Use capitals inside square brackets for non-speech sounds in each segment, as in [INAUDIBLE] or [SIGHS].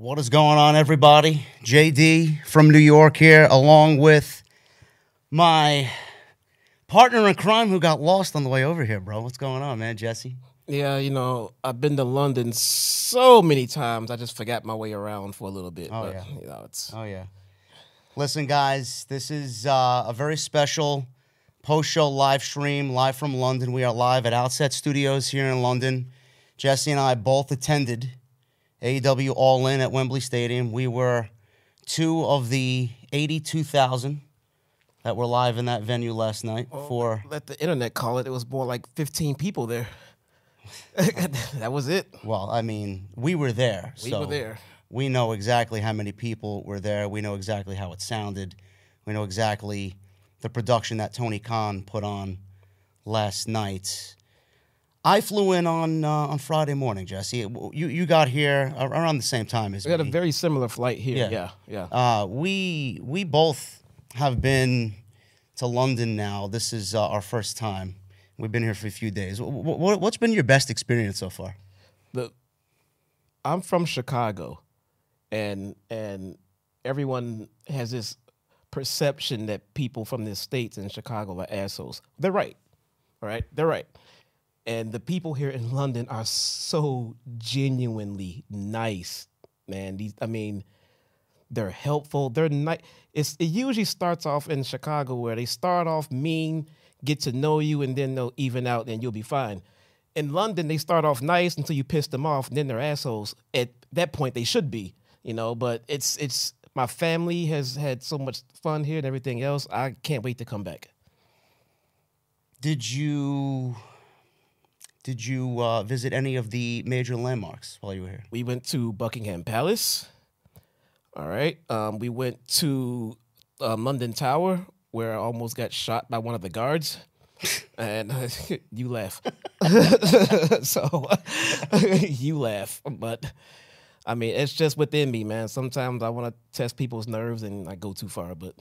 What is going on, everybody? JD from New York here, along with my partner in crime who got lost on the way over here, bro. What's going on, man, Jesse? Yeah, you know, I've been to London so many times. I just forgot my way around for a little bit. Oh, but, yeah. You know, it's Oh, yeah. Listen, guys, this is uh, a very special post show live stream, live from London. We are live at Outset Studios here in London. Jesse and I both attended AEW All In at Wembley Stadium. We were two of the 82,000 that were live in that venue last night oh, for. let the internet call it. It was more like 15 people there. [LAUGHS] that was it. Well, I mean, we were there. We so were there. We know exactly how many people were there. We know exactly how it sounded. We know exactly the production that Tony Khan put on last night. I flew in on uh, on Friday morning, Jesse. You you got here around the same time as We had a very similar flight here. Yeah. Yeah, yeah. Uh, we we both have been to London now. This is uh, our first time. We've been here for a few days. Wh- wh- what's been your best experience so far? the I'm from Chicago, and and everyone has this perception that people from the states and Chicago are assholes. They're right, all right. They're right, and the people here in London are so genuinely nice, man. These, I mean, they're helpful. They're nice. It's it usually starts off in Chicago where they start off mean, get to know you, and then they'll even out, and you'll be fine. In London, they start off nice until you piss them off, and then they're assholes. At that point, they should be, you know. But it's it's my family has had so much fun here and everything else. I can't wait to come back. Did you did you uh, visit any of the major landmarks while you were here? We went to Buckingham Palace. All right. Um, we went to um, London Tower, where I almost got shot by one of the guards. [LAUGHS] and [LAUGHS] you laugh. [LAUGHS] so you laugh. But I mean, it's just within me, man. Sometimes I want to test people's nerves and I go too far. But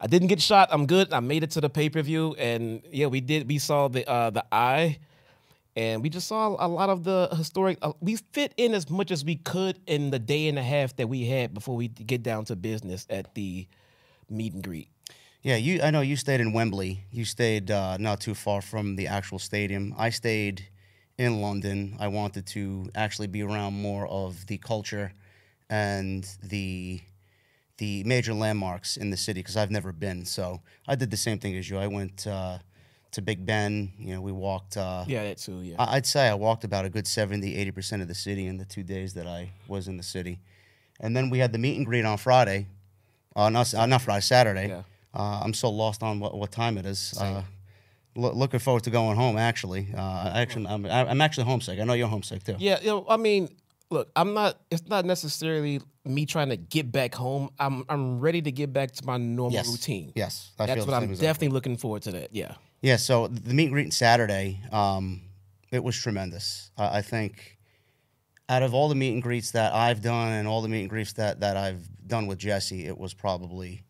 I didn't get shot. I'm good. I made it to the pay per view. And yeah, we did. We saw the uh, the eye and we just saw a lot of the historic. Uh, we fit in as much as we could in the day and a half that we had before we get down to business at the meet and greet. Yeah, you. I know you stayed in Wembley. You stayed uh, not too far from the actual stadium. I stayed in London. I wanted to actually be around more of the culture and the the major landmarks in the city because I've never been. So I did the same thing as you. I went uh, to Big Ben. You know, we walked. Uh, Yeah, that too. Yeah, I'd say I walked about a good 70, 80% of the city in the two days that I was in the city. And then we had the meet and greet on Friday. Uh, not, uh, not Friday, Saturday. Yeah. Uh, I'm so lost on what, what time it is. Uh, loo- looking forward to going home, actually. Uh, I actually I'm, I'm actually homesick. I know you're homesick, too. yeah. You know, I mean, look, I'm not. It's not necessarily me trying to get back home. I'm I'm ready to get back to my normal Yes. routine. Yes. I That's what I'm exactly. definitely looking forward to. That. Yeah. Yeah, so the meet and greet Saturday, um, it was tremendous. I I think out of all the meet and greets that I've done and all the meet and greets that, that I've done with Jesse, it was probably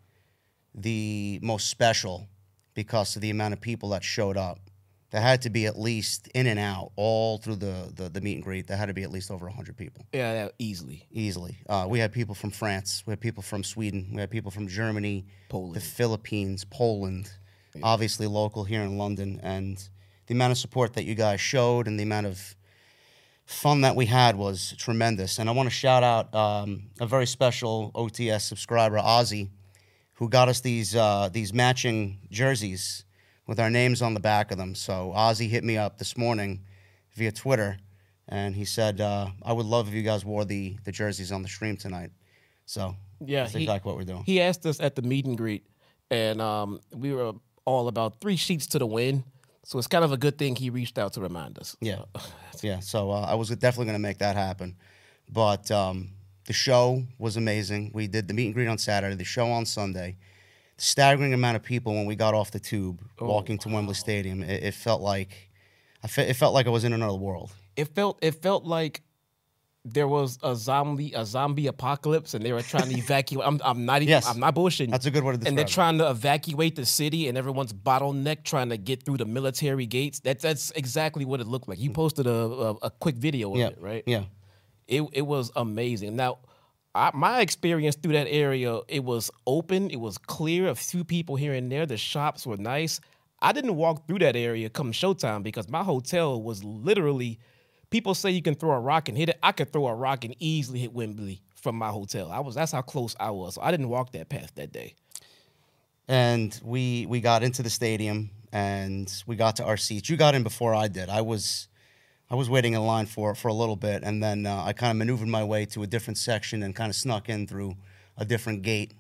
the most special because of the amount of people that showed up. There had to be at least in and out all through the, the, the meet and greet. There had to be at least over 100 people Yeah. easily. easily. Uh, we had people from France, we had people from Sweden, we had people from Germany, Poland, the Philippines, Poland, obviously local here in London, and the amount of support that you guys showed and the amount of fun that we had was tremendous. And I want to shout out um, a very special OTS subscriber, Ozzy, who got us these uh, these matching jerseys with our names on the back of them. So Ozzy hit me up this morning via Twitter, and he said, uh, "I would love if you guys wore the the jerseys on the stream tonight." So Yeah, that's he- exactly what we're doing. He asked us at the meet and greet, and um, we were all about three sheets to the win. So it's kind of a good thing he reached out to remind us. Yeah, yeah. So uh, I was definitely going to make that happen, but um, the show was amazing. We did the meet and greet on Saturday, the show on Sunday. Staggering amount of people when we got off the tube, walking to Wembley Stadium. It, it felt like, I fe- it felt like I was in another world. It felt it felt like there was a zombie a zombie apocalypse and they were trying to [LAUGHS] evacuate. I'm, I'm not even. Yes. I'm not bullshitting. That's a good to and they're trying to evacuate the city, and everyone's bottleneck trying to get through the military gates. That's that's exactly what it looked like. You mm. posted a a, a quick video of Yeah, it, right? yeah. It it was amazing. Now, I, my experience through that area, it was open, it was clear, a few people here and there. The shops were nice. I didn't walk through that area come showtime because my hotel was literally. People say you can throw a rock and hit it. I could throw a rock and easily hit Wembley from my hotel. I was that's how close I was. So I didn't walk that path that day. and we we got into the stadium and we got to our seats. You got in before I did. I was I was waiting in line for for a little bit, and then uh, I kind of maneuvered my way to a different section and kind of snuck in through a different gate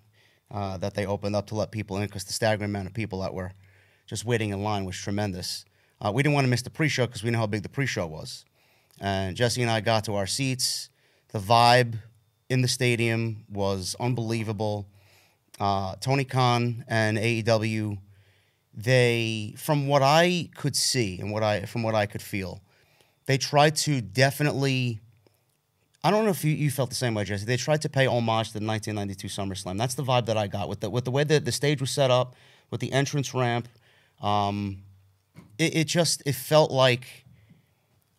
uh, that they opened up to let people in because the staggering amount of people that were just waiting in line was tremendous. Uh, we didn't want to miss the pre-show because we know how big the pre-show was, and Jesse and I got to our seats. The vibe in the stadium was unbelievable uh, Tony Khan and AEW, they, from what I could see and what I, from what I could feel, they tried to definitely. I don't know if you, you felt the same way, Jesse. They tried to pay homage to the 1992 SummerSlam. That's the vibe that I got with the with the way that the stage was set up, with the entrance ramp. Um, it, it just it felt like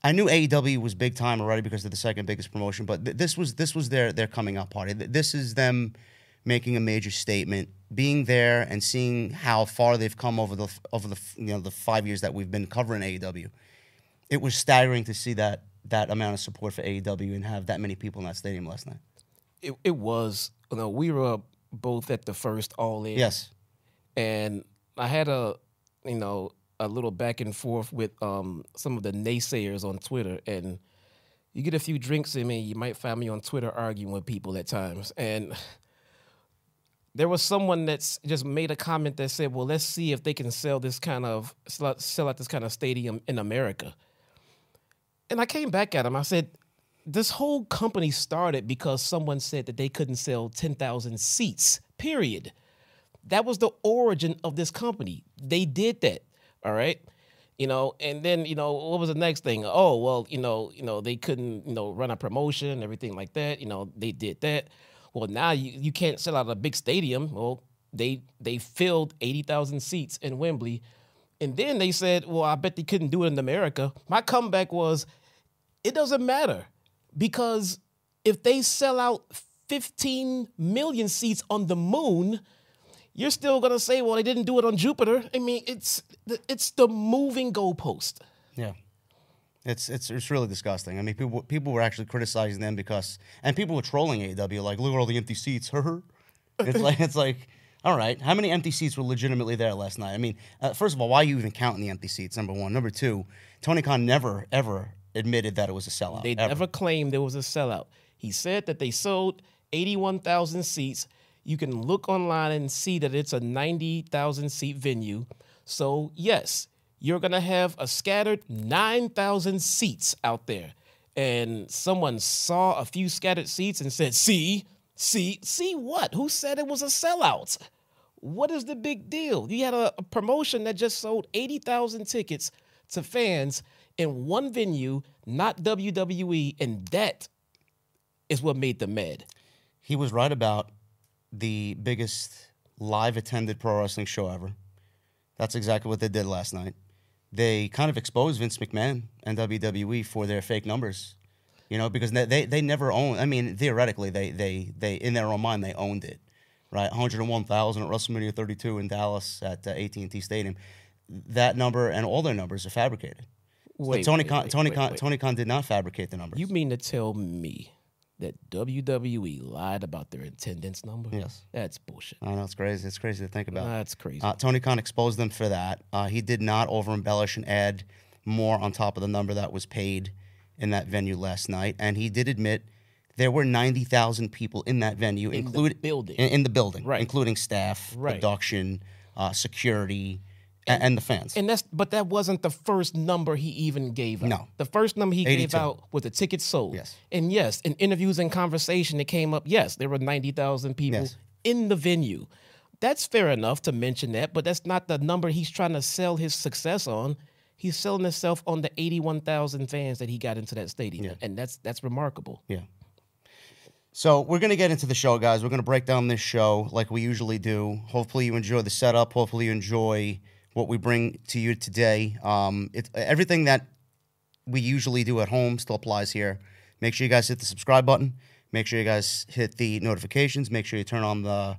I knew AEW was big time already because they're the second biggest promotion, but th- this was this was their their coming out party. Th- This is them making a major statement, being there and seeing how far they've come over the over the you know the five years that we've been covering AEW. It was staggering to see that that amount of support for AEW and have that many people in that stadium last night. It, it was, you know, we were both at the first All In. Yes, and I had a you know a little back and forth with um, some of the naysayers on Twitter, and you get a few drinks in me, you might find me on Twitter arguing with people at times, and there was someone that's just made a comment that said, "Well, let's see if they can sell this kind of sell out this kind of stadium in America." And I came back at him. I said, "This whole company started because someone said that they couldn't sell ten thousand seats. Period." That was the origin of this company. They did that. All right. You know, and then, you know, what was the next thing? Oh, well, you know, you know, they couldn't, you know, run a promotion everything like that. You know, they did that. Well, now you, you can't sell out a big stadium. Well, they they filled 80,000 seats in Wembley. And then they said, well, I bet they couldn't do it in America. My comeback was, it doesn't matter because if they sell out 15 million seats on the moon, you're still gonna say, well, they didn't do it on Jupiter. I mean, it's the- it's the moving goalpost. yeah. It's, it's it's really disgusting. I mean, people people were actually criticizing them because, and people were trolling AW like, look at all the empty seats. Her. [LAUGHS] It's like it's like, all right, how many empty seats were legitimately there last night? I mean, uh, first of all, why are you even counting the empty seats? Number one, number two, Tony Khan never ever admitted that it was a sellout. They ever. never claimed there was a sellout. He said that they sold 81,000 seats. You can look online and see that it's a 90,000 seat venue. So, yes, you're going to have a scattered 9,000 seats out there. And someone saw a few scattered seats and said, See, see, see what? Who said it was a sellout? What is the big deal? You had a, a promotion that just sold 80,000 tickets to fans in one venue, not WWE, and that is what made them mad. He was right about the biggest live attended pro wrestling show ever. That's exactly what they did last night. They kind of exposed Vince McMahon and WWE for their fake numbers, you know, because they they, they never owned. I mean, theoretically, they they they in their own mind they owned it, right? 101,000 at WrestleMania 32 in Dallas at uh, AT&T Stadium. That number and all their numbers are fabricated. So Tony wait, Khan, wait, Tony wait, Khan, wait. Tony Khan did not fabricate the numbers. You mean to tell me that WWE lied about their attendance number? Yes. That's bullshit. I know it's crazy. It's crazy to think about. That's crazy. Uh, Tony Khan exposed them for that. Uh, he did not over embellish and add more on top of the number that was paid in that venue last night. And he did admit there were 90,000 people in that venue, In the including building. In, in the building, Right. including staff, Right. production, uh, security, and, and the fans. And that's but that wasn't the first number he even gave out. No. The first number he gave out was the tickets sold. Yes. And yes, in interviews and conversation it came up, yes, there were 90,000 people Yes. in the venue. That's fair enough to mention that, but that's not the number he's trying to sell his success on. He's selling himself on the 81,000 fans that he got into that stadium. And that's that's remarkable. Yeah. So we're gonna get into the show, guys. We're gonna break down this show like we usually do. Hopefully you enjoy the setup. Hopefully you enjoy what we bring to you today. Um, it, everything that we usually do at home still applies here. Make sure you guys hit the subscribe button. Make sure you guys hit the notifications. Make sure you turn on the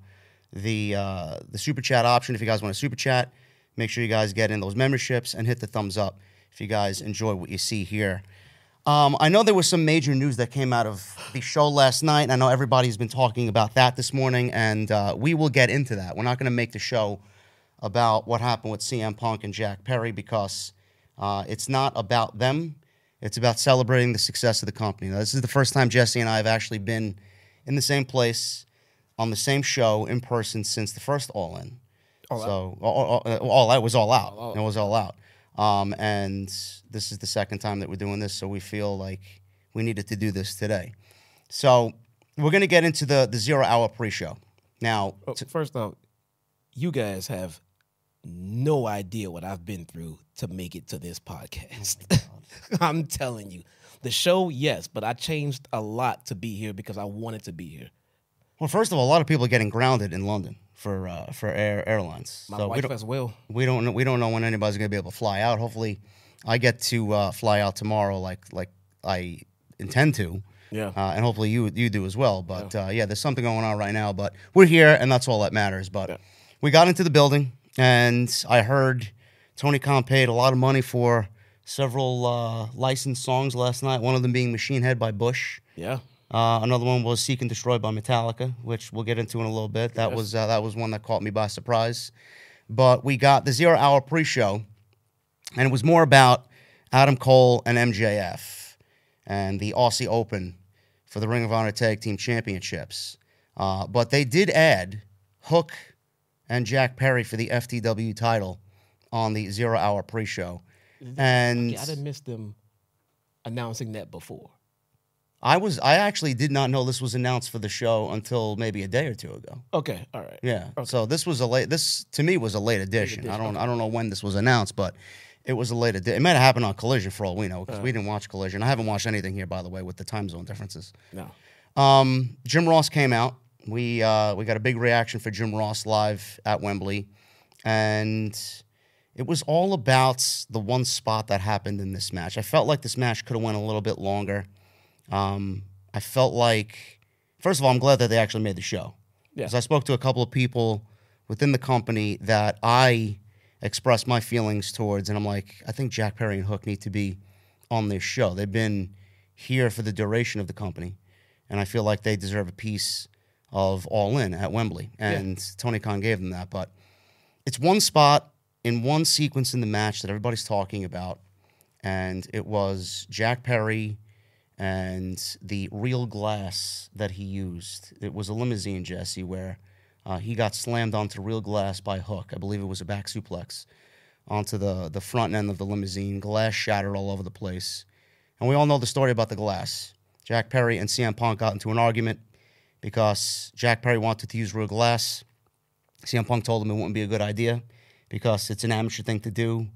the uh, the super chat option if you guys want to super chat. Make sure you guys get in those memberships and hit the thumbs up if you guys enjoy what you see here. Um, I know there was some major news that came out of the show last night. I know everybody's been talking about that this morning, and uh, we will get into that. We're not going to make the show about what happened with CM Punk and Jack Perry because uh, it's not about them. It's about celebrating the success of the company. Now, this is the first time Jesse and I have actually been in the same place on the same show in person since the first All In. All Out. so all, all, all, all out was all out. It was all out. Um, and this is the second time that we're doing this, so we feel like we needed to do this today. So we're gonna get into the the zero hour pre-show now. Oh, first off, you guys have no idea what I've been through to make it to this podcast. [LAUGHS] I'm telling you. The show, yes, but I changed a lot to be here because I wanted to be here. Well, first of all, a lot of people are getting grounded in London for uh, for air airlines. My so we wife don't, as well. we don't know, we don't know when anybody's gonna be able to fly out. Hopefully, I get to uh, fly out tomorrow, like like I intend to. Yeah. Uh, and hopefully you you do as well. But yeah. Uh, yeah, there's something going on right now. But we're here, and that's all that matters. But Yeah. we got into the building, and I heard Tony Khan paid a lot of money for several uh, licensed songs last night. One of them being Machine Head by Bush. Yeah. Uh, another one was "Seek and Destroy" by Metallica, which we'll get into in a little bit. That Yes. was uh, that was one that caught me by surprise. But we got the zero hour pre-show, and it was more about Adam Cole and MJF and the Aussie Open for the Ring of Honor Tag Team Championships. Uh, but they did add Hook and Jack Perry for the FTW title on the zero hour pre-show, and Yeah, I didn't miss them announcing that before. I was I actually did not know this was announced for the show until maybe a day or two ago. Okay, all right. Yeah. So this was a late this to me was a late edition. I don't I don't know when this was announced, but it was a late edition. It might have happened on Collision for all we know because we didn't watch Collision. I haven't watched anything here by the way with the time zone differences. No. Um, Jim Ross came out. We uh, we got a big reaction for Jim Ross live at Wembley, and it was all about the one spot that happened in this match. I felt like this match could have went a little bit longer. Um, I felt like, first of all, I'm glad that they actually made the show. Yeah. I spoke to a couple of people within the company that I expressed my feelings towards, and I'm like, I think Jack Perry and Hook need to be on this show. They've been here for the duration of the company, and I feel like they deserve a piece of All In at Wembley. And Tony Khan gave them that. But it's one spot in one sequence in the match that everybody's talking about, and it was Jack Perry and the real glass that he used. It was a limousine, Jesse, where uh, he got slammed onto real glass by Hook. I believe it was a back suplex onto the, the front end of the limousine. Glass shattered all over the place. And we all know the story about the glass. Jack Perry and CM Punk got into an argument because Jack Perry wanted to use real glass. CM Punk told him it wouldn't be a good idea because it's an amateur thing to do.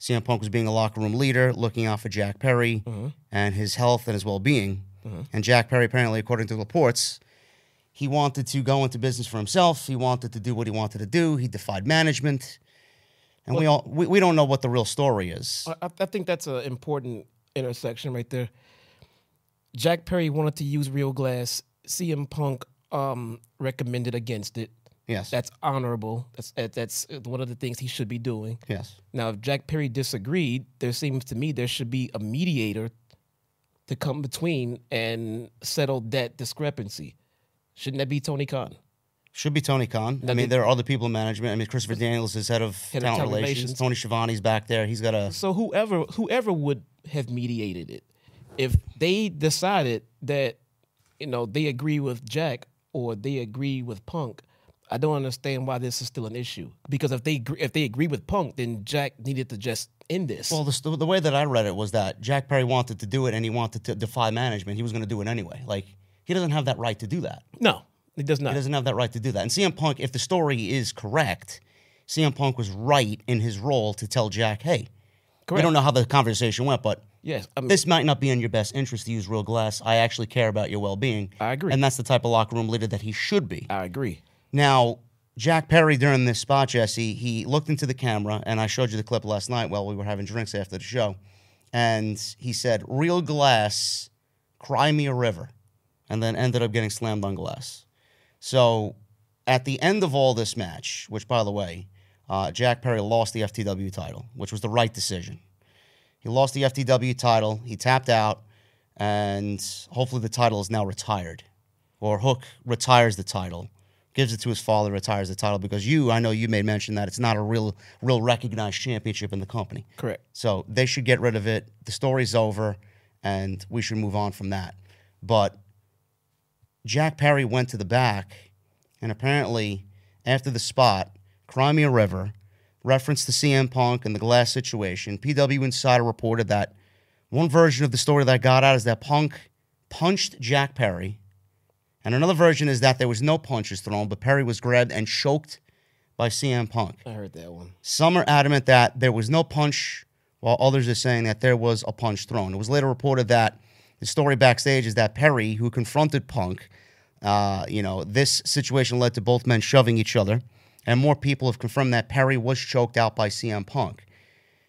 CM Punk was being a locker room leader, looking out for Jack Perry mm-hmm. and his health and his well being. Mm-hmm. And Jack Perry, apparently, according to reports, he wanted to go into business for himself. He wanted to do what he wanted to do. He defied management. And we all we, we don't know what the real story is. I, I think that's an important intersection right there. Jack Perry wanted to use real glass. CM Punk um, recommended against it. Yes. That's honorable. That's that's one of the things he should be doing. yes. Now, if Jack Perry disagreed, there seems to me there should be a mediator to come between and settle that discrepancy. Shouldn't that be Tony Khan? Should be Tony Khan. I mean, there are other people in management. I mean, Christopher Daniels is head of Head of talent talent relations. relations. Tony Schiavone's back there. He's got a So whoever whoever would have mediated it, if they decided that you know they agree with Jack or they agree with Punk, I don't understand why this is still an issue. Because if they agree, if they agree with Punk, then Jack needed to just end this. Well, the, the way that I read it was that Jack Perry wanted to do it and he wanted to defy management. He was going to do it anyway. Like, he doesn't have that right to do that. no, it does not. He doesn't have that right to do that. And CM Punk, if the story is correct, CM Punk was right in his role to tell Jack, hey, we don't know how the conversation went, but yes, I mean, this might not be in your best interest to use real glass. I actually care about your well being. I agree. And that's the type of locker room leader that he should be. I agree. Now, Jack Perry during this spot, Jesse, he looked into the camera, and I showed you the clip last night while we were having drinks after the show. And he said, Real glass, cry me a river. and then ended up getting slammed on glass. So at the end of all this match, which by the way, uh, Jack Perry lost the FTW title, which was the right decision. He lost the FTW title. He tapped out, and hopefully the title is now retired, or Hook retires the title, gives it to his father, retires the title because you, I know you made mention that it's not a real, real recognized championship in the company. Correct. So they should get rid of it. The story's over, and we should move on from that. But Jack Perry went to the back, and apparently, after the spot, cry me a river referenced to CM Punk and the glass situation. PW Insider reported that one version of the story that got out is that Punk punched Jack Perry, and another version is that there was no punches thrown, but Perry was grabbed and choked by CM Punk. I heard that one. Some are adamant that there was no punch, while others are saying that there was a punch thrown. It was later reported that the story backstage is that Perry, who confronted Punk, uh, you know, this situation led to both men shoving each other, and more people have confirmed that Perry was choked out by CM Punk.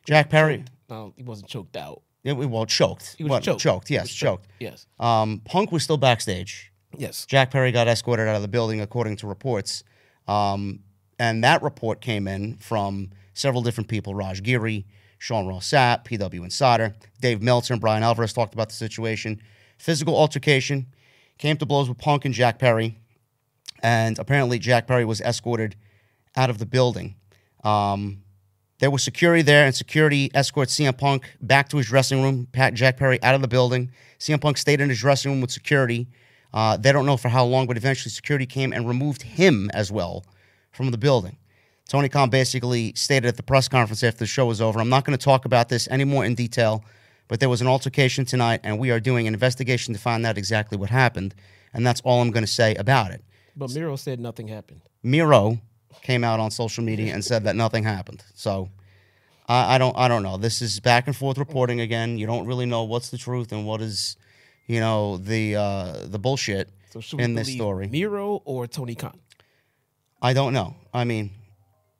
Jack Perry, No, he wasn't choked out. yeah, well, choked. He was What? choked. Choked, yes, was choked. Yes. Um, Punk was still backstage. Yes. Jack Perry got escorted out of the building, according to reports. Um, and that report came in from several different people Raj Giri, Sean Ross Sapp, PW Insider, Dave Meltzer, and Bryan Alvarez talked about the situation. Physical altercation came to blows with Punk and Jack Perry. And apparently, Jack Perry was escorted out of the building. Um, there was security there, and security escorted CM Punk back to his dressing room. Pat Jack Perry out of the building. CM Punk stayed in his dressing room with security. Uh, they don't know for how long, but eventually security came and removed him as well from the building. Tony Khan basically stated at the press conference after the show was over, I'm not going to talk about this anymore in detail, but there was an altercation tonight, and we are doing an investigation to find out exactly what happened. And that's all I'm going to say about it. But Miro said nothing happened. Miro came out on social media and said that nothing happened. So I, I don't I don't know. This is back and forth reporting again. You don't really know what's the truth and what is, you know, the uh, the bullshit So in this story. Miro or Tony Khan? I don't know. I mean,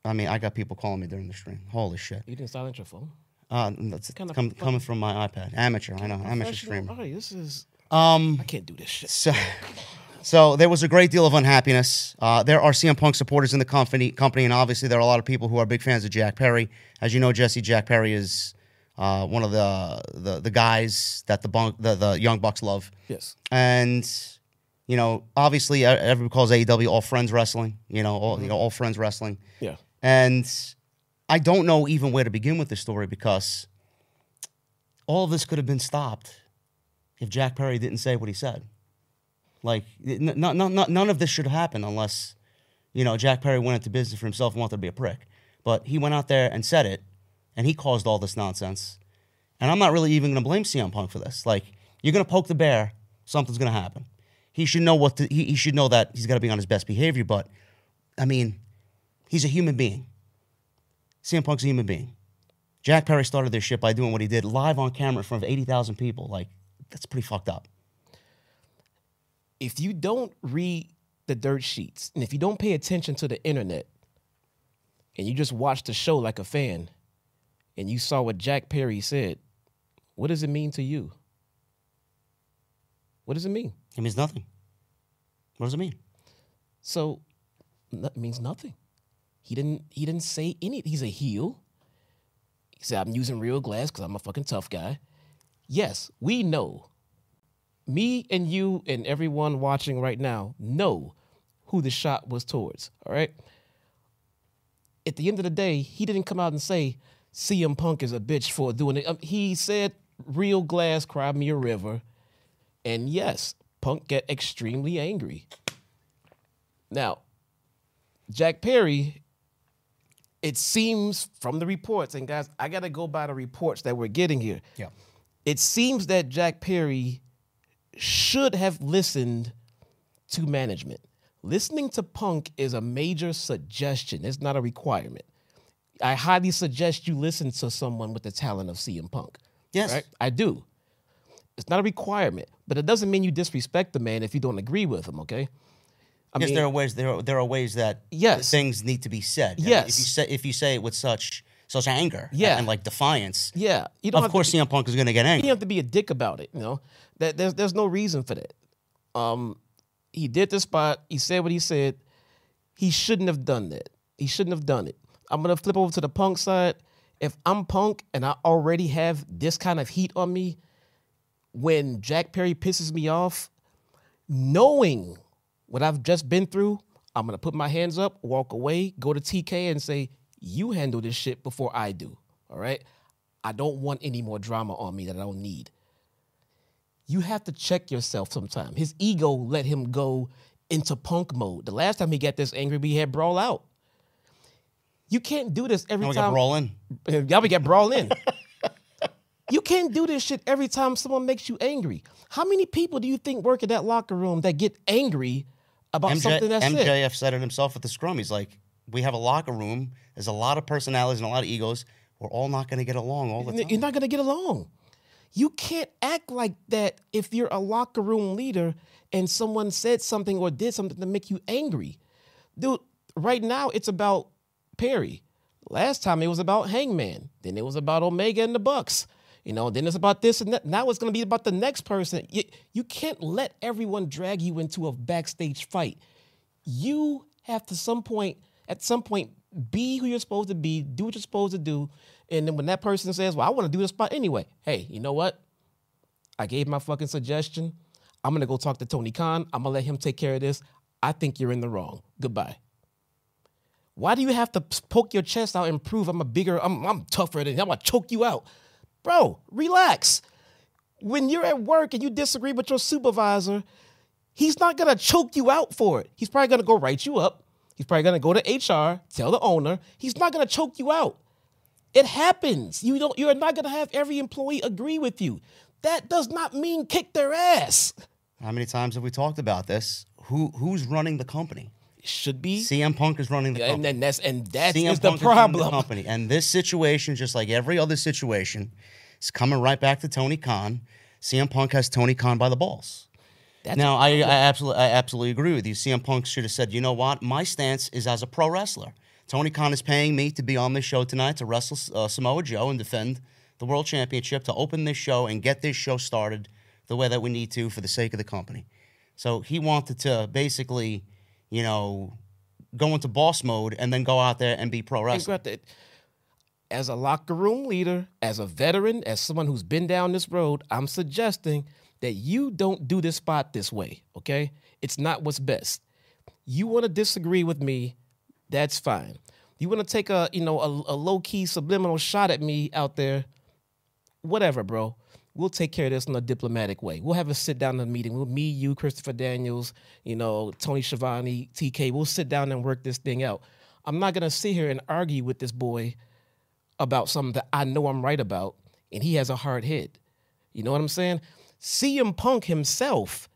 I mean, I got people calling me during the stream. Holy shit! You didn't silence your phone. Uh, that's Kinda com- coming from my iPad. Amateur, I know, amateur streamer. All right, this is. Um, I can't do this shit. So, [LAUGHS] so there was a great deal of unhappiness. Uh, there are CM Punk supporters in the company, company, and obviously there are a lot of people who are big fans of Jack Perry. As you know, Jesse, Jack Perry is uh, one of the, the the guys that the, bunk, the the Young Bucks love, Yes. and you know, obviously, e- everybody calls AEW All Friends Wrestling. You know, all you know, All Friends Wrestling. Yeah. And I don't know even where to begin with this story because all of this could have been stopped if Jack Perry didn't say what he said. Like, n- n- n- n- none of this should happen unless, you know, Jack Perry went into business for himself and wanted to be a prick. But he went out there and said it, and he caused all this nonsense. And I'm not really even going to blame CM Punk for this. Like, you're going to poke the bear, something's going to happen. He should know what to, he, he should know that he's got to be on his best behavior. But, I mean, he's a human being. CM Punk's a human being. Jack Perry started this shit by doing what he did live on camera in front of 80,000 people. Like, that's pretty fucked up. If you don't read the dirt sheets and if you don't pay attention to the internet and you just watch the show like a fan and you saw what Jack Perry said, what does it mean to you? What does it mean? It means nothing. What does it mean? So that means nothing. He didn't he didn't say any he's a heel. He said, I'm using real glass because I'm a fucking tough guy. Yes, we know. Me and you and everyone watching right now know who the shot was towards. All right. At the end of the day, he didn't come out and say CM Punk is a bitch for doing it. Um, He said real glass, cry me a river. And yes, Punk get extremely angry. Now, Jack Perry, it seems from the reports, and guys, I got to go by the reports that we're getting here. Yeah. It seems that Jack Perry should have listened to management. Listening to Punk is a major suggestion, it's not a requirement. I highly suggest you listen to someone with the talent of CM Punk. Yes. Right? I do. It's not a requirement, but it doesn't mean you disrespect the man if you don't agree with him, okay? I yes, mean- there are ways. There are, there are ways that Yes. things need to be said. Yes. if you say if you say it with such such anger, Yeah. and like defiance, Yeah. You don't of course CM Punk is going to get angry. don't have to be a dick about it, you know? That there's there's no reason for that. Um, he did the spot. He said what he said. He shouldn't have done that. He shouldn't have done it. I'm gonna flip over to the punk side. If I'm punk and I already have this kind of heat on me, when Jack Perry pisses me off, knowing what I've just been through, I'm gonna put my hands up, walk away, go to TK and say, You handle this shit before I do. All right. I don't want any more drama on me that I don't need. You have to check yourself sometime. His ego let him go into punk mode. The last time he got this angry, we had brawl out. You can't do this every Now we time. got rolling. Y'all we get brawl in. [LAUGHS] [LAUGHS] you can't do this shit every time someone makes you angry. How many people do you think work in that locker room that get angry about MJ, something that's it? MJF said it himself at the scrum. He's like, we have a locker room. There's a lot of personalities and a lot of egos. We're all not going to get along all the time. You're not gonna get along. You can't act like that if you're a locker room leader and someone said something or did something to make you angry. Dude, right now it's about Perry. Last time it was about Hangman. Then it was about Omega and the Bucks. You know, then it's about this and that. Now it's gonna be about the next person. You, you can't let everyone drag you into a backstage fight. You have to some point, at some point, be who you're supposed to be, do what you're supposed to do. And then when that person says, Well, I want to do this spot anyway, hey, you know what? I gave my fucking suggestion. I'm gonna go talk to Tony Khan. I'm gonna let him take care of this. I think you're in the wrong. Goodbye. Why do you have to poke your chest out and prove I'm a bigger, I'm, I'm tougher than you? I'm gonna choke you out? Bro, relax. When you're at work and you disagree with your supervisor, he's not gonna choke you out for it. He's probably gonna go write you up. He's probably gonna go to HR, tell the owner. He's not gonna choke you out. It happens. You don't. You're not gonna have every employee agree with you. That does not mean kick their ass. How many times have we talked about this? Who Who's running the company? Should be. CM Punk is running the and company. then that's and that's CM is the Punk is the problem. company. And this situation, just like every other situation, is coming right back to Tony Khan. CM Punk has Tony Khan by the balls. That's now, I, I absolutely, I absolutely agree with you. CM Punk should have said, you know what? My stance is as a pro wrestler. Tony Khan is paying me to be on this show tonight to wrestle uh, Samoa Joe and defend the world championship, to open this show and get this show started the way that we need to for the sake of the company. So he wanted to basically, you know, go into boss mode and then go out there and be pro wrestler. about. As a locker room leader, as a veteran, as someone who's been down this road, I'm suggesting that you don't do this spot this way, okay? It's not what's best. You want to disagree with me, that's fine. You want to take a, you know, a, a low-key subliminal shot at me out there, whatever, bro. We'll take care of this in a diplomatic way. We'll have a sit down in a meeting. We'll me, you, Christopher Daniels, you know, Tony Schiavone, TK. We'll sit down and work this thing out. I'm not gonna sit here and argue with this boy about something that I know I'm right about, and he has a hard head. You know what I'm saying? CM Punk himself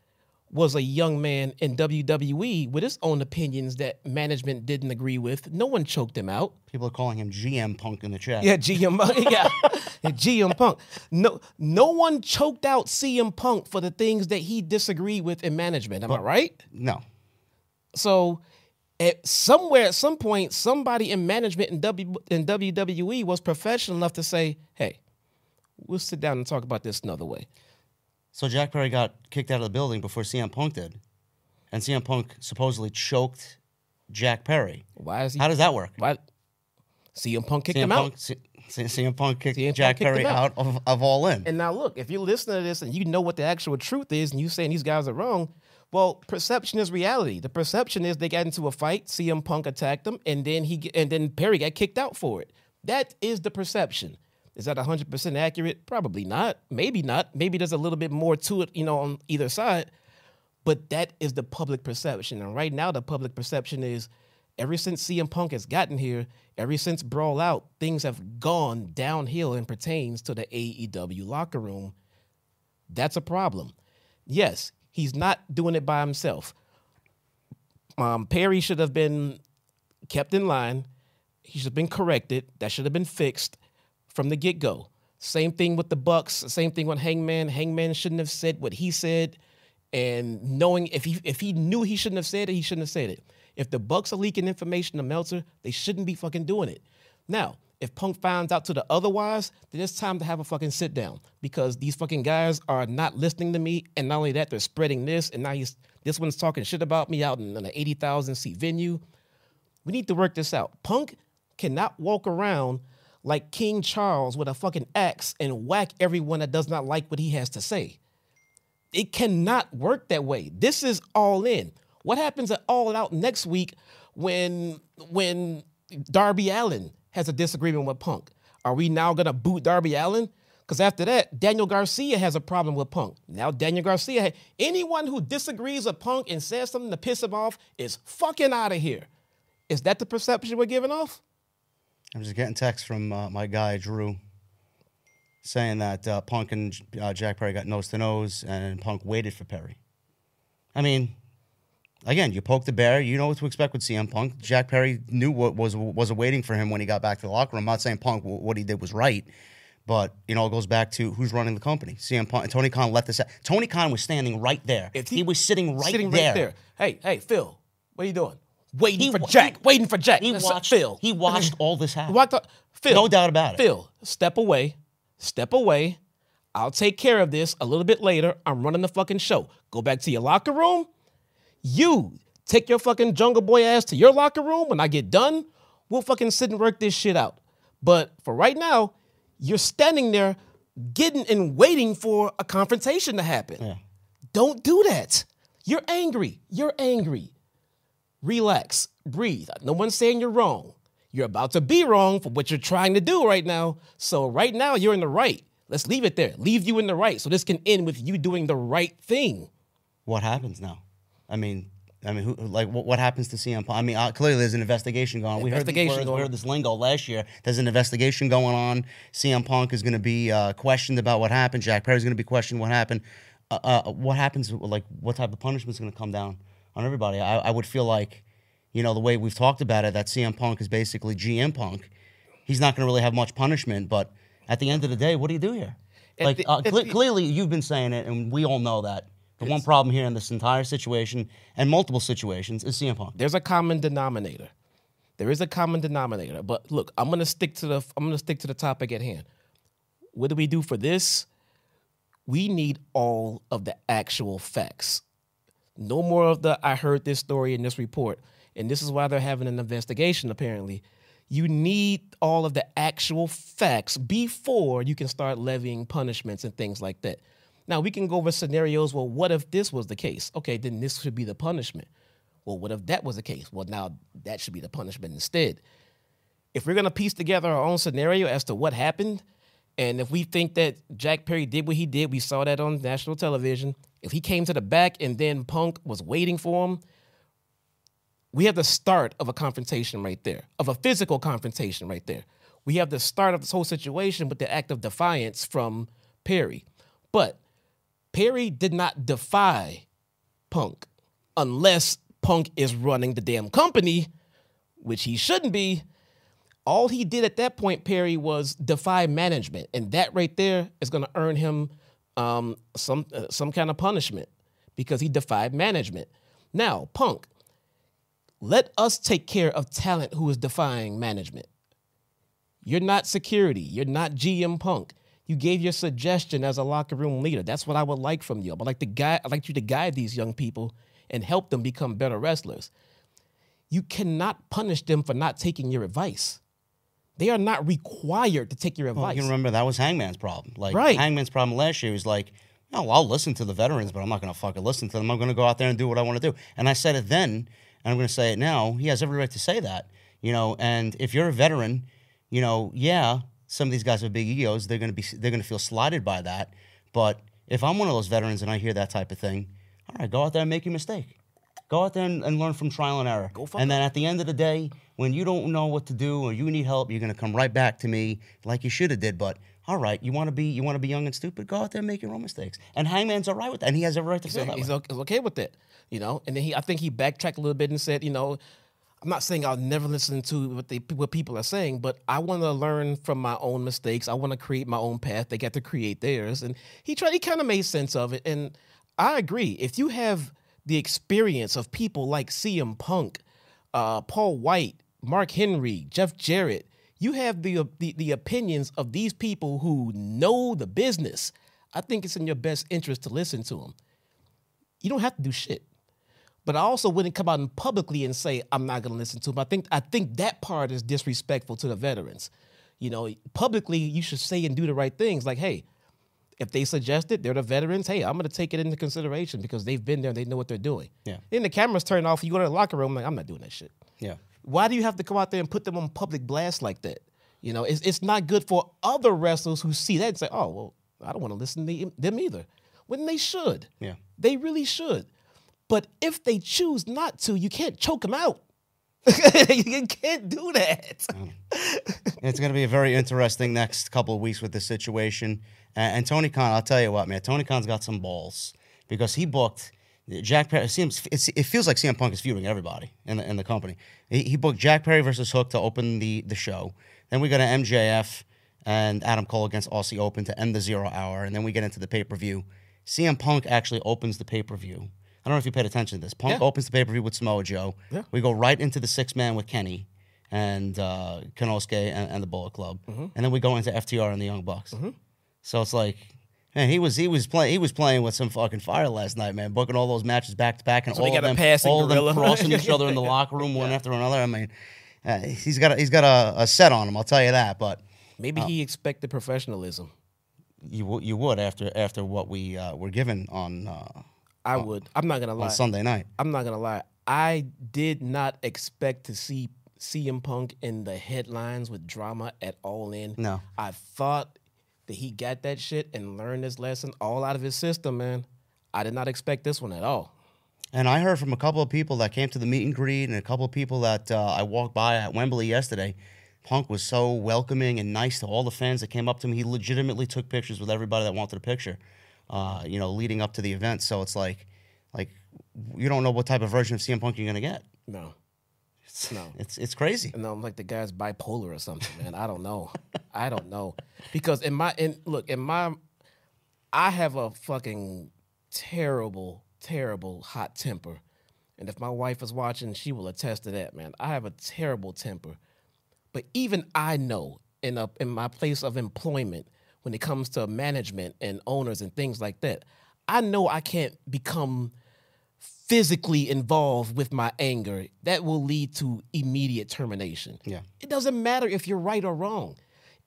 was a young man in WWE with his own opinions that management didn't agree with. No one choked him out. People are calling him GM Punk in the chat. Yeah, GM Punk. [LAUGHS] Yeah, [LAUGHS] GM Punk. No, no one choked out CM Punk for the things that he disagreed with in management. Am I right? No. So, at somewhere, at some point, somebody in management in, w, in WWE was professional enough to say, "Hey, we'll sit down and talk about this another way." So Jack Perry got kicked out of the building before CM Punk did. And CM Punk supposedly choked Jack Perry. Why is he? How does that work? why? CM Punk kicked CM him Punk, out. C- CM Punk kicked CM Punk Jack kicked Perry out. out of, of All In. And now look, if you're listening to this and you know what the actual truth is, and you saying these guys are wrong, well, perception is reality. The perception is they got into a fight, CM Punk attacked them, and then he and then Perry got kicked out for it. That is the perception. Is that 100% accurate? Probably not. Maybe not. Maybe there's a little bit more to it, you know, on either side. But that is the public perception. And right now, the public perception is ever since CM Punk has gotten here, ever since Brawl Out, things have gone downhill and pertains to the AEW locker room. That's a problem. Yes, he's not doing it by himself. Um, Perry should have been kept in line. He should have been corrected. That should have been fixed from the get go. Same thing with the Bucks. Same thing with Hangman. Hangman shouldn't have said what he said, and knowing if he if he knew he shouldn't have said it, he shouldn't have said it. If the Bucks are leaking information to Meltzer, they shouldn't be fucking doing it. Now, If Punk finds out to the otherwise, then it's time to have a fucking sit down because these fucking guys are not listening to me, and not only that, they're spreading this, and now he's this one's talking shit about me out in an eighty thousand seat venue. We need to work this out. Punk cannot walk around like King Charles with a fucking axe and whack everyone that does not like what he has to say. It cannot work that way. This is all in. What happens at All Out next week when when Darby Allin has a disagreement with Punk? Are we now gonna boot Darby Allin? Because after that, Daniel Garcia has a problem with Punk. Now Daniel Garcia, anyone who disagrees with Punk and says something to piss him off is fucking out of here. Is that the perception we're giving off? I'm just getting text from uh, my guy Drew saying that uh, Punk and uh, Jack Perry got nose to nose, and Punk waited for Perry. I mean, again, you poke the bear. You know what to expect with CM Punk. Jack Perry knew what was was awaiting for him when he got back to the locker room. I'm not saying Punk what he did was right, but you know it goes back to who's running the company. CM Punk. Tony Khan let this. Tony Khan was standing right there. If he, he was sitting right sitting there. right there. Hey, hey, Phil, what are you doing? Waiting he, for Jack. He, waiting for Jack. He watched Phil. He watched all this happen. Watched, Phil, no doubt about it. Phil, step away. Step away. I'll take care of this a little bit later. I'm running the fucking show. Go back to your locker room. You take your fucking jungle boy ass to your locker room. When I get done, we'll fucking sit and work this shit out. But for right now, you're standing there getting and waiting for a confrontation to happen. Yeah. Don't do that. You're angry. You're angry. Relax. Breathe. No one's saying you're wrong. You're about to be wrong for what you're trying to do right now. So right now you're in the right. Let's leave it there. Leave you in the right. So this can end with you doing the right thing. What happens now? I mean, I mean, who, like, what, what happens to CM Punk? I mean, uh, clearly there's an investigation going on. We heard, we, heard, we heard this lingo last year. There's an investigation going on. CM Punk is going to be uh, questioned about what happened. Jack Perry's going to be questioned what happened. Uh, uh, what happens? Like, what type of punishment is going to come down on everybody? I, I would feel like, you know, the way we've talked about it, that CM Punk is basically GM Punk. He's not going to really have much punishment, but at the end of the day, what do you do here? Like, the, uh, cl- the, clearly, you've been saying it, and we all know that the one problem here in this entire situation and multiple situations is CM Punk. There's a common denominator. There is a common denominator. But look, I'm gonna stick to the I'm gonna stick to the topic at hand. What do we do for this? We need all of the actual facts. No more of the I heard this story in this report. And this is why they're having an investigation, apparently. You need all of the actual facts before you can start levying punishments and things like that. Now we can go over scenarios. Well, what if this was the case? Okay, then this should be the punishment. Well, what if that was the case? Well, now that should be the punishment instead. If we're gonna piece together our own scenario as to what happened, and if we think that Jack Perry did what he did, we saw that on national television. If he came to the back and then Punk was waiting for him, we have the start of a confrontation right there, of a physical confrontation right there. We have the start of this whole situation with the act of defiance from Perry. But Perry did not defy Punk unless Punk is running the damn company, which he shouldn't be. All he did at that point, Perry, was defy management, and that right there is going to earn him um, some uh, some kind of punishment because he defied management. Now, Punk, let us take care of talent who is defying management. You're not security. You're not GM Punk. You gave your suggestion as a locker room leader. That's what I would like from you. I'd like to guide, I'd like you to guide these young people and help them become better wrestlers. You cannot punish them for not taking your advice. They are not required to take your advice. Well, you remember that was Hangman's problem. Like right. Hangman's problem last year was like, oh, I'll listen to the veterans, but I'm not going to fucking listen to them. I'm going to go out there and do what I want to do. And I said it then, and I'm going to say it now. He has every right to say that, you know. And if you're a veteran, you know, yeah, some of these guys with big egos, they're gonna be they're gonna feel slighted by that. But if I'm one of those veterans and I hear that type of thing, all right, go out there and make a mistake. Go out there and, and learn from trial and error. and then at the end of the day, when you don't know what to do or you need help, you're gonna come right back to me like you should have did. But all right, you want to be you want to be young and stupid. Go out there and make your own mistakes. And Hangman's all right with that, and he has every right to feel that. He's way. okay with it, you know. And then he, I think he backtracked a little bit and said, you know, I'm not saying I'll never listen to what they what people are saying, but I want to learn from my own mistakes. I want to create my own path. They get to create theirs, and he tried. He kind of made sense of it, and I agree. If you have the experience of people like CM Punk, uh, Paul White, Mark Henry, Jeff Jarrett, You have the, the the opinions of these people who know the business. I think it's in your best interest to listen to them. You don't have to do shit. But I also wouldn't come out and publicly and say I'm not going to listen to them. I think I think that part is disrespectful to the veterans. You know, publicly you should say and do the right things. Like, hey, if they suggest it, they're the veterans. Hey, I'm going to take it into consideration because they've been there. And they know what they're doing. Yeah. Then the cameras turn off. You go to the locker room. Like, I'm not doing that shit. Yeah. Why do you have to come out there and put them on public blast like that? You know, it's, it's not good for other wrestlers who see that and say, oh, well, I don't want to listen to them either. When they should. Yeah. They really should. But if they choose not to, you can't choke them out. [LAUGHS] you can't do that. [LAUGHS] it's going to be a very interesting next couple of weeks with this situation. And, and Tony Khan, I'll tell you what, man, Tony Khan's got some balls because he booked Jack Perry. It, seems, it feels like CM Punk is feuding everybody in the, in the company. He, he, booked Jack Perry versus Hook to open the, the show. Then we got an MJF and Adam Cole against Aussie Open to end the zero hour. And then we get into the pay per view. CM Punk actually opens the pay per view. I don't know if you paid attention to this. Punk Yeah. opens the pay per view with Samoa Joe. Yeah. We go right into the six man with Kenny and uh, Konosuke and, and the Bullet Club, Mm-hmm. and then we go into FTR and the Young Bucks. So it's like, man, he was he was playing he was playing with some fucking fire last night, man. Booking all those matches back to back, and So all of them, all of them crossing each other in the locker room one after another. I mean, uh, he's got a, he's got a, a set on him. I'll tell you that, but. Maybe he expected professionalism. You, w- you would after after what we uh, were given on uh, I would. I'm not gonna lie. on Sunday night. I'm not gonna lie. I did not expect to see CM Punk in the headlines with drama at all in. No. I thought that he got that shit and learned his lesson all out of his system, man. I did not expect this one at all. And I heard from a couple of people that came to the meet and greet, and a couple of people that uh, I walked by at Wembley yesterday. Punk was so welcoming and nice to all the fans that came up to him. He legitimately took pictures with everybody that wanted a picture. Uh, you know, leading up to the event. So it's like, like you don't know what type of version of CM Punk you're gonna get. No. It's, No. it's it's crazy. No, I'm like the guy's bipolar or something, man. I don't know. I don't know. Because in my in look, in my I have a fucking terrible, terrible hot temper. And if my wife is watching, she will attest to that, man. I have a terrible temper. But even I know in a in my place of employment, when it comes to management and owners and things like that, I know I can't become physically involved with my anger, that will lead to immediate termination. Yeah. It doesn't matter if you're right or wrong.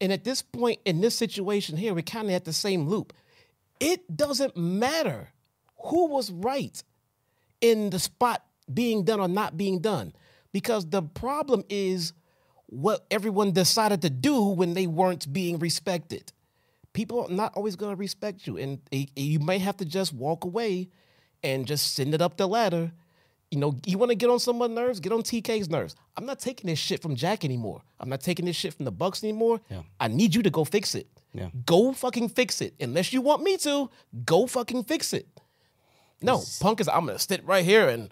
And at this point in this situation here, we're kind of at the same loop. It doesn't matter who was right in the spot being done or not being done because the problem is what everyone decided to do when they weren't being respected. People are not always going to respect you, and you may have to just walk away and just send it up the ladder. You know, you want to get on someone's nerves, get on TK's nerves. I'm not taking this shit from Jack anymore. I'm not taking this shit from the Bucks anymore. Yeah. I need you to go fix it. Yeah. Go fucking fix it. Unless you want me to, go fucking fix it. No, Punk is. I'm gonna sit right here and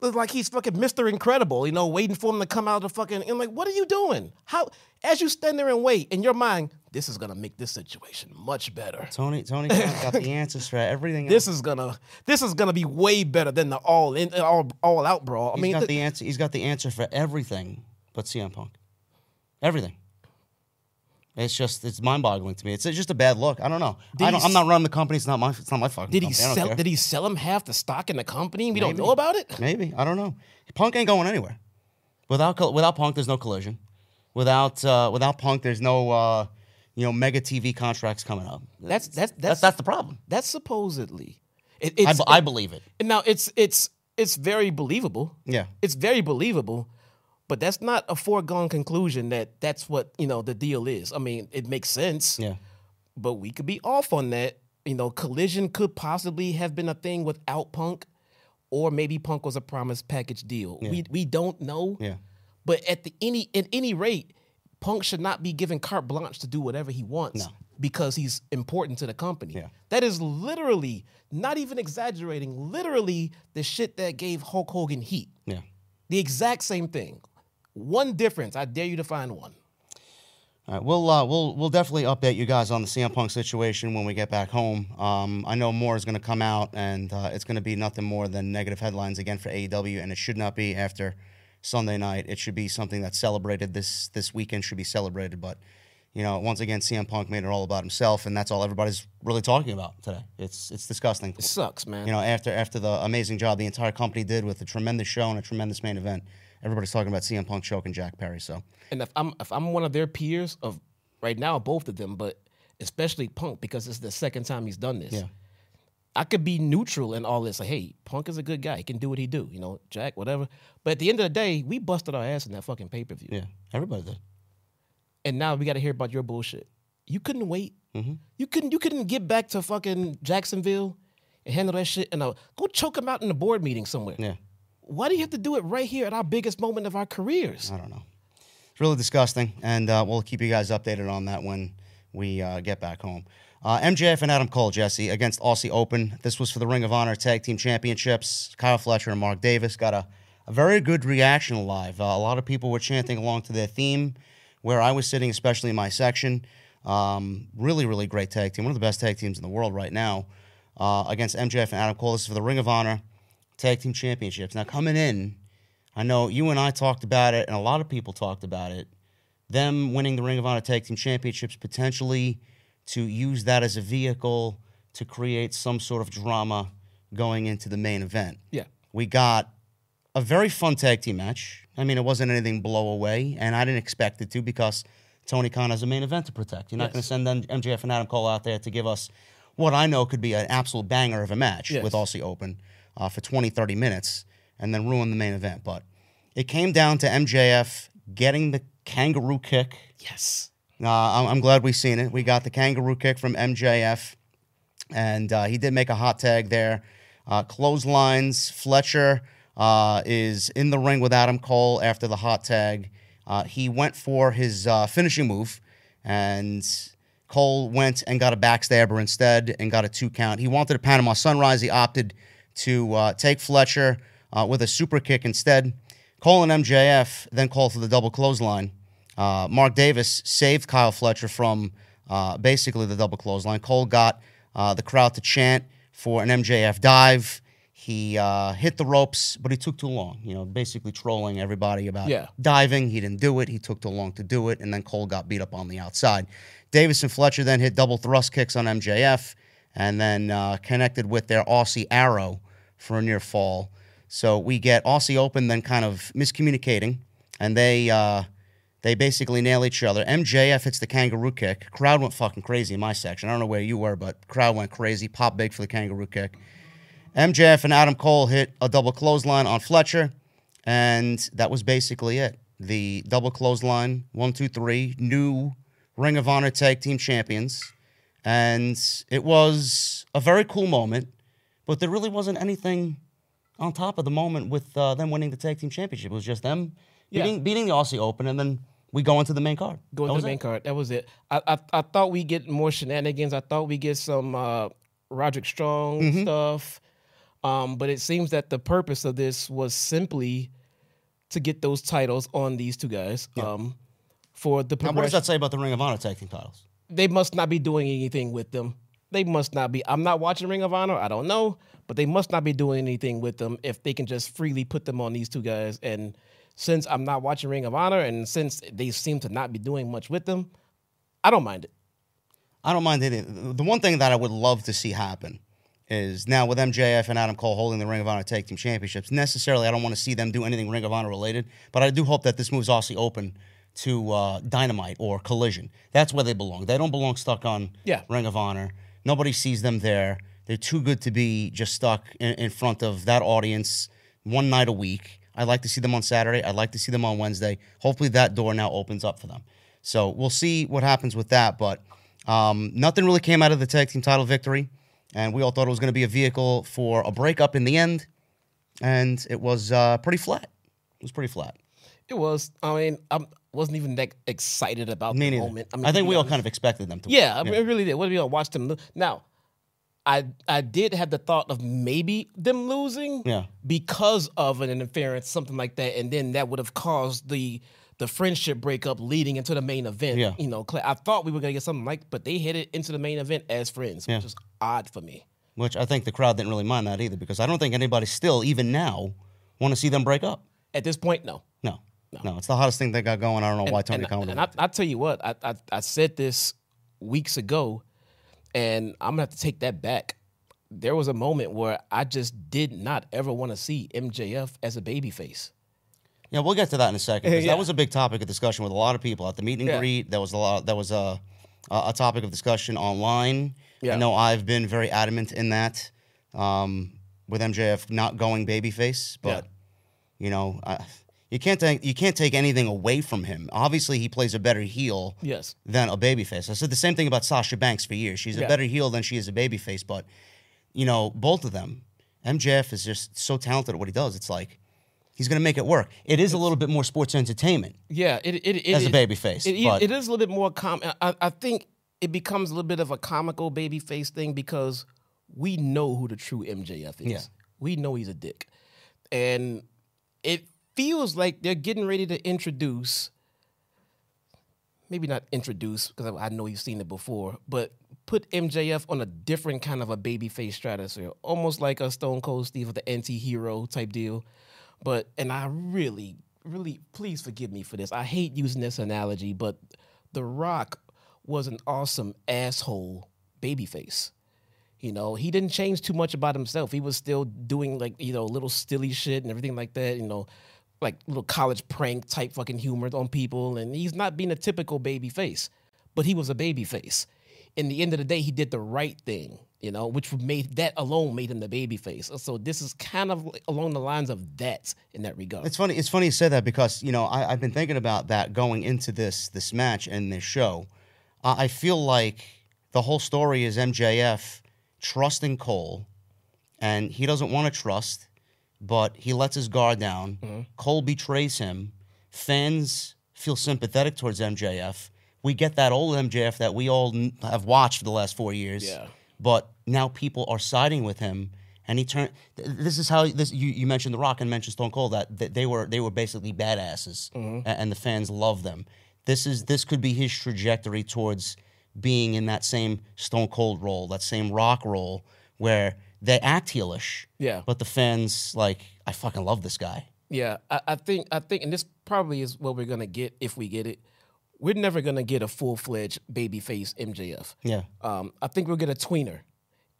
look like he's fucking Mr. Incredible, you know, waiting for him to come out of the fucking. And like, what are you doing? How? As you stand there and wait in your mind, this is gonna make this situation much better. Tony Tony [LAUGHS] got the answers for everything. This is gonna. This is gonna be way better than the all in all all out brawl. I He's mean, got th- the answer. He's got the answer for everything, but CM Punk. Everything. It's just it's mind boggling to me. It's just a bad look. I don't know. Did I don't, I'm not running the company. It's not my. It's not my fucking. did he company. Sell? Did he sell him half the stock in the company? We don't know about it. Maybe I don't know. Punk ain't going anywhere. Without without Punk, there's no collision. Without uh, without Punk, there's no uh, you know mega TV contracts coming up. That's that's That's that's that's the problem. that's supposedly. It, I, I believe it. Now it's it's it's very believable. Yeah. It's very believable, but that's not a foregone conclusion that that's what, you know, the deal is. I mean, it makes sense. Yeah. But we could be off on that. You know, collision could possibly have been a thing without Punk or maybe Punk was a promise package deal. We we don't know. Yeah. But at the any at any rate, Punk should not be given carte blanche to do whatever he wants No. because he's important to the company. Yeah. That is literally, not even exaggerating, literally the shit that gave Hulk Hogan heat. Yeah. The exact same thing. One difference. I dare you to find one. All right, we'll uh, we'll we'll definitely update you guys on the CM Punk situation when we get back home. Um, I know more is going to come out, and uh, it's going to be nothing more than negative headlines again for AEW, and it should not be after Sunday night. It should be something that's celebrated. This this weekend should be celebrated. But you know, once again, CM Punk made it all about himself, and that's all everybody's really talking about today. It's it's disgusting. It sucks, man. You know, after after the amazing job the entire company did with a tremendous show and a tremendous main event, everybody's talking about CM Punk choking Jack Perry. So And if I'm if I'm one of their peers of right now, both of them, but especially Punk because it's the second time he's done this. Yeah. I could be neutral in all this. Like, hey, Punk is a good guy. He can do what he do. You know, Jack, whatever. But at the end of the day, we busted our ass in that fucking pay per view. yeah, everybody did. And now we got to hear about your bullshit. You couldn't wait. Mm-hmm. You couldn't. You couldn't get back to fucking Jacksonville and handle that shit. And uh, go choke him out in a board meeting somewhere. Yeah. Why do you have to do it right here at our biggest moment of our careers? I don't know. It's really disgusting, and uh, we'll keep you guys updated on that when we uh, get back home. Uh, MJF and Adam Cole, Jesse, against Aussie Open. This was for the Ring of Honor Tag Team Championships. Kyle Fletcher and Mark Davis got a, a very good reaction live. Uh, a lot of people were chanting along to their theme where I was sitting, especially in my section. Um, really, really great tag team. One of the best tag teams in the world right now uh, against MJF and Adam Cole. This is for the Ring of Honor Tag Team Championships. Now, coming in, I know you and I talked about it, and a lot of people talked about it. Them winning the Ring of Honor Tag Team Championships potentially to use that as a vehicle to create some sort of drama going into the main event. Yeah. We got a very fun tag team match. I mean, it wasn't anything blow away, and I didn't expect it to because Tony Khan has a main event to protect. You're not Yes. going to send MJF and Adam Cole out there to give us what I know could be an absolute banger of a match Yes. with Aussie Open uh, for 20, 30 minutes and then ruin the main event. But it came down to MJF getting the kangaroo kick. Yes. Uh, I'm, glad we've seen it. We got the kangaroo kick from MJF, and uh, he did make a hot tag there. Uh, clotheslines. Fletcher uh, is in the ring with Adam Cole after the hot tag. Uh, he went for his uh, finishing move, and Cole went and got a backstabber instead and got a two count. He wanted a Panama Sunrise. He opted to take Fletcher with a super kick instead. Cole and MJF then called for the double clothesline. Uh, Mark Davis saved Kyle Fletcher from uh, basically the double clothesline. Cole got uh, the crowd to chant for an MJF dive. He uh, hit the ropes, but he took too long. You know, basically trolling everybody about Yeah. diving. He didn't do it. He took too long to do it, and then Cole got beat up on the outside. Davis and Fletcher then hit double thrust kicks on MJF, and then uh, connected with their Aussie arrow for a near fall. So we get Aussie Open then kind of miscommunicating, and they uh, they basically nail each other. MJF hits the kangaroo kick. Crowd went fucking crazy in my section. I don't know where you were, but crowd went crazy. Pop big for the kangaroo kick. MJF and Adam Cole hit a double clothesline on Fletcher, and that was basically it. The double clothesline, one, two, three, new Ring of Honor Tag Team Champions. And it was a very cool moment, but there really wasn't anything on top of the moment with uh, them winning the Tag Team Championship. It was just them Yeah. beating, beating the Aussie Open, and then we go into the main card. That was the main it. card. That was it. I, I I thought we get more shenanigans. I thought we get some uh, Roderick Strong Mm-hmm. stuff. Um, but it seems that the purpose of this was simply to get those titles on these two guys. Um, for the Now, what does that say about the Ring of Honor Tag Team titles? they must not be doing anything with them. They must not be. I'm not watching Ring of Honor. I don't know, but they must not be doing anything with them if they can just freely put them on these two guys. And since I'm not watching Ring of Honor, and since they seem to not be doing much with them, I don't mind it. I don't mind it. The one thing that I would love to see happen is now with MJF and Adam Cole holding the Ring of Honor Tag Team Championships. Necessarily, I don't want to see them do anything Ring of Honor related, but I do hope that this moves Aussie open to uh, Dynamite or Collision. That's where they belong. They don't belong stuck on Yeah. Ring of Honor. Nobody sees them there. They're too good to be just stuck in, in front of that audience one night a week. I'd like to see them on Saturday. I'd like to see them on Wednesday. Hopefully, that door now opens up for them. So we'll see what happens with that. But um, nothing really came out of the tag team title victory, and we all thought it was going to be a vehicle for a breakup in the end, and it was uh, pretty flat. It was pretty flat. It was. I mean, I wasn't even that excited about Me the neither. moment. I, mean, to think we all kind of expected them to. win. Yeah, I mean, it really did. What do you watch them? Now, I I did have the thought of maybe them losing, Yeah. because of an interference, something like that, and then that would have caused the the friendship breakup leading into the main event. Yeah. you know, I thought we were gonna get something like, but they hit it into the main event as friends, Yeah. which is odd for me. Which I think the crowd didn't really mind that either, because I don't think anybody still, even now, want to see them break up. At this point, no. No, no, it's the hottest thing they got going. I don't know why Tony and, Khan would and I, I tell you what, I, I I said this weeks ago, and I'm gonna have to take that back. There was a moment where I just did not ever want to see MJF as a babyface. Yeah, we'll get to that in a second. 'cause [LAUGHS] Yeah. That was a big topic of discussion with a lot of people at the meet and Yeah. greet. That was a lot. That was a a a topic of discussion online. Yeah. I know I've been very adamant in that um, with MJF not going babyface, but you know, I, you can't take you can't take anything away from him. Obviously, he plays a better heel Yes. than a babyface. I said the same thing about Sasha Banks for years. She's a better heel than she is a babyface, but you know, both of them. MJF is just so talented at what he does. It's like he's going to make it work. It is a little bit more sports entertainment. Yeah, it it, it As a it- babyface, It, it is a little bit more com. I, I think it becomes a little bit of a comical babyface thing because we know who the true MJF is. Yeah. We know he's a dick, and it feels like they're getting ready to introduce. Maybe not introduce because I, know you've seen it before, but put MJF on a different kind of a babyface stratosphere, almost like a Stone Cold Steve or the anti-hero type deal. But and I really, really, please forgive me for this. I hate using this analogy, but The Rock was an awesome asshole babyface. You know, he didn't change too much about himself. He was still doing like, you know, little silly shit and everything like that, you know, like little college prank type fucking humor on people. And he's not being a typical baby face, but he was a baby face. In the end of the day, he did the right thing, you know, which made that alone made him the baby face. So this is kind of along the lines of that in that regard. It's funny. It's funny you say that because you know I, I've been thinking about that going into this this match and this show. I feel like the whole story is MJF trusting Cole, and he doesn't want to trust, but he lets his guard down. Mm-hmm. Cole betrays him. Fans feel sympathetic towards MJF. We get that old MJF that we all n- have watched for the last four years. Yeah. But now people are siding with him, and he turned. th- This is how this. You, you mentioned The Rock and mentioned Stone Cold that, that they were they were basically badasses, a- and, the fans love them. This is this could be his trajectory towards being in that same Stone Cold role, that same Rock role, where they act heelish. Yeah. But the fans like, I fucking love this guy. Yeah, I, I think I think, and this probably is what we're gonna get if we get it. We're never gonna get a full fledged babyface MJF. Yeah. Um, I think we'll get a tweener,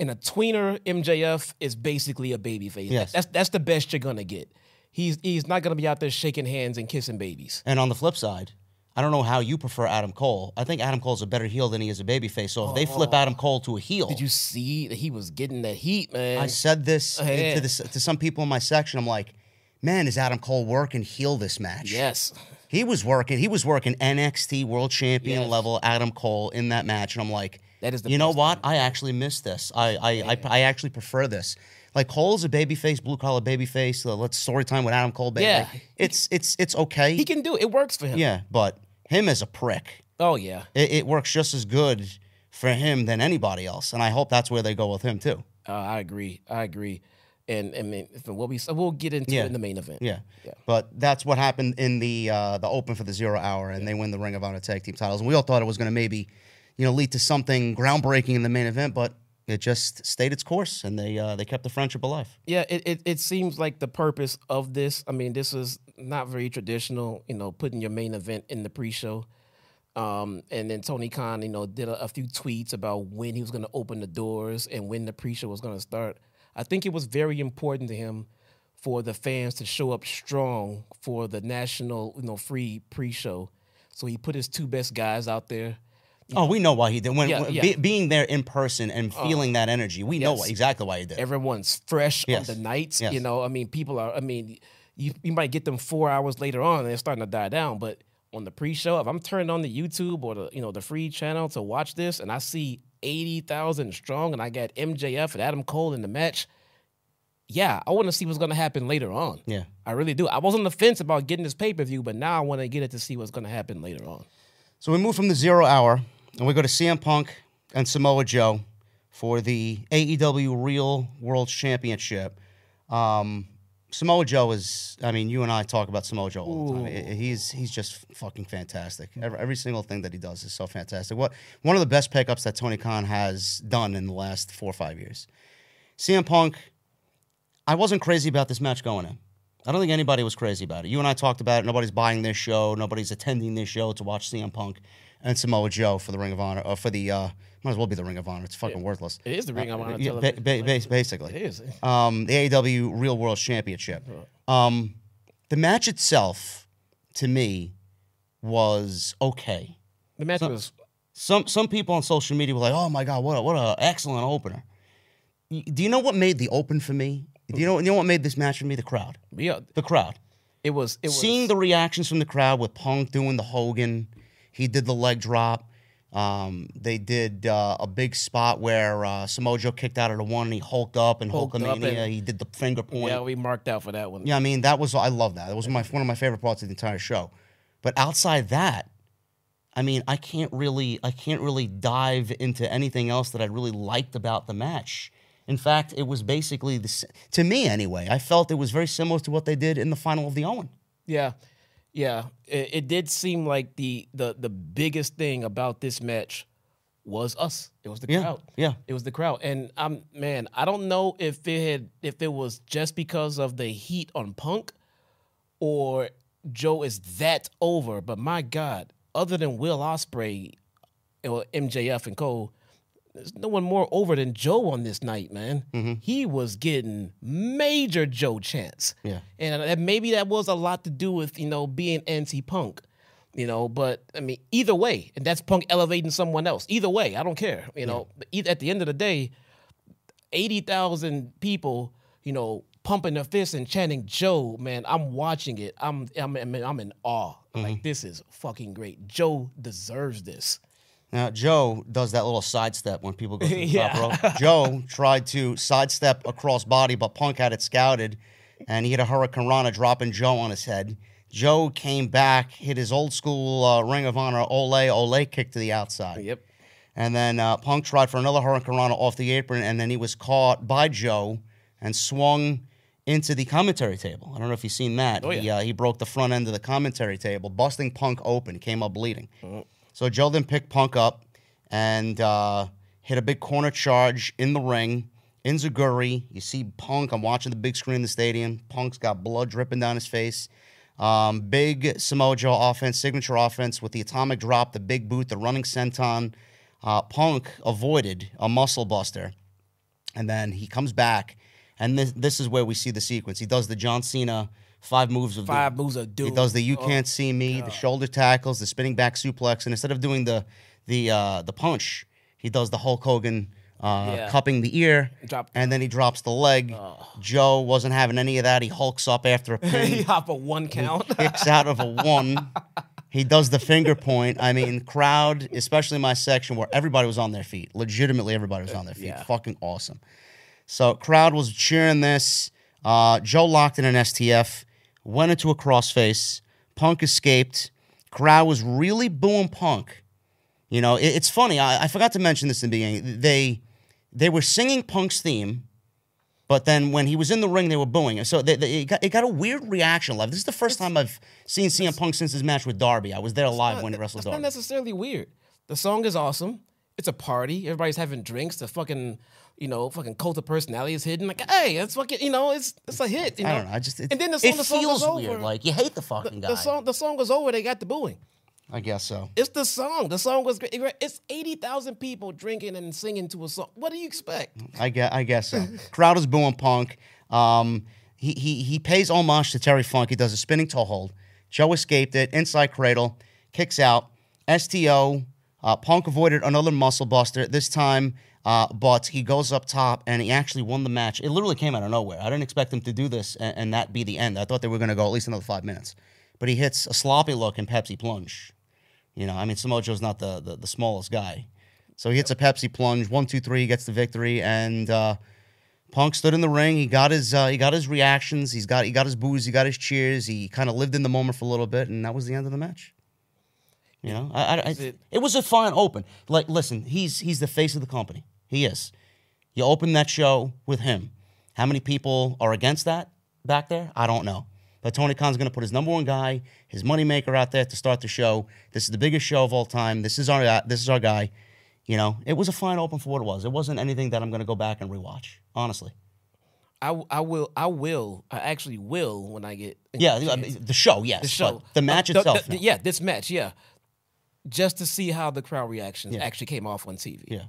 and a tweener MJF is basically a babyface. Yes. That's that's the best you're gonna get. He's he's not gonna be out there shaking hands and kissing babies. And on the flip side, I don't know how you prefer Adam Cole. I think Adam Cole's a better heel than he is a babyface. So if they flip oh. Adam Cole to a heel, Did you see that he was getting that heat, man? I said this Yeah. to, this, to some people in my section. I'm like, man, is Adam Cole working heel this match? yes. He was working. He was working NXT World Champion Yes. level Adam Cole in that match, and I'm like, That is the you know what? I actually miss this. I I, I I actually prefer this. Like Cole's a babyface, blue collar babyface. Uh, let's story time with Adam Cole. Baby. Yeah. it's it's it's okay. He can do it. It works for him. yeah, but him as a prick, Oh yeah. it, it works just as good for him than anybody else. And I hope that's where they go with him too. Uh, I agree. I agree. And I mean, from what we we'll get into Yeah. it in the main event. Yeah. Yeah. But that's what happened in the uh, the open for the zero hour, and they win the Ring of Honor tag team titles. And we all thought it was going to maybe, you know, lead to something groundbreaking in the main event, but it just stayed its course, and they uh, they kept the friendship alive. Yeah, it, it, it seems like the purpose of this. I mean, this is not very traditional, you know, putting your main event in the pre-show. Um, and then Tony Khan, you know, did a, a few tweets about when he was going to open the doors and when the pre-show was going to start. I think it was very important to him for the fans to show up strong for the national, you know, free pre-show. So he put his two best guys out there. Oh, we know why he did. When, Yeah, when- yeah. be- being there in person and oh. feeling that energy, we know yes. why, exactly why he did. everyone's fresh Yes. on the nights. Yes. You know, I mean, people are. I mean, you you might get them four hours later on, and they're starting to die down. But on the pre-show, if I'm turning on the YouTube or the you know the free channel to watch this, and I see eighty thousand strong, and I got MJF and Adam Cole in the match. Yeah, I want to see what's going to happen later on. Yeah. I really do. I was on the fence about getting this pay per view, but now I want to get it to see what's going to happen later on. So we move from the zero hour and we go to CM Punk and Samoa Joe for the AEW Real World Championship. Um, Samoa Joe is, I mean, you and I talk about Samoa Joe all the time. He's he's just fucking fantastic. Every, every single thing that he does is so fantastic. What one of the best pickups that Tony Khan has done in the last four or five years. CM Punk, I wasn't crazy about this match going in. I don't think anybody was crazy about it. You and I talked about it. Nobody's buying this show. Nobody's attending this show to watch CM Punk and Samoa Joe for the Ring of Honor or for the. Uh, might as well be the Ring of Honor. It's fucking worthless. It is the Ring of Honor. Yeah, ba- ba- ba- basically. it is. um, the AEW Real World Championship. Um, the match itself, to me, was okay. The match was Some some people on social media were like, "Oh my god, what a, what a excellent opener." Do you know what made the open for me? Do you know you know what made this match for me? The crowd. yeah. The crowd. It was. It was. Seeing the reactions from the crowd with Punk doing the Hogan, he did the leg drop. Um, they did uh, a big spot where uh, Samoa Joe kicked out of the one and he hulked up and Hulked up Hulkamania. and- he did the finger point. yeah, we marked out for that one. Yeah, I mean that was I love that. That was my one of my favorite parts of the entire show. But outside that, I mean, I can't really I can't really dive into anything else that I really liked about the match. In fact, it was basically the to me anyway. I felt it was very similar to what they did in the final of the Owen. Yeah, yeah. It, it did seem like the the the biggest thing about this match was us. It was the Yeah, crowd. yeah. It was the crowd. And I'm man, I don't know if it had if it was just because of the heat on Punk or Joe is that over. But my God, other than Will Ospreay or MJF and Cole, there's no one more over than Joe on this night, man. Mm-hmm. He was getting major Joe chance. Yeah. And maybe that was a lot to do with, you know, being anti punk, you know, but I mean, either way, and that's punk elevating someone else. Either way, I don't care, you know. But at the end of the day, 80,000 people, you know, pumping their fists and chanting Joe, man, I'm watching it. I'm I'm I'm, in awe. I'm Like this is fucking great. Joe deserves this. Now Joe does that little sidestep when people go to the [LAUGHS] Yeah. top rope. Joe tried to sidestep across body, but Punk had it scouted, and he hit a Hurricane Rana, dropping Joe on his head. Joe came back, hit his old school uh, Ring of Honor Ole Ole kick to the outside. Yep. And then uh, Punk tried for another Hurricane Rana off the apron, and then he was caught by Joe and swung into the commentary table. I don't know if you've seen that. Oh, He, yeah. uh, he broke the front end of the commentary table, busting Punk open. He came up bleeding. So Joe then picked Punk up and uh, hit a big corner charge in the ring. Enzuigiri, you see Punk. I'm watching the big screen in the stadium. Punk's got blood dripping down his face. Um, big Samoa Joe offense, signature offense with the atomic drop, the big boot, the running senton. Uh, Punk avoided a muscle buster, and then he comes back, and this, this is where we see the sequence. He does the John Cena five moves of Five the, moves of doom. he does the you Oh, can't see me, the shoulder tackles, the spinning back suplex, and instead of doing the the uh, the punch, he does the Hulk Hogan uh, Yeah. cupping the ear, Drop- and then he drops the leg. Joe wasn't having any of that. He hulks up after a [LAUGHS] pin he hop a one count. He [LAUGHS] kicks out of a one. He does the finger point. I mean, crowd, especially my section where everybody was on their feet. Legitimately, everybody was on their feet. Yeah. Fucking awesome. So, crowd was cheering this. Uh, Joe locked in an STF, went into a crossface. Punk escaped. Crowd was really booing Punk. You know, it- it's funny. I, I forgot to mention this in the beginning. They they were singing Punk's theme, but then when he was in the ring, they were booing him. So they, they, it, got, it got a weird reaction live. This is the first time I've seen CM Punk since his match with Darby. I was there live when he wrestled That's not necessarily weird. The song is awesome. It's a party. Everybody's having drinks. The fucking, you know, fucking cult of personality is hidden. Like, hey, it's fucking, you know, it's it's a hit. You know? I don't know. I just it, and then the song, it the song feels was weird. over. Like you hate the fucking guy. the song, the song was over. They got the booing. I guess so. It's the song. The song was great. It's eighty thousand people drinking and singing to a song. What do you expect? I guess, I guess so. Crowd is booing Punk. Um, he, he, he pays homage to Terry Funk. He does a spinning toe hold. Joe escaped it. Inside cradle. Kicks out. STO. Uh, Punk avoided another muscle buster. This time, uh, but he goes up top and he actually won the match. It literally came out of nowhere. I didn't expect him to do this and, and that be the end. I thought they were going to go at least another five minutes. But he hits a sloppy look and Pepsi plunge. You know, I mean, Samoa Joe's not the, the, the smallest guy. So he hits a Pepsi plunge, one, two, three, he gets the victory, and uh, Punk stood in the ring. He got his uh, he got his reactions. He's got he got his boos. He got his cheers. He kind of lived in the moment for a little bit, and that was the end of the match. You know, I, I, I- it- it was a fine open. Like, listen, he's he's the face of the company. He is. You open that show with him. How many people are against that back there? I don't know. But Tony Khan's going to put his number one guy, his moneymaker, out there to start the show. This is the biggest show of all time. This is our uh, this is our guy. You know, it was a fine open for what it was. It wasn't anything that I'm going to go back and rewatch. Honestly, I, I will I will I actually will when I get Yeah, I mean, the show, yes. the show but the match Uh, itself. the- no. yeah, this match, yeah, just to see how the crowd reaction Yeah. actually came off on TV. Yeah.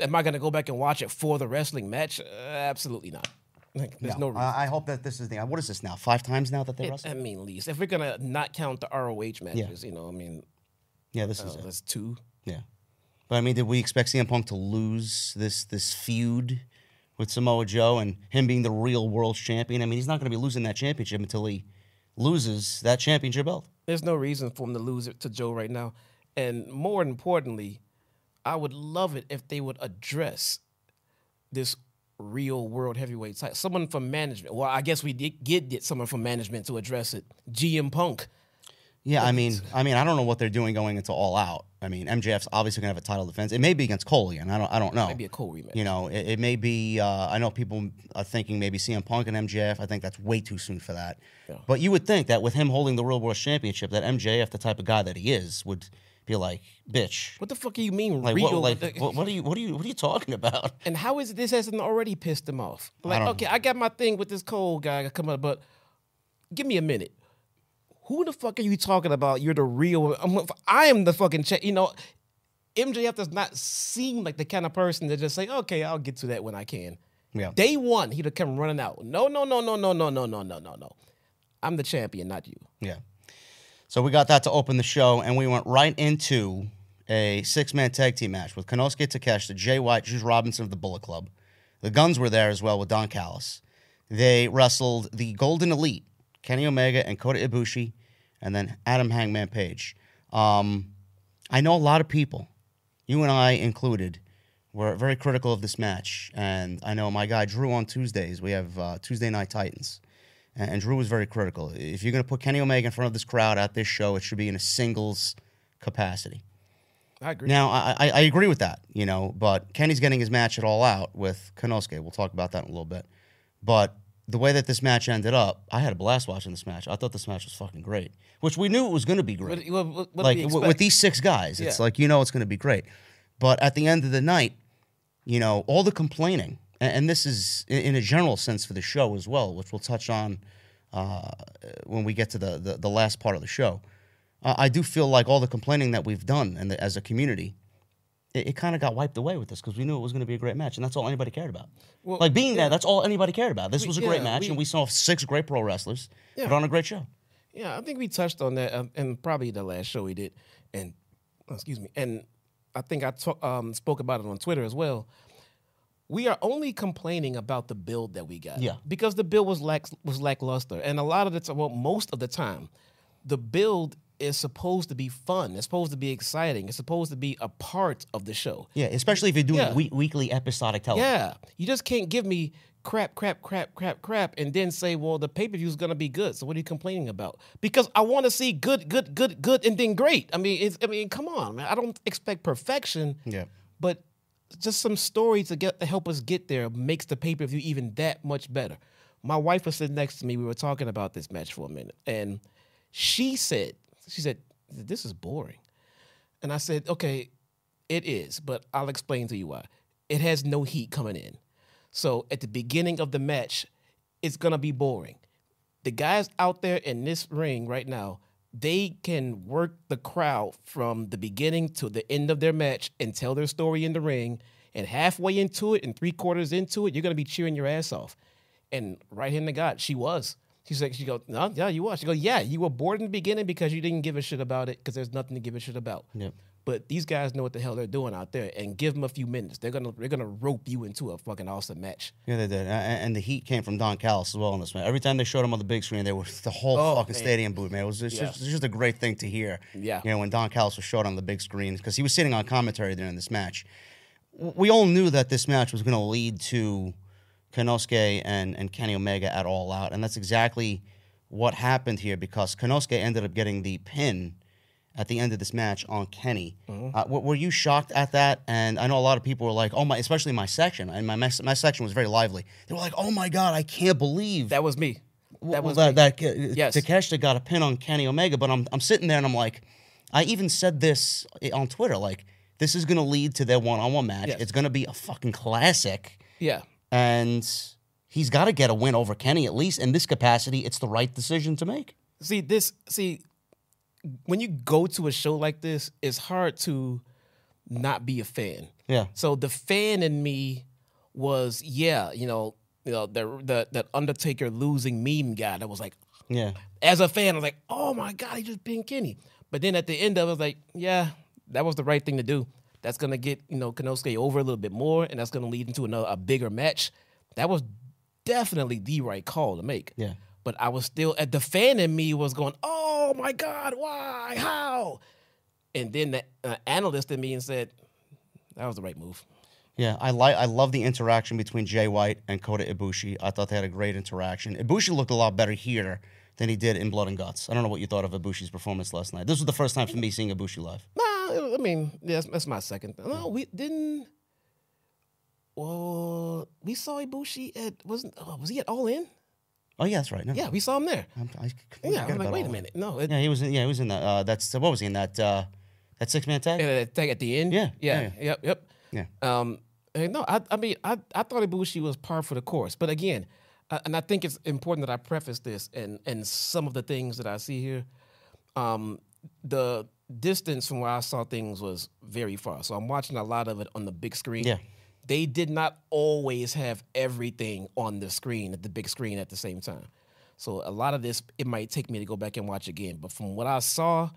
Am I going to go back and watch it for the wrestling match? Uh, absolutely not. Like, there's no, No, reason. I I hope that this is the. What is this now? Five times now that they It- wrestle? I mean, least if we're gonna not count the ROH matches, you know, I mean, Yeah, this uh, is that's two. Yeah. But I mean, did we expect CM Punk to lose this this feud with Samoa Joe and him being the real world champion? I mean, he's not going to be losing that championship until he loses that championship belt. There's no reason for him to lose it to Joe right now. And more importantly, I would love it if they would address this real world heavyweight title. Someone from management. Well, I guess we did get, get someone from management to address it. GM Punk. Yeah, I mean, I mean, I don't know what they're doing going into All Out. I mean, MJF's obviously going to have a title defense. It may be against Cole again. I don't, I don't know. Maybe a Cole rematch. You know, it, it may be. Uh, I know people are thinking maybe CM Punk and MJF. I think that's way too soon for that. Yeah. But you would think that with him holding the Real World Championship, that MJF, the type of guy that he is, would be like, "Bitch, What the fuck do you mean like, real? what, like, what, what are you, what are you, what are you talking about?" [LAUGHS] and how is it this hasn't already pissed him off? Like, don't okay, I got my thing with this Cole guy coming up, but give me a minute. Who the fuck are you talking about? You're the real. I'm, I am the fucking. Cha- you know, MJF does not seem like the kind of person to just say, "Okay, I'll get to that when I can." Yeah. Day one, he'd have come running out. No, no, no, no, no, no, no, no, no, no, no. I'm the champion, not you. Yeah. So we got that to open the show, and we went right into a six-man tag team match with Konosuke Takeshita, Jay White, Juice Robinson of the Bullet Club. The Guns were there as well with Don Callis. They wrestled the Golden Elite, Kenny Omega and Kota Ibushi, and then Adam Hangman Page. Um, I know a lot of people, you and I included, were very critical of this match, and I know my guy Drew on Tuesdays. We have uh, Tuesday Night Titans. And, Drew was very critical. If you're going to put Kenny Omega in front of this crowd at this show, it should be in a singles capacity. I agree. Now, I, I, I agree with that, you know, but Kenny's getting his match at All Out with Konosuke. We'll talk about that in a little bit. But the way that this match ended up, I had a blast watching this match. I thought this match was fucking great, which we knew it was going to be great what, what, what like w- with these six guys, it's Yeah. like you know it's going to be great. But at the end of the night, you know, all the complaining, and, and this is in, in a general sense for the show as well, which we'll touch on uh, when we get to the, the the last part of the show. Uh, I do feel like all the complaining that we've done and as a community, it, it kind of got wiped away with this because we knew it was going to be a great match, and that's all anybody cared about. Well, like being there, that's all anybody cared about. This was a great match, we- and we saw six great pro wrestlers Yeah. put on a great show. Yeah, I think we touched on that, um, and probably the last show we did, and excuse me, and I think I um, spoke about it on Twitter as well. We are only complaining about the build that we got, Yeah. because the build was lack was lackluster, and a lot of the time, well, most of the time, the build is supposed to be fun. It's supposed to be exciting. It's supposed to be a part of the show. Yeah, especially if you're doing Yeah. we- weekly episodic television. Yeah, you just can't give me crap, crap, crap, crap, crap, and then say, "Well, the pay per view is gonna be good." So what are you complaining about? Because I want to see good, good, good, good, and then great. I mean, it's, I mean, come on, man. I don't expect perfection. Yeah. but just some story to get to help us get there makes the pay per view even that much better. My wife was sitting next to me. We were talking about this match for a minute, and she said, "She said this is boring," and I said, "Okay, it is, but I'll explain to you why. It has no heat coming in. So at the beginning of the match, it's gonna be boring. The guys out there in this ring right now, they can work the crowd from the beginning to the end of their match and tell their story in the ring. And halfway into it and three quarters into it, you're gonna be cheering your ass off. And right hand to God, she was. She's like, she goes, no, yeah, you was. She goes, yeah, you were bored in the beginning because you didn't give a shit about it because there's nothing to give a shit about. Yep. But these guys know what the hell they're doing out there, and give them a few minutes. They're gonna they're gonna rope you into a fucking awesome match. Yeah, they did, and the heat came from Don Callis as well on this man. Every time they showed him on the big screen, they were [LAUGHS] the whole Oh, fucking man. stadium booed, man. It was just, Yeah. just, just a great thing to hear. Yeah. you know when Don Callis was showed on the big screen because he was sitting on commentary during this match. We all knew that this match was going to lead to Konosuke and and Kenny Omega at All Out, and that's exactly what happened here because Konosuke ended up getting the pin at the end of this match on Kenny. Mm-hmm. Uh, w- were you shocked at that? And I know a lot of people were like, "Oh my!" Especially my section, and my mes- my section was very lively. They were like, "Oh my god, I can't believe That was me. That was that, me. that uh, Yes. Takeshita got a pin on Kenny Omega." But I'm I'm sitting there and I'm like, I even said this on Twitter, like, this is gonna lead to their one on one match. Yes. It's gonna be a fucking classic, yeah. and he's got to get a win over Kenny at least. In this capacity, it's the right decision to make. See this. See, when you go to a show like this, it's hard to not be a fan. Yeah. So the fan in me was, yeah, you know, you know, the the that Undertaker losing meme guy that was like, Yeah. as a fan, I was like, oh my god, he just pinned Kenny. But then at the end of it, I was like, yeah, that was the right thing to do. That's gonna get you know Konosuke over a little bit more, and that's gonna lead into another a bigger match. That was definitely the right call to make. Yeah. But I was still at the fan in me was going, oh my god, why, how? And then the uh, analyst in me and said, that was the right move. Yeah, I like I love the interaction between Jay White and Kota Ibushi. I thought they had a great interaction. Ibushi looked a lot better here than he did in Blood and Guts. I don't know what you thought of Ibushi's performance last night. This was the first time for me seeing Ibushi live. Nah, I mean, yeah, that's, that's my second. No, we didn't. Well, we saw Ibushi at wasn't oh, was he at All In? Oh yeah, that's right. No, Yeah, we saw him there. I'm, I Yeah, I'm like, wait a minute, no, it, Yeah, he was in. Yeah, he was in that. Uh, that's what was he in that? Uh, that six man tag. tag at the end. Yeah, yeah, yeah, yep, yep. Yeah. Um, no, I, I mean, I, I thought Ibushi was par for the course, but again, uh, and I think it's important that I preface this and and some of the things that I see here. Um, the distance from where I saw things was very far, so I'm watching a lot of it on the big screen. Yeah. They did not always have everything on the screen at the big screen at the same time. So a lot of this, it might take me to go back and watch again. But from what I saw,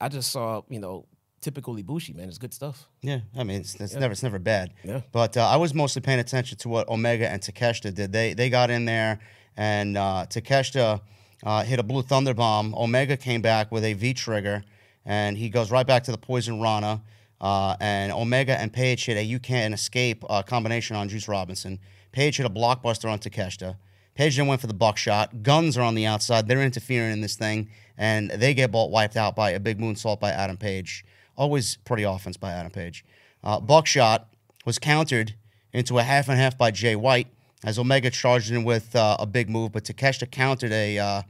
I just saw, you know, typical Ibushi, man. It's good stuff. Yeah, I mean it's, it's never it's never bad. Yeah. But uh, I was mostly paying attention to what Omega and Takeshita did. They they got in there and uh, Takeshita uh, hit a blue thunder bomb. Omega came back with a V trigger, and he goes right back to the poison Rana. Uh, and Omega and Page hit a you can't escape uh, combination on Juice Robinson. Page hit a blockbuster on Takeshita. Page then went for the buckshot. Guns are on the outside. They're interfering in this thing, and they get bolt wiped out by a big moonsault by Adam Page. Always pretty offense by Adam Page. Uh, buckshot was countered into a half and half by Jay White as Omega charged in with uh, a big move, but Takeshita countered a uh,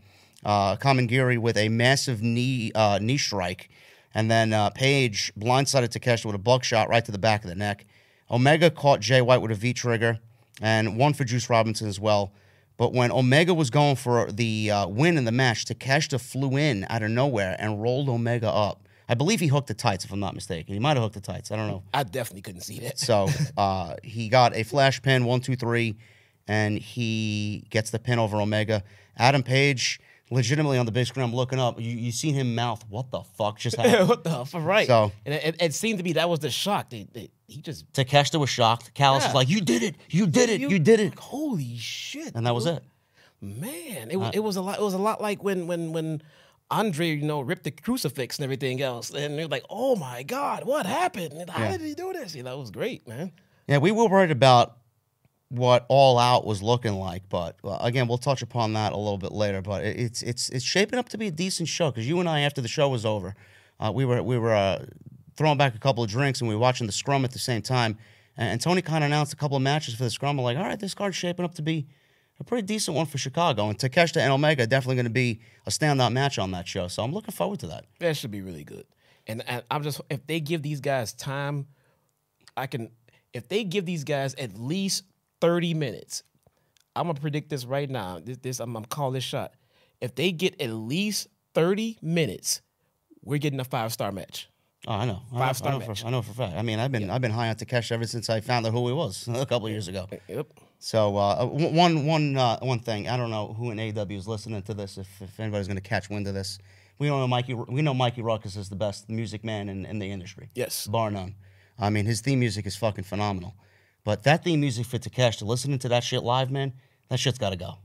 uh, Kamingiri with a massive knee uh, knee strike, and then uh, Page blindsided Takeshita with a buckshot right to the back of the neck. Omega caught Jay White with a V trigger and one for Juice Robinson as well. But when Omega was going for the uh, win in the match, Takeshita flew in out of nowhere and rolled Omega up. I believe he hooked the tights, if I'm not mistaken. He might have hooked the tights. I don't know. I definitely couldn't see that. So [LAUGHS] uh, he got a flash pin, one, two, three, and he gets the pin over Omega. Adam Page, legitimately on the big screen, I'm looking up. You, you see him mouth, what the fuck just [LAUGHS] happened? what the fuck? Right. So- and it, it seemed to be that was the shock. They, they, he just Takeshita was shocked. Callis Yeah. was like, you did it. You did it. You, did it. Holy shit! And that was it. Man, it, wa- it was a lot. It was a lot like when when when Andre, you know, ripped the crucifix and everything else, and they're like, "Oh my God, what happened? How Yeah. did he do this?" You know, it was great, man. Yeah, we were worried about what All Out was looking like, but uh, again, we'll touch upon that a little bit later. But it- it's it's it's shaping up to be a decent show because you and I, after the show was over, uh, we were we were uh, throwing back a couple of drinks and we were watching the scrum at the same time. And, and Tony of announced a couple of matches for the scrum. I'm like, all right, this card's shaping up to be a pretty decent one for Chicago. And Takeshita and Omega definitely going to be a standout match on that show. So I'm looking forward to that. That should be really good. And, and I'm just if they give these guys time, I can. If they give these guys at least 30 minutes, I'm gonna predict this right now. This, this I'm, I'm calling this shot. If they get at least 30 minutes, we're getting a five star match. Oh, I know. I Five-star I know, match. for, I know for a fact. I mean, I've been I've been high on Takeshita ever since I found out who he was [LAUGHS] a couple years ago. Yep. So uh, w- one one uh, one thing I don't know who in AW is listening to this. If, if anybody's going to catch wind of this, we know Mikey. We know Mikey Rukus is the best music man in, in the industry. Yes. bar none. I mean, his theme music is fucking phenomenal. But that theme music for Takeshita, listening to that shit live, man, that shit's got to go.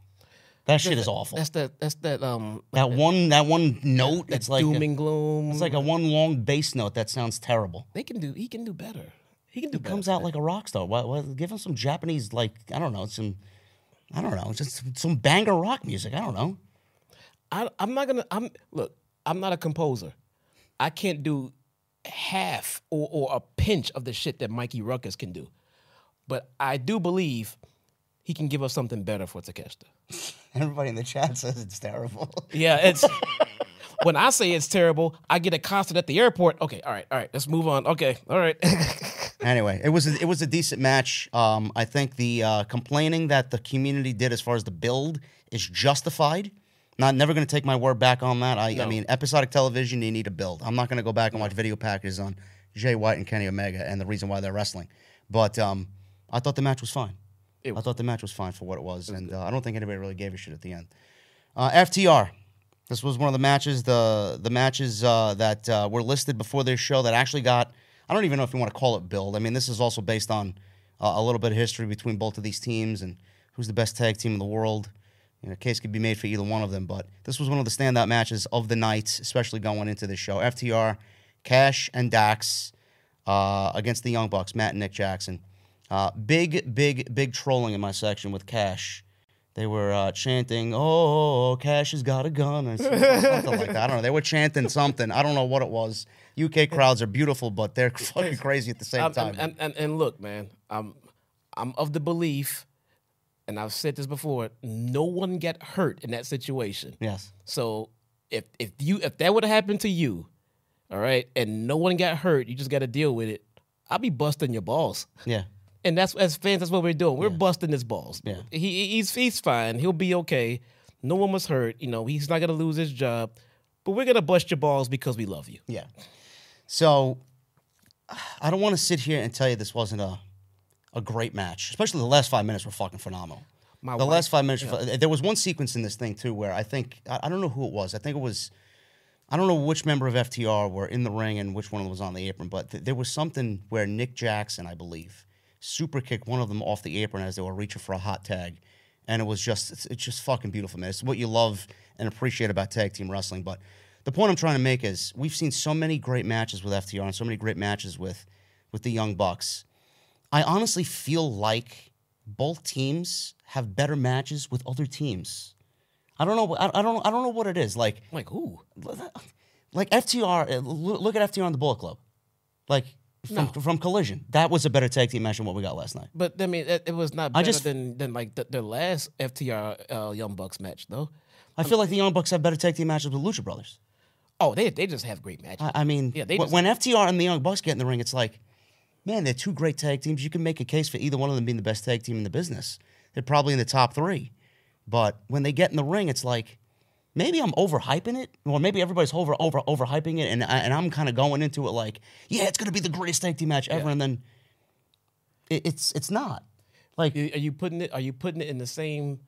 That shit is awful. That's that. That's that. Um, That one that one note, it's like doom a, and gloom. it's like a one long bass note that sounds terrible. they can do. He can do better. He can do better. comes out like a rock star. Why, why, give him some Japanese, like I don't know, some I don't know, just some banger rock music. I don't know. I, I'm not gonna. I'm look. I'm not a composer. I can't do half or, or a pinch of the shit that Mikey Rukus can do. But I do believe he can give us something better for Takeshita. [LAUGHS] Everybody in the chat says it's terrible. Yeah, it's [LAUGHS] when I say it's terrible, I get a accosted at the airport. Okay, all right, all right, let's move on. Okay, all right. [LAUGHS] anyway, it was a, it was a decent match. Um, I think the uh, complaining that the community did as far as the build is justified. Not never going to take my word back on that. I, I mean, episodic television, you need a build. I'm not going to go back and watch video packages on Jay White and Kenny Omega and the reason why they're wrestling. But um, I thought the match was fine. It I was- thought the match was fine for what it was, and uh, I don't think anybody really gave a shit at the end. Uh, FTR. This was one of the matches, the the matches uh, that uh, were listed before this show that actually got. I don't even know if you want to call it build. I mean, this is also based on uh, a little bit of history between both of these teams and who's the best tag team in the world. You know, a case could be made for either one of them, but this was one of the standout matches of the night, especially going into this show. FTR, Cash and Dax uh, against the Young Bucks, Matt and Nick Jackson. Uh, big, big, big trolling in my section with Cash. They were uh, chanting, "Oh, Cash has got a gun," or something like that. I don't know. They were chanting something. I don't know what it was. UK crowds are beautiful, but they're [LAUGHS] fucking crazy at the same Um, time. and, and, and look, man, I'm I'm of the belief, and I've said this before, no one get hurt in that situation. yes. So if if you if that would have happened to you, all right, and no one got hurt, you just got to deal with it. I'll be busting your balls. Yeah. And that's as fans, that's what we're doing. We're busting his balls. Yeah. He he's he's fine. He'll be okay. No one was hurt. You know, he's not gonna lose his job. But we're gonna bust your balls because we love you. Yeah. So I don't want to sit here and tell you this wasn't a a great match. Especially the last five minutes were fucking phenomenal. My the wife- last five minutes. were There was one sequence in this thing too where I think I, I don't know who it was. I think it was. I don't know which member of FTR were in the ring and which one was on the apron, but th- there was something where Nick Jackson, I believe, super kicked one of them off the apron as they were reaching for a hot tag, and it was just it's, it's just fucking beautiful, man. It's what you love and appreciate about tag team wrestling. But the point I'm trying to make is we've seen so many great matches with FTR and so many great matches with with the Young Bucks. I honestly feel like both teams have better matches with other teams. I don't know. I, I don't. I don't know what it is. Like, like, who? like FTR. uh, Look at FTR on the Bullet Club. Like from, from Collision, that was a better tag team match than what we got last night. But I mean, it, it was not I better just- than than like the, the last FTR uh, Young Bucks match, though. I feel like the Young Bucks have better tag team matches with Lucha Brothers. Oh, they they just have great matches. I, I mean, Yeah, they just- when FTR and the Young Bucks get in the ring, it's like, man, they're two great tag teams. You can make a case for either one of them being the best tag team in the business. They're probably in the top three. But when they get in the ring, it's like, maybe I'm overhyping it, or maybe everybody's over over overhyping it, and I, and I'm kind of going into it like, yeah, it's gonna be the greatest tag team match ever, Yeah. and then it, it's it's not. Like, are you putting it? Are you putting it in the same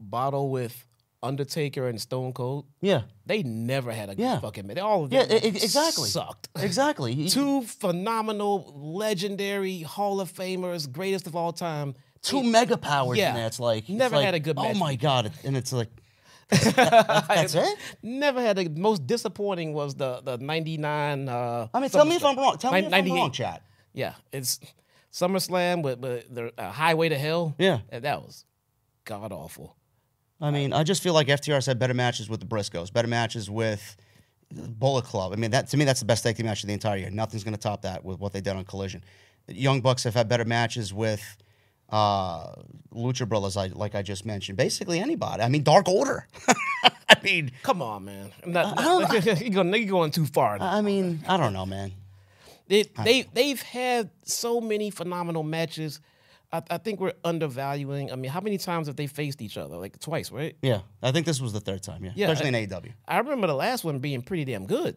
bottle with Undertaker and Stone Cold? yeah, They never had a Yeah. fucking match. All of yeah, them e- e- exactly, sucked. [LAUGHS] exactly. Two phenomenal, legendary Hall of Famers, greatest of all time. two mega powers Yeah. there. It's like Never like, had a good Oh my god! And it's like that's [LAUGHS] it. Never had the most disappointing was the the '99. Uh, I mean, tell me if. I'm wrong. Tell me if I'm wrong, chat. Yeah, it's SummerSlam with, with the uh, Highway to Hell. Yeah. and that was god awful. I mean, I just feel like FTR's had better matches with the Briscoes, better matches with Bullet Club. I mean, that to me, that's the best tag team match of the entire year. Nothing's going to top that with what they did on Collision. Young Bucks have had better matches with uh, Lucha Brothers, I, like I just mentioned. Basically, anybody. I mean, Dark Order. [LAUGHS] I mean, Come on, man. I'm not, I don't you're, going, you're going too far. now. I mean, I don't know, man. They, they they've had so many phenomenal matches. I, I think we're undervaluing. I mean, how many times have they faced each other? Like twice, right? Yeah, I think this was the third time. Yeah, Yeah, especially I- in AEW. I remember the last one being pretty damn good.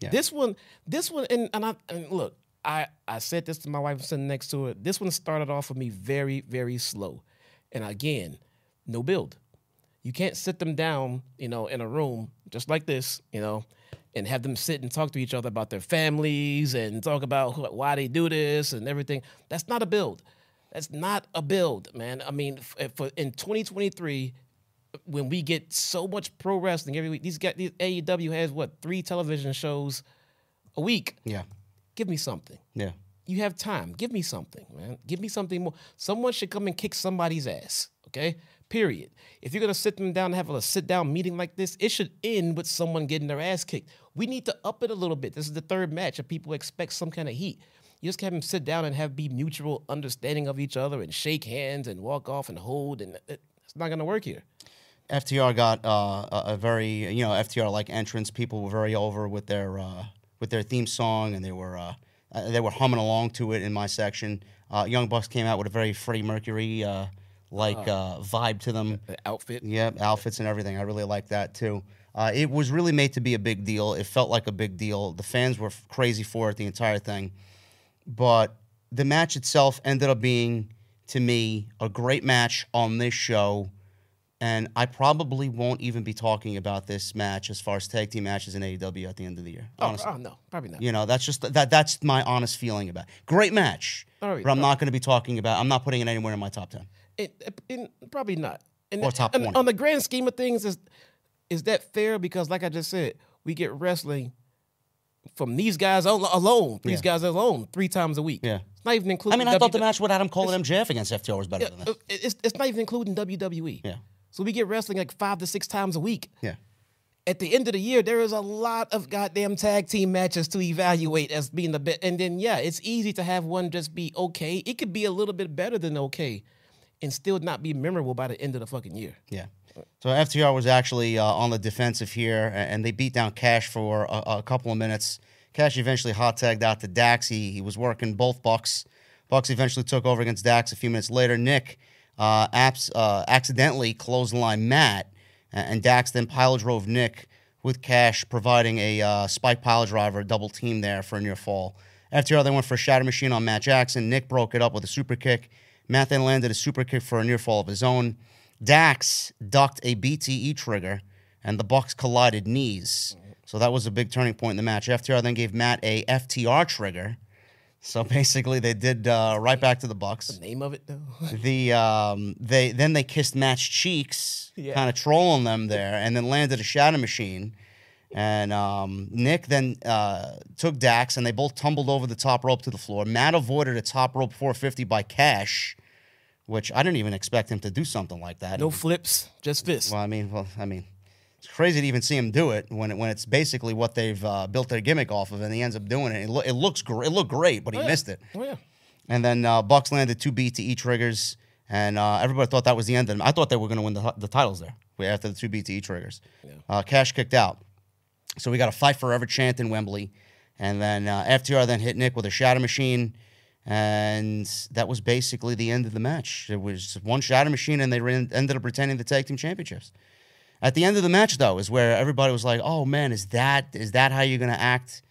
Yeah. This one, this one, and, and I and look, I I said this to my wife sitting next to her. This one started off for me very very slow, and again, no build. You can't sit them down, you know, in a room just like this, you know, and have them sit and talk to each other about their families and talk about wh- why they do this and everything. That's not a build. That's not a build, man. I mean, f- eh, for in 2023, when we get so much pro wrestling every week, these guys, these AEW has what three television shows a week. Yeah, Give me something. yeah. You have time. Give me something, man. Give me something more. Someone should come and kick somebody's ass. Okay. Period. If you're gonna sit them down and have a sit down meeting like this, it should end with someone getting their ass kicked. We need to up it a little bit. This is the third match, and people expect some kind of heat. You just have them sit down and have be mutual understanding of each other and shake hands and walk off and hold, and it, it's not gonna work here. FTR got uh, a, a very you know FTR like entrance. People were very over with their uh, with their theme song, and they were uh, Uh, they were humming along to it in my section. Uh, Young Bucks came out with a very Freddie Mercury uh, like uh, vibe to them. The outfit. Yeah, outfits and everything. I really like that too. Uh, it was really made to be a big deal. It felt like a big deal. The fans were f- crazy for it, the entire thing. But the match itself ended up being, to me, a great match on this show. And I probably won't even be talking about this match as far as tag team matches in AEW at the end of the year. Oh, Honestly. oh, no, probably not. You know, that's just that. That's my honest feeling about. It. Great match, right, but I'm not going to be talking about. I'm not putting it anywhere in my top ten. It, it- probably not. And Or top and on the grand scheme of things, is is that fair? Because like I just said, we get wrestling from these guys alone. These Yeah. guys alone, three times a week. Yeah. It's not even including. I mean, I thought the match with Adam Cole and MJF against FTR was better than this. Uh, It's, it's not even including WWE. Yeah. So we get wrestling like five to six times a week. Yeah. At the end of the year, there is a lot of goddamn tag team matches to evaluate as being the best. And then, yeah, it's easy to have one just be okay. It could be a little bit better than okay and still not be memorable by the end of the fucking year. Yeah. So FTR was actually uh, on the defensive here, and they beat down Cash for a, a couple of minutes. Cash eventually hot tagged out to Dax. He, he was working both Bucks. Bucks eventually took over against Dax a few minutes later. Nick uh, abs- uh, accidentally clotheslined Matt, and Dax then pile drove Nick with Cash providing a uh, spike pile driver, a double team there for a near fall. FTR then went for a shatter machine on Matt Jackson. Nick broke it up with a super kick. Matt then landed a super kick for a near fall of his own. Dax ducked a BTE trigger, and the Bucks collided knees. So that was a big turning point in the match. FTR then gave Matt a FTR trigger. So [LAUGHS] basically, they did uh, right back to the Bucks. The Name of it, though. [LAUGHS] The um, they then they kissed Matt's cheeks, Yeah. kind of trolling them there, and then landed a shatter machine. And um, Nick then uh, took Dax, and they both tumbled over the top rope to the floor. Matt avoided a top rope 450 by Cash, which I didn't even expect him to do something like that. no flips, just fists. Well, I mean, well, I mean, it's crazy to even see him do it when it, when it's basically what they've uh, built their gimmick off of, and he ends up doing it. It, lo- it looks great. It looked great, but he Oh, yeah. missed it. Oh, yeah. And then uh, Bucks landed two BTE triggers, and uh, everybody thought that was the end of them. I thought they were going to win the, the titles there after the two BTE triggers. Uh, Cash kicked out. So we got a fight forever chant in Wembley. And then uh, FTR then hit Nick with a shatter machine. And that was basically the end of the match. It was one shatter machine, and they ran, ended up retaining the tag team championships. At the end of the match, though, is where everybody was like, "Oh man, is that is that how you're gonna act?"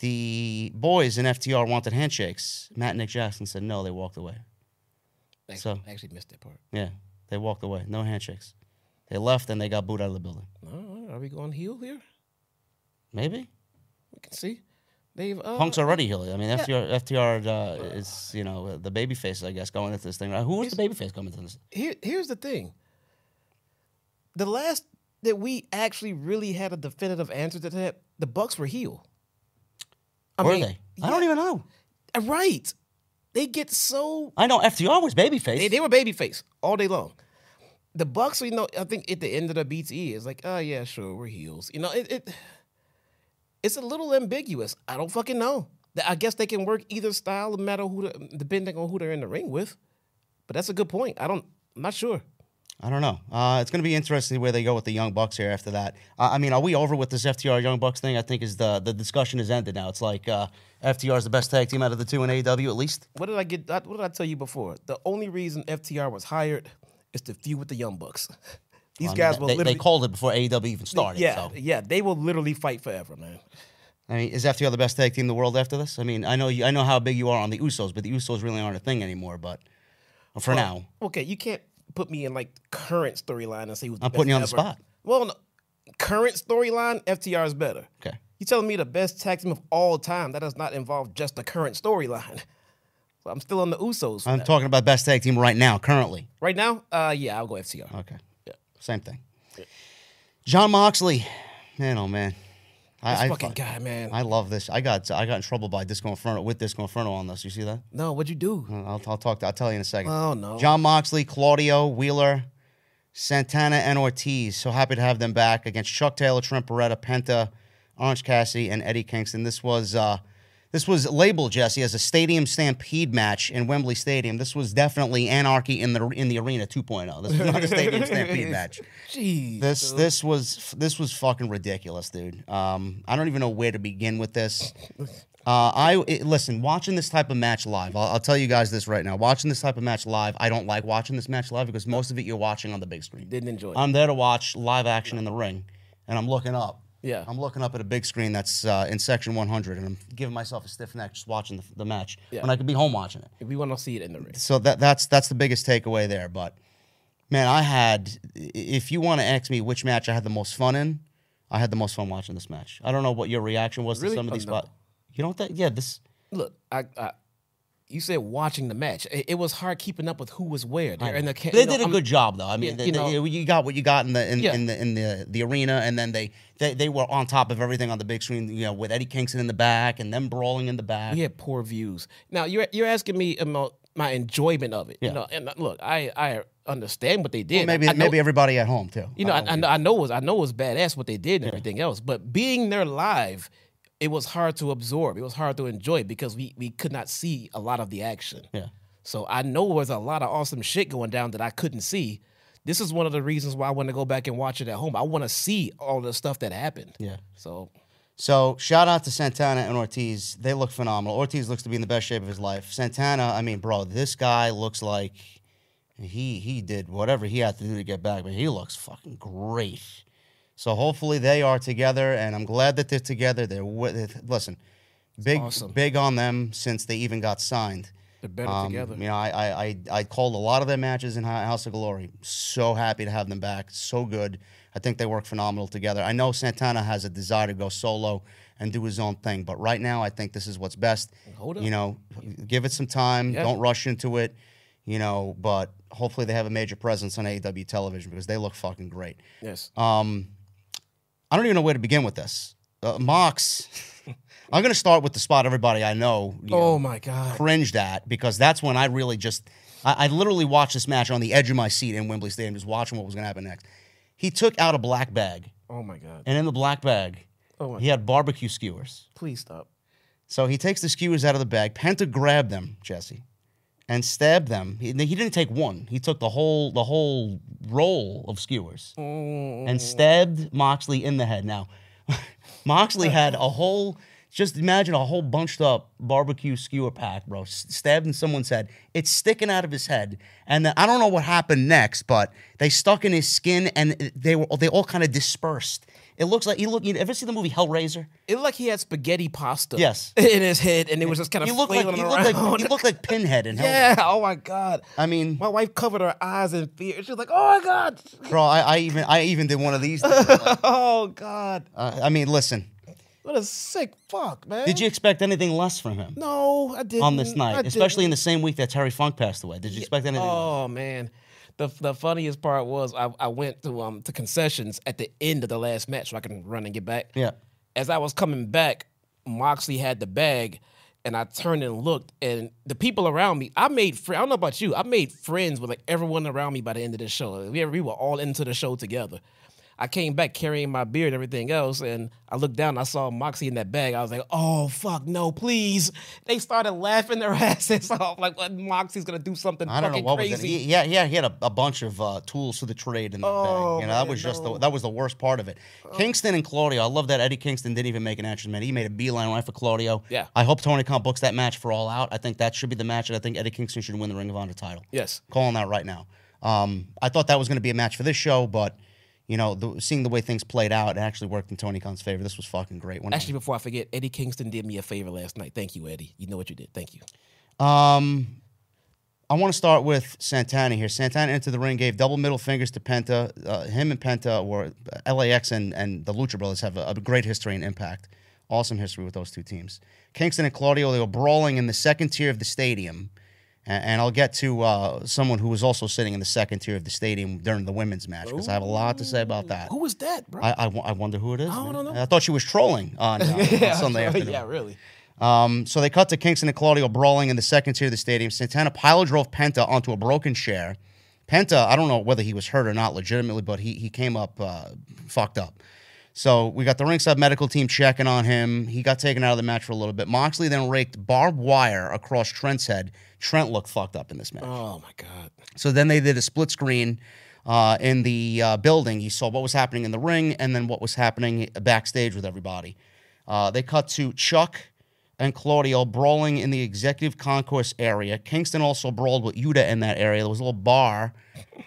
The boys in FTR wanted handshakes. Matt and Nick Jackson said no. They walked away. Actually, So- I actually missed that part. Yeah, they walked away. No handshakes. They left and they got booed out of the building. Oh, are we going heel here? Maybe We can see. They've uh, Punk's already healing. I mean, FTR FTR uh, is you know the baby face, I guess, going into this thing. Right? Who was the baby face coming into this? here, here's the thing. The last that we actually really had a definitive answer to that, the Bucks were heel. I Were mean, they? I don't even know. uh, Right. They get so I know FTR was babyface. they, they were babyface all day long. The Bucks, you know, I think at the end of the BTE is like, oh yeah, sure, we're heels. You know, it, it it's a little ambiguous. I don't fucking know. I guess they can work either style, no matter who, the, depending on who they're in the ring with. But that's a good point. I don't. I'm not sure. I don't know. Uh, it's going to be interesting where they go with the Young Bucks here after that. Uh, I mean, are we over with this FTR Young Bucks thing? I think is the the discussion is ended now. It's like uh, FTR is the best tag team out of the two in AEW at least. What did I get? What did I tell you before? The only reason FTR was hired is to feud with the Young Bucks. [LAUGHS] These I mean, guys will they, they literally. called it before AEW even started. yeah, so. yeah, they will literally fight forever, man. I mean, is FTR the best tag team in the world after this? I mean, I know you, I know how big you are on the Usos, but the Usos really aren't a thing anymore. But for now, Okay, you can't put me in like current storyline and say who's the I'm best putting you on the ever. spot. Well, no, current storyline, FTR is better. okay. You telling me the best tag team of all time? That does not involve just the current storyline. [LAUGHS] So I'm still on the Usos. for I'm that. talking about best tag team right now, currently. right now, uh, yeah, I'll go FTR. Okay. Yeah. Same thing. Jon Moxley, man, oh man, This I, fucking I, guy, man. I love this. I got I got in trouble by Disco Inferno with Disco Inferno on this. You see that? no, what'd you do? I'll, I'll talk. I'll tell you in a second. Oh no. Jon Moxley, Claudio Wheeler, Santana, and Ortiz. So happy to have them back against Chuck Taylor, Trent Beretta, Penta, Orange Cassidy, and Eddie Kingston. This was uh, This was labeled Jesse as a stadium stampede match in Wembley Stadium. This was definitely anarchy in the in the arena 2.0. This was not a stadium [LAUGHS] stampede match. Jeez. This this was this was fucking ridiculous, dude. Um, I don't even know where to begin with this. Uh, I it- listen. Watching this type of match live, I'll, I'll tell you guys this right now. Watching this type of match live, I don't like watching this match live because most of it you're watching on the big screen. Didn't enjoy it. I'm there to watch live action in the ring, and I'm looking up. Yeah. I'm looking up at a big screen that's uh, in section 100, and I'm giving myself a stiff neck just watching the, the match Yeah. when I could be home watching it. we want to see it in the ring. So that that's that's the biggest takeaway there. But man, I had. If you want to ask me which match I had the most fun in, I had the most fun watching this match. I don't know what your reaction was Really? to some of Oh, these no. spots. You don't think? Yeah, this. Look, I, I you said watching the match. It, it was hard keeping up with who was where. There, and the, They know, did a I'm- good job, though. I mean, Yeah, they- you they- know- you got what you got in the in, Yeah. in the in the the arena, and then they, they they were on top of everything on the big screen. You know, with Eddie Kingston in the back and them brawling in the back. We had poor views. Now you're you're asking me about my enjoyment of it. Yeah. You know, and uh, look, I I understand what they did. Well, maybe I know- maybe everybody at home too. You know, I, I, know, I know it was I know it was badass what they did and everything else, but being there live, it was hard to absorb. It was hard to enjoy because we we could not see a lot of the action. Yeah. So I know there was a lot of awesome shit going down that I couldn't see. This is one of the reasons why I want to go back and watch it at home. I want to see all the stuff that happened. Yeah. So So shout out to Santana and Ortiz. They look phenomenal. Ortiz looks to be in the best shape of his life. Santana, I mean, bro, this guy looks like he he did whatever he had to do to get back, but he looks fucking great. So hopefully they are together, and I'm glad that they're together. They're wi- listen, big awesome. big on them since they even got signed. they're better Um, together. You know, I, I I I called a lot of their matches in House of Glory. So happy to have them back. So good. I think they work phenomenal together. I know Santana has a desire to go solo and do his own thing, but right now I think this is what's best. Hold up. You know, give it some time. Yeah. Don't rush into it. You know, but hopefully they have a major presence on AEW television because they look fucking great. Yes. Um, I don't even know where to begin with this. Uh, Mox. [LAUGHS] I'm going to start with the spot everybody I know. you know, oh my god. cringed at because that's when I really just I, I literally watched this match on the edge of my seat in Wembley Stadium, just watching what was going to happen next. He took out a black bag, Oh my god. and in the black bag, Oh he had barbecue skewers. Please stop. So he takes the skewers out of the bag. Penta grabbed them, Jesse, and stabbed them. He, he didn't take one. He took the whole the whole roll of skewers Mm. and stabbed Moxley in the head. Now, [LAUGHS] Moxley had a whole. Just imagine a whole bunched up barbecue skewer pack, bro, stabbed in someone's head. It's sticking out of his head, and then, I don't know what happened next, but they stuck in his skin, and they were they all kind of dispersed. It looks like he look. You ever see the movie Hellraiser? It looked like he had spaghetti pasta. Yes. [LAUGHS] In his head, and it was just kind of He looked like he looked like he looked like Pinhead in [LAUGHS] Hellraiser. yeah. Oh my god. I mean, My wife covered her eyes in fear. She was like, "Oh my god." bro, I, I even I even did one of these. [LAUGHS] things. oh god. Uh, I mean, listen, What a sick fuck, man. did you expect anything less from him No, I didn't. on this I night, didn't. especially in the same week that Terry Funk passed away? Did you expect anything? less? Oh man, the the funniest part was I, I went to um to concessions at the end of the last match so I can run and get back. Yeah. As I was coming back, Moxley had the bag, and I turned and looked, and the people around me, I made friends. I don't know about you, I made friends with like everyone around me by the end of the show. We we were all into the show together. I came back carrying my beer and everything else, and I looked down. I saw Moxie in that bag. I was like, "Oh fuck, no, please!" They started laughing their [LAUGHS] asses off, like, "What? Moxie's gonna do something I don't know what was crazy." it. He, yeah, yeah, he had a, a bunch of uh, tools for the trade in that Oh, bag. You know, that was just the. Oh. that was the worst part of it. Kingston and Claudio. I love that Eddie Kingston didn't even make an entrance, man. He made a beeline right for Claudio. Yeah. I hope Tony Khan books that match for All Out. I think that should be the match, and I think Eddie Kingston should win the Ring of Honor title. Yes. calling that right now. Um, I thought that was going to be a match for this show, but you know, the, seeing the way things played out, it actually worked in Tony Khan's favor. This was fucking great. When I- Actually, before I forget, Eddie Kingston did me a favor last night. Thank you, Eddie. You know what you did. Thank you. Um, I want to start with Santana here. Santana entered the ring, gave double middle fingers to Penta. Uh, him and Penta, or LAX and, and the Lucha Brothers, have a, a great history and impact. Awesome history with those two teams. Kingston and Claudio, they were brawling in the second tier of the stadium. And, I'll get to uh, someone who was also sitting in the second tier of the stadium during the women's match because I have a lot to say about that. Who was that, bro? I, I, I wonder who it is. I don't man. know. I thought she was trolling on, [LAUGHS] uh, on Sunday afternoon. yeah, really. Um, so they cut to Kingston and Claudio brawling in the second tier of the stadium. Santana pile drove Penta onto a broken chair. Penta, I don't know whether he was hurt or not legitimately, but he, he came up uh, fucked up. So we got the ringside medical team checking on him. He got taken out of the match for a little bit. Moxley then raked barbed wire across Trent's head. Trent looked fucked up in this match. Oh my god. So then they did a split screen uh, in the uh, building. he saw what was happening in the ring and then what was happening backstage with everybody. Uh, they cut to Chuck and Claudio brawling in the executive concourse area. Kingston also brawled with Yuta in that area. There was a little bar.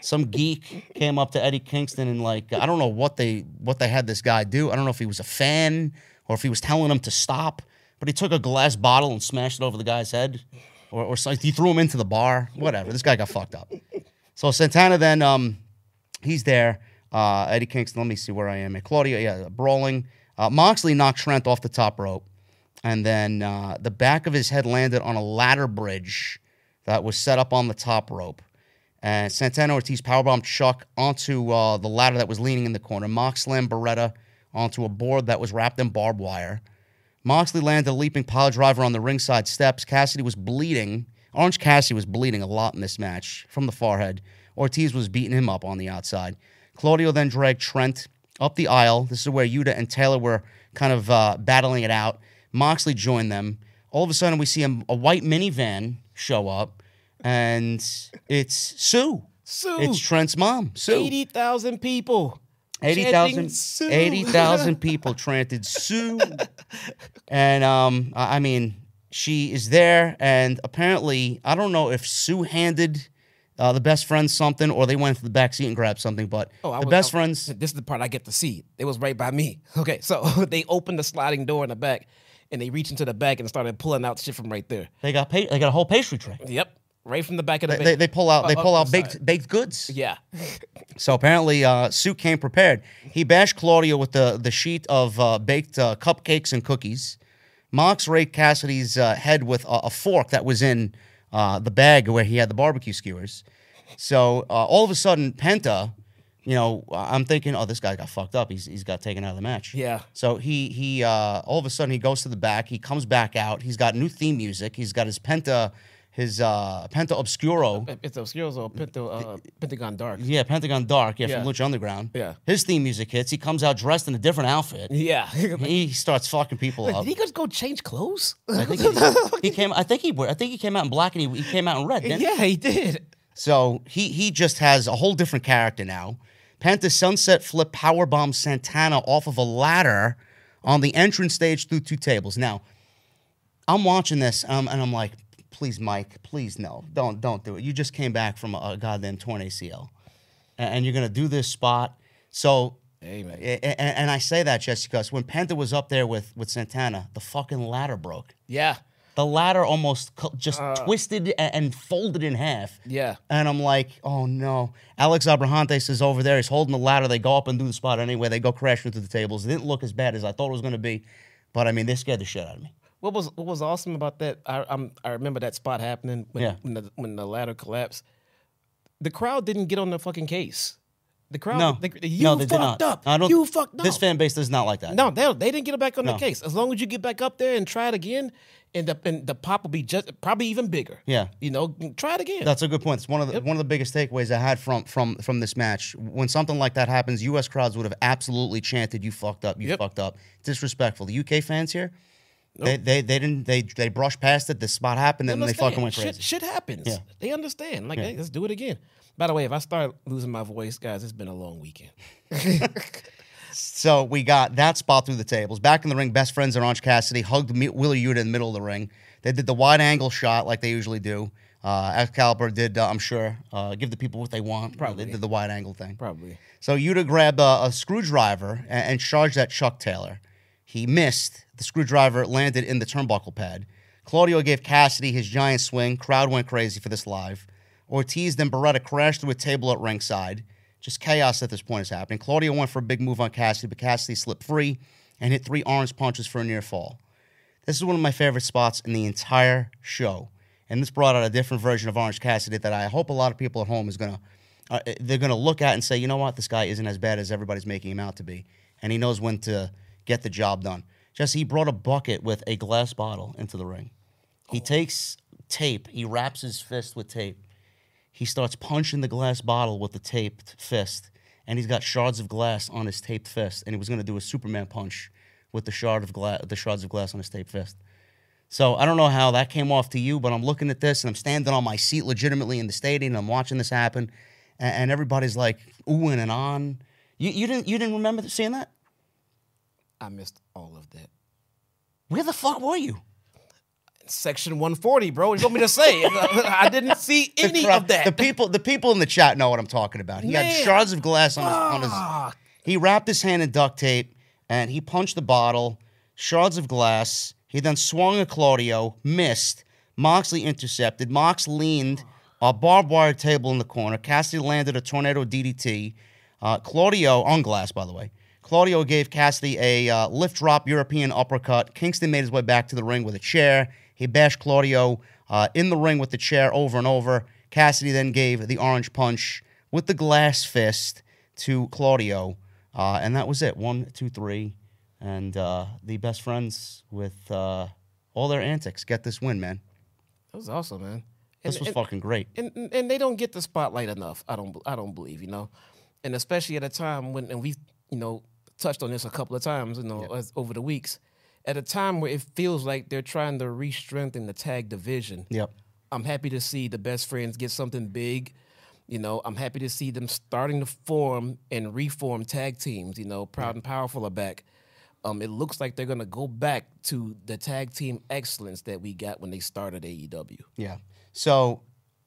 Some geek came up to Eddie Kingston and like I don't know what they what they had this guy do. I don't know if he was a fan or if he was telling him to stop. But he took a glass bottle and smashed it over the guy's head, or or he threw him into the bar. Whatever. This guy got fucked up. So Santana then um, he's there. Uh, Eddie Kingston. Let me see where I am. Claudio, yeah, brawling. Uh, Moxley knocked Trent off the top rope, and then uh, the back of his head landed on a ladder bridge that was set up on the top rope. And Santana Ortiz powerbombed Chuck onto uh, the ladder that was leaning in the corner. Mox slammed Beretta onto a board that was wrapped in barbed wire. Moxley landed a leaping pile driver on the ringside steps. Cassidy was bleeding. Orange Cassidy was bleeding a lot in this match from the forehead. Ortiz was beating him up on the outside. Claudio then dragged Trent up the aisle. This is where Yuta and Taylor were kind of uh, battling it out. Moxley joined them. All of a sudden, we see a, a white minivan show up, and it's Sue. Sue. It's Trent's mom, Sue. Eighty thousand people. 80,000 chanting Sue. 80,000 [LAUGHS] people chanted Sue. And um, I I mean, she is there, and apparently, I don't know if Sue handed uh, the best friends something or they went to the back seat and grabbed something, but Oh, the was- best friends. This is the part I get to see. It was right by me. [LAUGHS] Okay, so [LAUGHS] they opened the sliding door in the back, and they reached into the bag and started pulling out shit from right there. They got pa- they got a whole pastry tray. Yep, right from the back of the. They, they, they pull out they Uh, pull out baked baked goods. Yeah, [LAUGHS] So apparently, uh, Sue came prepared. He bashed Claudio with the, the sheet of uh, baked uh, cupcakes and cookies. Mox raked Cassidy's uh, head with a, a fork that was in uh, the bag where he had the barbecue skewers. So uh, all of a sudden, Penta, you know, I'm thinking, oh, this guy got fucked up. He's, he's got taken out of the match. Yeah. So he he uh, all of a sudden he goes to the back. He comes back out. He's got new theme music. He's got his Penta his uh, Penta Oscuro. it's Oscuro, or Pento, uh, Pentagon Dark. Yeah, Pentagon Dark. Yeah, Yeah. from Lucha Underground. Yeah. His theme music hits. He comes out dressed in a different outfit. Yeah. [LAUGHS] He starts fucking people up. Did he just go change clothes? I think [LAUGHS] he, he came. I think he. I think he came out in black and he, he came out in red. Didn't he? yeah, he did. So he he just has a whole different character now. Penta sunset flip powerbomb Santana off of a ladder on the entrance stage through two tables. Now, I'm watching this um, and I'm like, please, Mike, please no, don't don't do it. You just came back from a, a goddamn torn ACL, A- and, you're gonna do this spot. So. Hey, man. a- a- And, I say that, Jesse, because when Penta was up there with, with Santana, the fucking ladder broke. Yeah. The ladder almost co- just uh. twisted a- and folded in half. Yeah. And I'm like, oh no. Alex Abrahantes is over there. He's holding the ladder. They go up and do the spot anyway. They go crashing through the tables. It didn't look as bad as I thought it was going to be. But I mean, they scared the shit out of me. What was what was awesome about that? I I'm, I remember that spot happening when Yeah. when the when the ladder collapsed. The crowd didn't get on the fucking case. The crowd, No. they, you no, they fucked not. up. I don't, you fucked up. This fan base does not like that. no, they they didn't get it back on No. the case. As long as you get back up there and try it again, and the and the pop will be just probably even bigger. Yeah. you know, try it again. That's a good point. It's one of the one of the biggest takeaways I had from from from this match. When something like that happens, U.S. crowds would have absolutely chanted, "You fucked up! You Yep. fucked up!" Disrespectful. The UK fans here, they, they they didn't they they brushed past it. This spot happened, and then they fucking went shit, crazy. Shit happens. Yeah. They understand. Like, hey, let's do it again. By the way, if I start losing my voice, guys, it's been a long weekend. [LAUGHS] [LAUGHS] So we got that spot through the tables. Back in the ring, best friends and Orange Cassidy hugged Wheeler Yuta in the middle of the ring. They did the wide angle shot like they usually do. Uh, Excalibur did, uh, I'm sure, uh, give the people what they want. Probably. They did the wide angle thing. Probably. So Yuta grabbed a, a screwdriver and, and charged at Chuck Taylor. He missed. The screwdriver landed in the turnbuckle pad. Claudio gave Cassidy his giant swing. Crowd went crazy for this live. Ortiz then Beretta crashed through a table at ringside. Just chaos at this point is happening. Claudio went for a big move on Cassidy, but Cassidy slipped free and hit three orange punches for a near fall. This is one of my favorite spots in the entire show. And this brought out a different version of Orange Cassidy that I hope a lot of people at home is gonna uh, they're gonna look at and say, you know what, this guy isn't as bad as everybody's making him out to be, and he knows when to get the job done. Jesse he brought a bucket with a glass bottle into the ring. He takes tape, he wraps his fist with tape. He starts punching the glass bottle with the taped fist, and he's got shards of glass on his taped fist, and he was going to do a Superman punch with the shard of glass, the shards of glass on his taped fist. So I don't know how that came off to you, but I'm looking at this and I'm standing on my seat legitimately in the stadium. And I'm watching this happen, and, and everybody's like oohing and on. You, you didn't you didn't remember seeing that? I missed all of that. Where the fuck were you? Section 140, bro. What do you want me to say? [LAUGHS] I didn't see any of that. The people, the people in the chat know what I'm talking about. He had shards of glass on his, on his. He wrapped his hand in duct tape and he punched the bottle. Shards of glass. He then swung at Claudio, missed. Moxley intercepted. Mox leaned. A barbed wire table in the corner. Cassidy landed a tornado DDT. Uh, Claudio on glass, by the way. Claudio gave Cassidy a uh, lift drop European uppercut. Kingston made his way back to the ring with a chair. He bashed Claudio uh, in the ring with the chair over and over. Cassidy then gave the orange punch with the glass fist to Claudio. Uh, and that was it. One, two, three. And uh, the best friends with uh, all their antics get this win, man. That was awesome, man. This And- was and- fucking great. and and- they don't get the spotlight enough. I don't I don't believe, you know, and especially at a time when and we you know touched on this a couple of times, you know, as, over the weeks, at a time where it feels like they're trying to re-strengthen the tag division. Yep. I'm happy to see the best friends get something big. You know, I'm happy to see them starting to form and reform tag teams. You know, Proud and Powerful are back. Um, it looks like they're gonna go back to the tag team excellence that we got when they started AEW. Yeah. So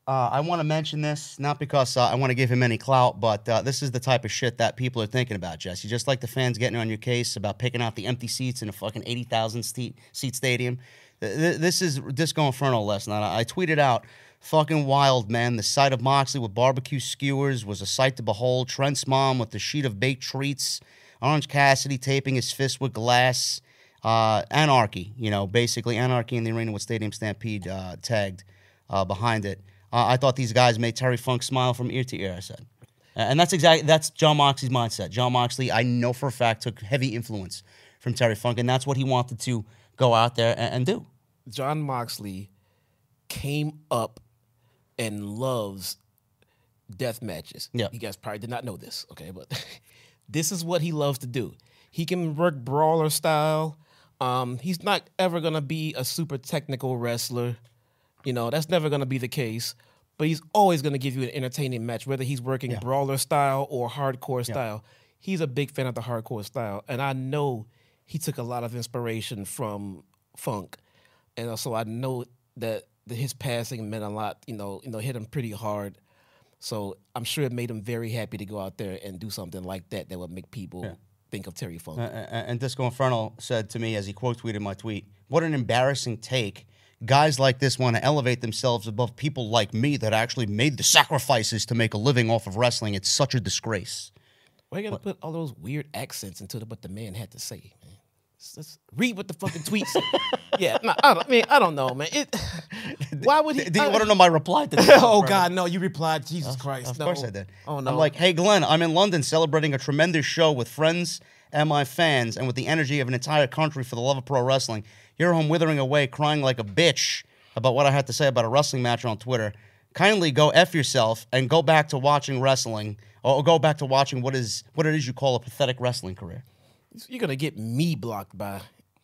uh, I want to mention this, not because uh, I want to give him any clout, but uh, this is the type of shit that people are thinking about, Jesse. Just like the fans getting on your case about picking out the empty seats in a fucking 80,000 seat, seat stadium. Th- th- This is Disco Inferno last night. I I tweeted out, fucking wild, man. The sight of Moxley with barbecue skewers was a sight to behold. Trent's mom with the sheet of baked treats. Orange Cassidy taping his fist with glass. Uh, anarchy, you know, basically anarchy in the arena with Stadium Stampede uh, tagged uh, behind it. Uh, I thought these guys made Terry Funk smile from ear to ear. I said, and that's exactly that's Jon Moxley's mindset. Jon Moxley, I know for a fact, took heavy influence from Terry Funk, and that's what he wanted to go out there and, and do. Jon Moxley came up and loves death matches. Yeah. You guys probably did not know this, okay? But [LAUGHS] this is what he loves to do. He can work brawler style. Um, he's not ever gonna be a super technical wrestler. You know, that's never gonna be the case. But he's always gonna give you an entertaining match, whether he's working brawler style or hardcore style. He's a big fan of the hardcore style. And I know he took a lot of inspiration from funk and also I know that his passing meant a lot. You know, you know, hit him pretty hard. So I'm sure it made him very happy to go out there and do something like that that would make people think of Terry Funk. Uh, uh, and Disco Inferno said to me as he quote tweeted my tweet, "What an embarrassing take." Guys like this want to elevate themselves above people like me that actually made the sacrifices to make a living off of wrestling. It's such a disgrace. Why you gotta put all those weird accents into the, what the man had to say, man? Let's, read what the fucking tweet said. [LAUGHS] yeah, no, I, don't, I mean, I don't know, man. It, [LAUGHS] why would he? Do you I- want to know my reply to this? [LAUGHS] oh God, no! You replied, Jesus Christ. Of no. course I did. Oh no! I'm like, hey, Glenn, I'm in London celebrating a tremendous show with friends and my fans and with the energy of an entire country for the love of pro wrestling. Here I'm withering away, crying like a bitch about what I had to say about a wrestling match on Twitter. Kindly go F yourself and go back to watching wrestling or go back to watching what is what it is you call a pathetic wrestling career. you're gonna get me blocked by.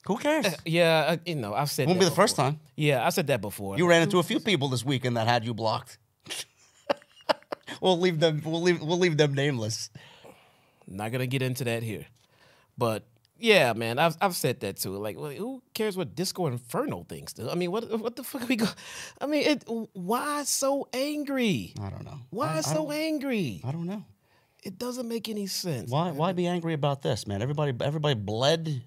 Who cares? Uh, yeah, I, you know, I've said. Won't be the first time. Yeah, I said that before. You ran into a few people this weekend that had you blocked. [LAUGHS] we'll leave them we'll leave we'll leave them nameless. Not gonna get into that here, but yeah, man, I've I've said that too. Like, well, who cares what Disco Inferno thinks? I mean, what what the fuck are we go? I mean, it, why so angry? I don't know. Why I, I so don't- angry? I don't know. It doesn't make any sense. Why why be angry about this, man? Everybody everybody bled.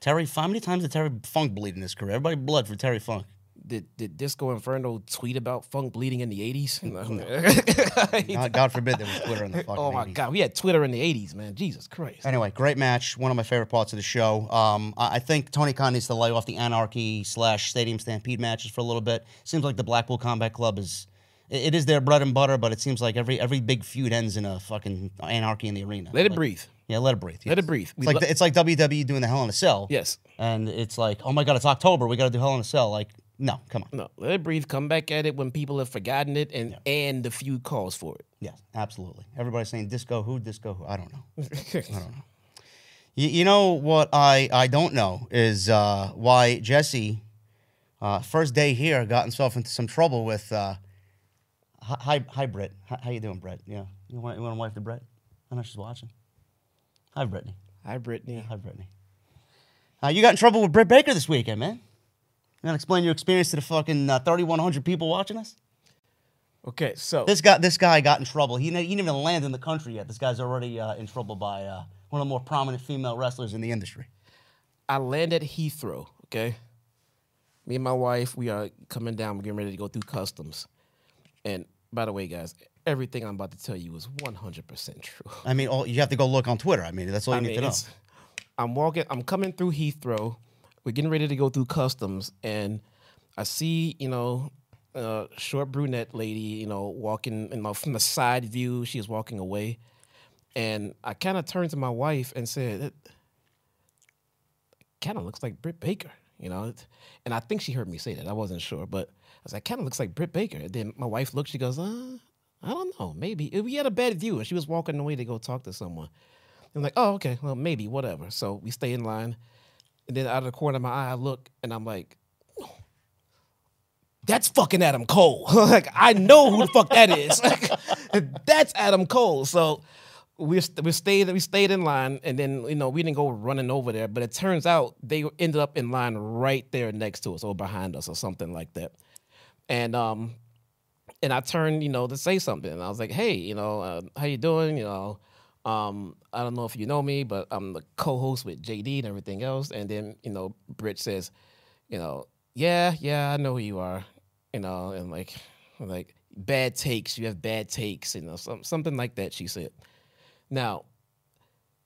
Terry, how many times did Terry Funk bleed in his career? Everybody bled for Terry Funk. Did did Disco Inferno tweet about funk bleeding in the eighties? [LAUGHS] God, God forbid there was Twitter in the fucking [LAUGHS] oh my 80s. god, we had Twitter in the eighties, man. Jesus Christ. Anyway, great match. One of my favorite parts of the show. Um, I I think Tony Khan needs to lay off the Anarchy slash Stadium Stampede matches for a little bit. Seems like the Blackpool Combat Club is it it is their bread and butter, but it seems like every every big feud ends in a fucking anarchy in the arena. Let it Like- breathe. Yeah, let it breathe. Let it breathe. It's like it's like WWE doing the Hell in a Cell. Yes. and it's like, oh my god, it's October. We got to do Hell in a Cell. Like, No, come on. No, let it breathe. Come back at it when people have forgotten it and and the few calls for it. Yes, absolutely. Everybody's saying disco who, disco who. I don't know. [LAUGHS] I don't know. You, you know what I, I don't know is uh, why Jesse, uh, first day here, got himself into some trouble with. Uh, hi, hi, Britt. How, how you doing, Brett? Yeah, you want you want to wife to Brett? I know she's watching. Hi, Brittany. Hi, Brittany. Hi, Brittany. Uh, you got in trouble with Britt Baker this weekend, man. You to explain your experience to the fucking uh, 3,100 people watching us? Okay, so This guy, this guy got in trouble. He, he didn't even land in the country yet. This guy's already uh, in trouble by uh, one of the more prominent female wrestlers in the industry. I landed Heathrow. Okay, me and my wife, we are coming down. We're getting ready to go through customs. And by the way, guys, everything I'm about to tell you is 100 percent true. I mean, all, you have to go look on Twitter. I mean, that's all you I need mean, to know. I'm walking. I'm coming through Heathrow. We're getting ready to go through customs, and I see, you know, a short brunette lady, you know, walking, you know, from the side view. She is walking away, and I kind of turned to my wife and said, "It kind of looks like Britt Baker," you know, and I think she heard me say that. I wasn't sure, but I was like, "Kind of looks like Britt Baker." And then my wife looked. She goes, "Uh." I don't know. Maybe we had a bad view, and she was walking away to go talk to someone. I'm like, oh, okay, well, maybe, whatever. So we stay in line. And then out of the corner of my eye, I look and I'm like, "Oh, that's fucking Adam Cole. [LAUGHS] like, I know who the fuck that is. Like, [LAUGHS] that's Adam Cole. So we we stayed we stayed in line, and then you know we didn't go running over there, but it turns out they ended up in line right there next to us or behind us or something like that. And um, and I turned, you know, to say something. And I was like, "Hey, you know, uh, how you doing? You know, um, I don't know if you know me, but I'm the co-host with JD and everything else." And then, you know, Britt says, "You know, yeah, yeah, I know who you are." You know, and like, like bad takes. You have bad takes. You know, some, something like that. She said. Now,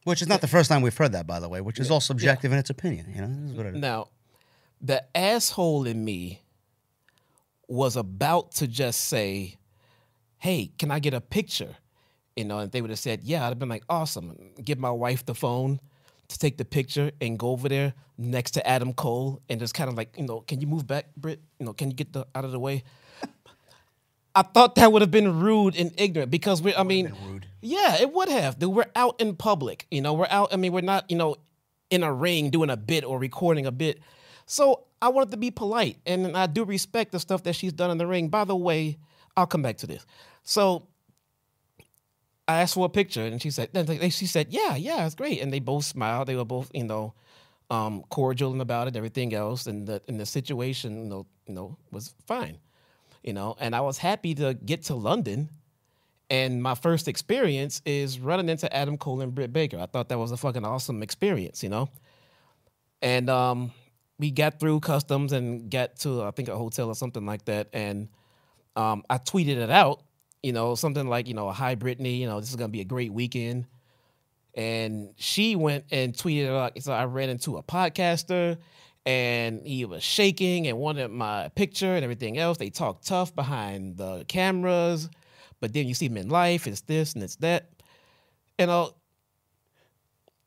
Which is not the first time we've heard that, by the way, which is all subjective in its opinion. You know, this is what it is. Now, the asshole in me was about to just say, "Hey, can I get a picture?" You know, and they would have said, "Yeah." I'd have been like, "Awesome." Give my wife the phone to take the picture and go over there next to Adam Cole and just kind of like, you know, can you move back, Britt? You know, can you get the out of the way? I thought that would have been rude and ignorant because we're, I mean, rude. yeah, it would have. Dude, we're out in public. You know, we're out. I mean, we're not. You know, in a ring doing a bit or recording a bit. So I wanted to be polite, and I do respect the stuff that she's done in the ring. By the way, I'll come back to this. So I asked for a picture, and she said, they- she said, yeah, yeah, it's great. And they both smiled. They were both, you know, um, cordial and about it, everything else, and the and the situation, you know, you know, was fine, you know. And I was happy to get to London, and my first experience is running into Adam Cole and Britt Baker. I thought that was a fucking awesome experience, you know. And um, we got through customs and got to I think a hotel or something like that, and um, I tweeted it out, you know, something like, you know, hi Brittany, you know, this is gonna be a great weekend. And she went and tweeted like, so I ran into a podcaster and he was shaking and wanted my picture and everything else. They talk tough behind the cameras, but then you see them in life, it's this and it's that. You know,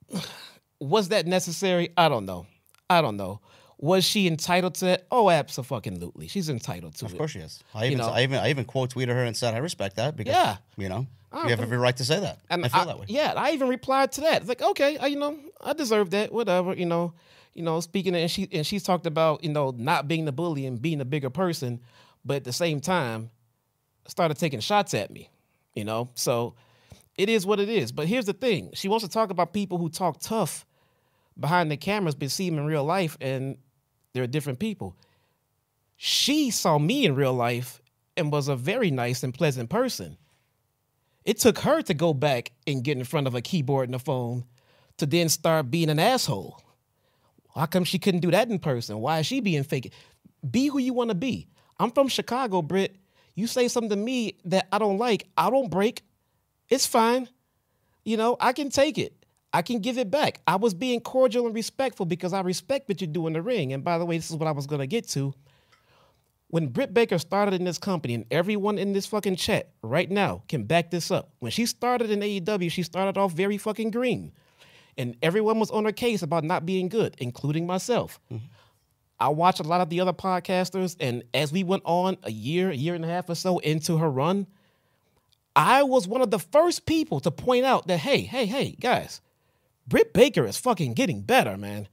[SIGHS] was that necessary? I don't know. I don't know. Was she entitled to it? Oh, absolutely. She's entitled to Of it. Of course she is. I even, know. I even, I even quote tweeted her and said, "I respect that because Yeah. you know I you have every right to say that." And I feel that way. Yeah, I even replied to that. It's like, okay, I, you know, I deserve that. Whatever, you know, you know. Speaking of, and she and she's talked about you know not being the bully and being a bigger person, but at the same time, started taking shots at me. You know, so it is what it is. But here's the thing: she wants to talk about people who talk tough behind the cameras, but see them in real life, and they're different people. She saw me in real life and was a very nice and pleasant person. It took her to go back and get in front of a keyboard and a phone to then start being an asshole. How come she couldn't do that in person? Why is she being fake? Be who you want to be. I'm from Chicago, Britt. You say something to me that I don't like, I don't break. It's fine. You know, I can take it. I can give it back. I was being cordial and respectful because I respect what you do in the ring. And by the way, this is what I was going to get to when Britt Baker started in this company, and everyone in this fucking chat right now can back this up. When she started in AEW, she started off very fucking green. And everyone was on her case about not being good, including myself. Mm-hmm. I watched a lot of the other podcasters, and as we went on a year, a year and a half or so into her run, I was one of the first people to point out that hey, hey, hey, guys, Britt Baker is fucking getting better, man.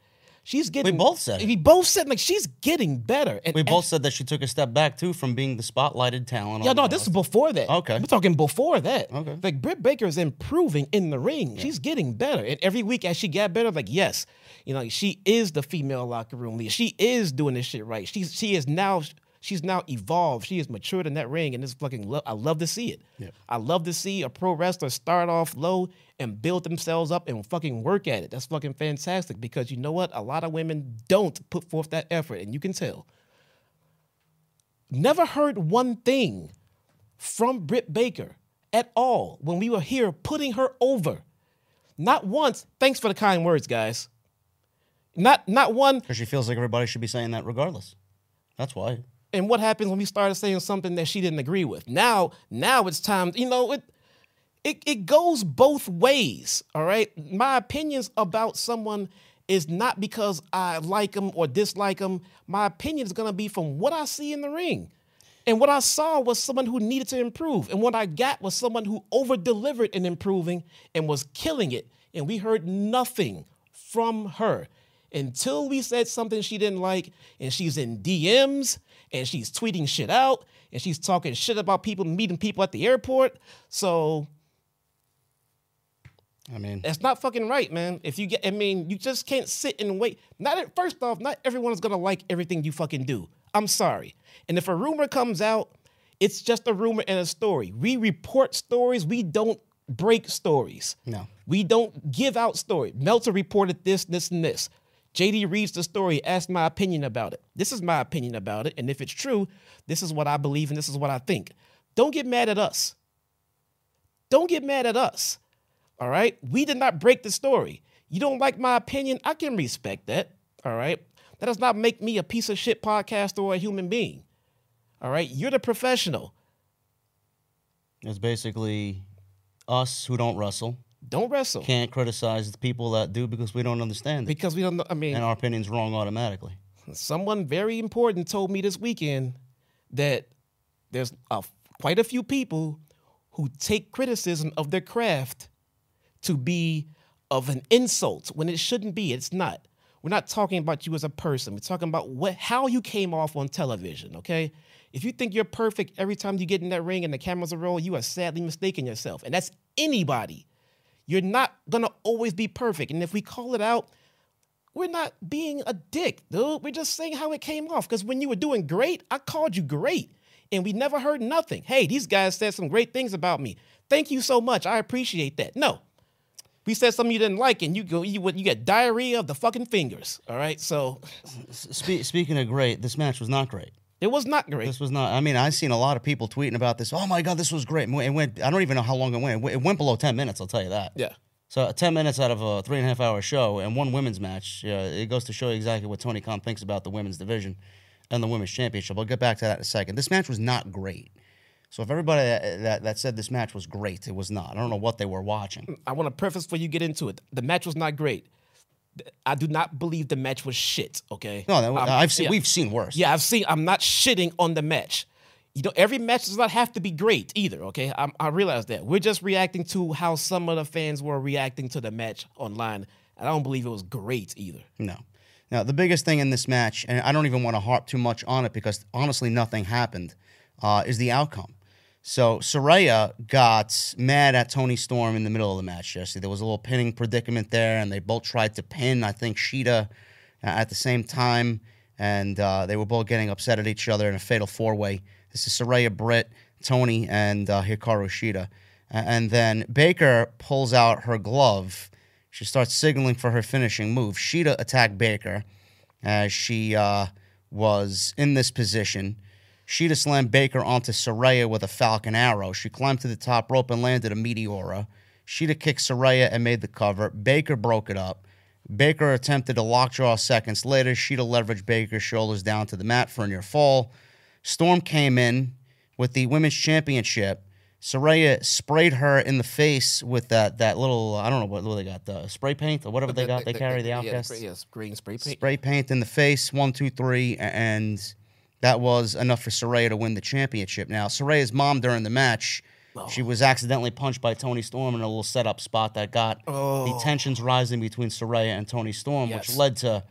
She's getting. We both said it. We both said like she's getting better. And We both said that she took a step back too from being the spotlighted talent. Yeah, no, this is before that. Okay. We're talking before that. Okay. Like Britt Baker is improving in the ring. She's getting better. And every week as she got better, like, yes, you know, she is the female locker room leader. She is doing this shit right. She's she is now she's now evolved. She is matured in that ring. And this fucking lo- I love to see it. Yep. I love to see a pro wrestler start off low and build themselves up and fucking work at it. That's fucking fantastic because you know what? A lot of women don't put forth that effort, and you can tell. Never heard one thing from Britt Baker at all when we were here putting her over. Not once. Thanks for the kind words, guys. Not not one. because she feels like everybody should be saying that regardless. That's why. And what happens when we started saying something that she didn't agree with? Now, now it's time. You know, it it it goes both ways. All right. My opinions about someone is not because I like them or dislike them. My opinion is gonna be from what I see in the ring. And what I saw was someone who needed to improve. And what I got was someone who over delivered in improving and was killing it. And we heard nothing from her until we said something she didn't like. And she's in DMs and she's tweeting shit out and she's talking shit about people meeting people at the airport. So I mean, that's not fucking right, man. If you get, I mean, you just can't sit and wait. Not at, first off, not everyone is gonna like everything you fucking do. I'm sorry. And if a rumor comes out, it's just a rumor and a story. We report stories. We don't break stories. No. We don't give out stories. Meltzer reported this, this, and this. JD reads the story, asks my opinion about it. This is my opinion about it. And if it's true, this is what I believe and this is what I think. Don't get mad at us. Don't get mad at us. All right. We did not break the story. You don't like my opinion. I can respect that. All right. That does not make me a piece of shit podcaster or a human being. All right. You're the professional. it's basically us who don't wrestle Don't wrestle can't criticize the people that do because we don't understand it, because we don't know. I mean, and our opinion's wrong automatically. someone very important told me this weekend that there's a, quite a few people who take criticism of their craft to be of an insult when it shouldn't be. It's not. We're not talking about you as a person. We're talking about what how you came off on television, okay? If you think you're perfect every time you get in that ring and the cameras are rolling, you are sadly mistaken yourself. And that's anybody. You're not gonna always be perfect. And if we call it out, we're not being a dick, dude. We're just saying how it came off. Because when you were doing great, I called you great. And we never heard nothing. Hey, these guys said some great things about me. Thank you so much. I appreciate that. No. We said something you didn't like, and you go, you you get diarrhea of the fucking fingers. All right. So Spe- speaking of great, this match was not great. It was not great. This was not. I mean, I've seen a lot of people tweeting about this. Oh my god, this was great. It went. I don't even know how long it went. It went- below ten minutes. I'll tell you that. Yeah. So uh, ten minutes out of a three and a half hour show and one women's match. Yeah, it goes to show you exactly what Tony Khan thinks about the women's division and the women's championship. I'll get back to that in a second. This match was not great. So if everybody that, that, that said this match was great, it was not. I don't know what they were watching. Mm, I want to preface before you get into it. The match was not great. I do not believe the match was shit. Okay. No, that, Um, I've seen. yeah. We've seen worse. Yeah, I've seen. I'm not shitting on the match. You know, every match does not have to be great either. Okay, I, I realize that. We're just reacting to how some of the fans were reacting to the match online. And I don't believe it was great either. No. Now, the biggest thing in this match, and I don't even want to harp too much on it because honestly, nothing happened, uh, is the outcome. So Saraya got mad at Toni Storm in the middle of the match, Jesse. There was a little pinning predicament there, and they both tried to pin, I think, Shida uh, at the same time, and uh, they were both getting upset at each other in a fatal four way. This is Saraya Britt, Toni, and uh, Hikaru Shida. And then Baker pulls out her glove. She starts signaling for her finishing move. Shida attacked Baker as she uh, was in this position. Shida slammed Baker onto Saraya with a Falcon Arrow. She climbed to the top rope and landed a Meteora. Shida kicked Saraya and made the cover. Baker broke it up. Baker attempted a lockjaw seconds later. Shida leveraged Baker's shoulders down to the mat for a near fall. Storm came in with the women's championship, Saraya sprayed her in the face with that that little uh, I don't know what, what they got the spray paint or whatever they got they carry the yeah, outcasts Yes, green spray paint. spray paint in the face one two three and that was enough for Saraya to win the championship. Now Saraya's mom during the match. She was accidentally punched by Toni Storm in a little setup spot that got the tensions rising between Saraya and Toni Storm, which led to,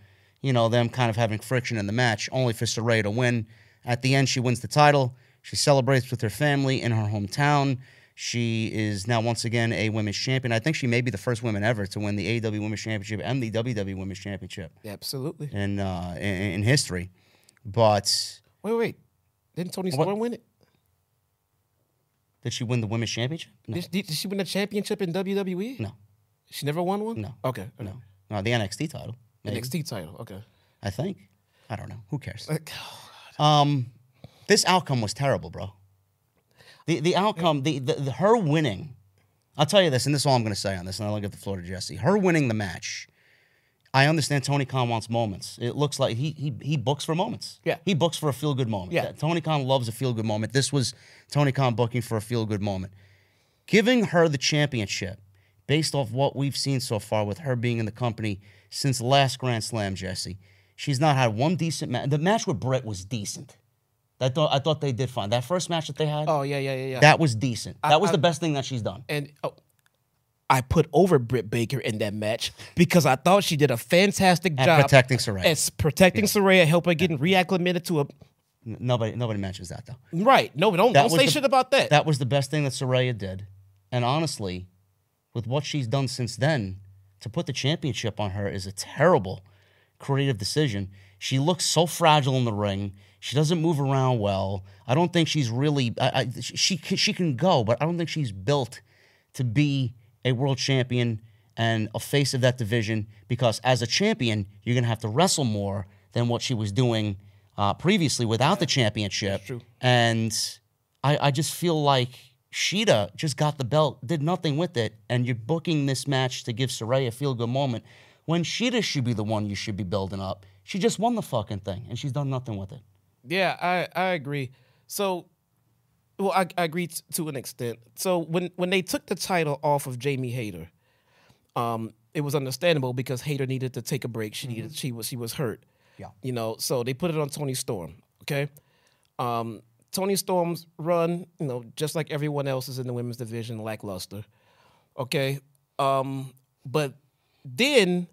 you know, them kind of having friction in the match, only for Saraya to win. At the end, she wins the title. She celebrates with her family in her hometown. She is now once again a women's champion. I think she may be the first woman ever to win the AEW Women's Championship and the WWE Women's Championship Absolutely. in uh, in, in history. But Wait, wait. Didn't Toni Storm win it? did she win the Women's Championship? No, Did, did she win the championship in WWE? no, She never won one? No. Okay. okay. no, no. The NXT title, maybe. NXT title. Okay. I think. I don't know. Who cares? [LAUGHS] Like, Um, this outcome was terrible, bro. The the outcome, the, the, the her winning. I'll tell you this, and this is all I'm going to say on this, and I'll give the floor to Jesse. Her winning the match. I understand Tony Khan wants moments. It looks like he he he books for moments. Yeah. he books for a feel good moment. Yeah. Tony Khan loves a feel good moment. This was Tony Khan booking for a feel good moment. Giving her the championship, based off what we've seen so far with her being in the company since last Grand Slam, Jesse. She's not had one decent match. The match with Britt was decent. I thought I thought they did fine. That first match that they had, oh, yeah, yeah, yeah, yeah. that was decent. That was I- the best thing that she's done. and oh, I put over Britt Baker in that match because I thought she did a fantastic At job protecting Saraya. As protecting Saraya, help her getting reacclimated to a. Nobody nobody mentions that though. right. No, don't That don't say the- shit about that. That was the best thing that Saraya did. And honestly, with what she's done since then, to put the championship on her is a terrible creative decision. She looks so fragile in the ring. She doesn't move around well. I don't think she's really. I, I, she she can go, but I don't think she's built to be a world champion and a face of that division. Because as a champion, you're gonna have to wrestle more than what she was doing uh, previously without the championship. true. And I, I just feel like Shida just got the belt, did nothing with it, and you're booking this match to give Saraya a feel good moment when Shida should be the one you should be building up. She just won the fucking thing, and she's done nothing with it. Yeah, I, I agree. So, well, I, I agree t- to an extent. So when when they took the title off of Jamie Hayter, um, it was understandable because Hayter needed to take a break. She needed she was she was hurt. Yeah. You know, so they put it on Toni Storm. Okay. Um, Toni Storm's run, you know, just like everyone else is in the women's division, lackluster. Okay. Um, but then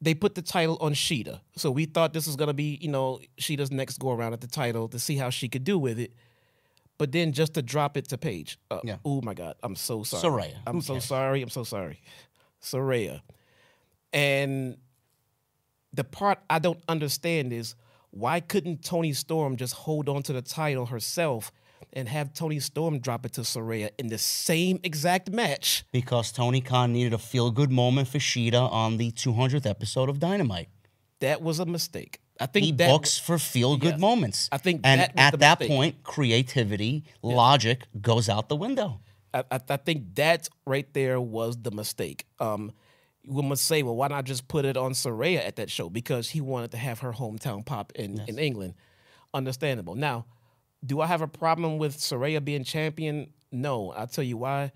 they put the title on Shida. So we thought this was gonna be, you know, Shida's next go around at the title to see how she could do with it. But then just to drop it to Paige. Uh, Yeah. Oh my God, I'm so sorry. Saraya, I'm who so cares? sorry. I'm so sorry. Saraya. And the part I don't understand is why couldn't Toni Storm just hold on to the title herself and have Toni Storm drop it to Saraya in the same exact match? Because Tony Khan needed a feel good moment for Shida on the 200th episode of Dynamite. That was a mistake. I think He that books for feel good Yes. moments. I think and that at that mistake. point, creativity, logic goes out the window. I, I, I think that right there was the mistake. Um, we must say, well, why not just put it on Saraya at that show because he wanted to have her hometown pop in, in England. Understandable. Now, do I have a problem with Saraya being champion? No. I'll tell you why.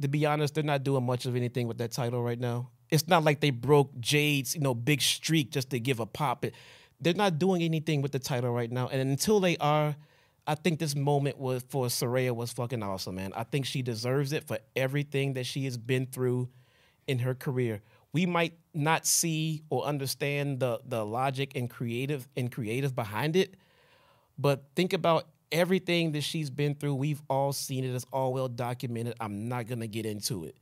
To be honest, they're not doing much of anything with that title right now. It's not like they broke Jade's, you know, big streak just to give a pop. It, they're not doing anything with the title right now. And until they are, I think this moment was for Saraya was fucking awesome, man. I think she deserves it for everything that she has been through in her career. We might not see or understand the the logic and creative and creative behind it, but think about everything that she's been through. We've all seen it. It's all well documented. I'm not gonna get into it.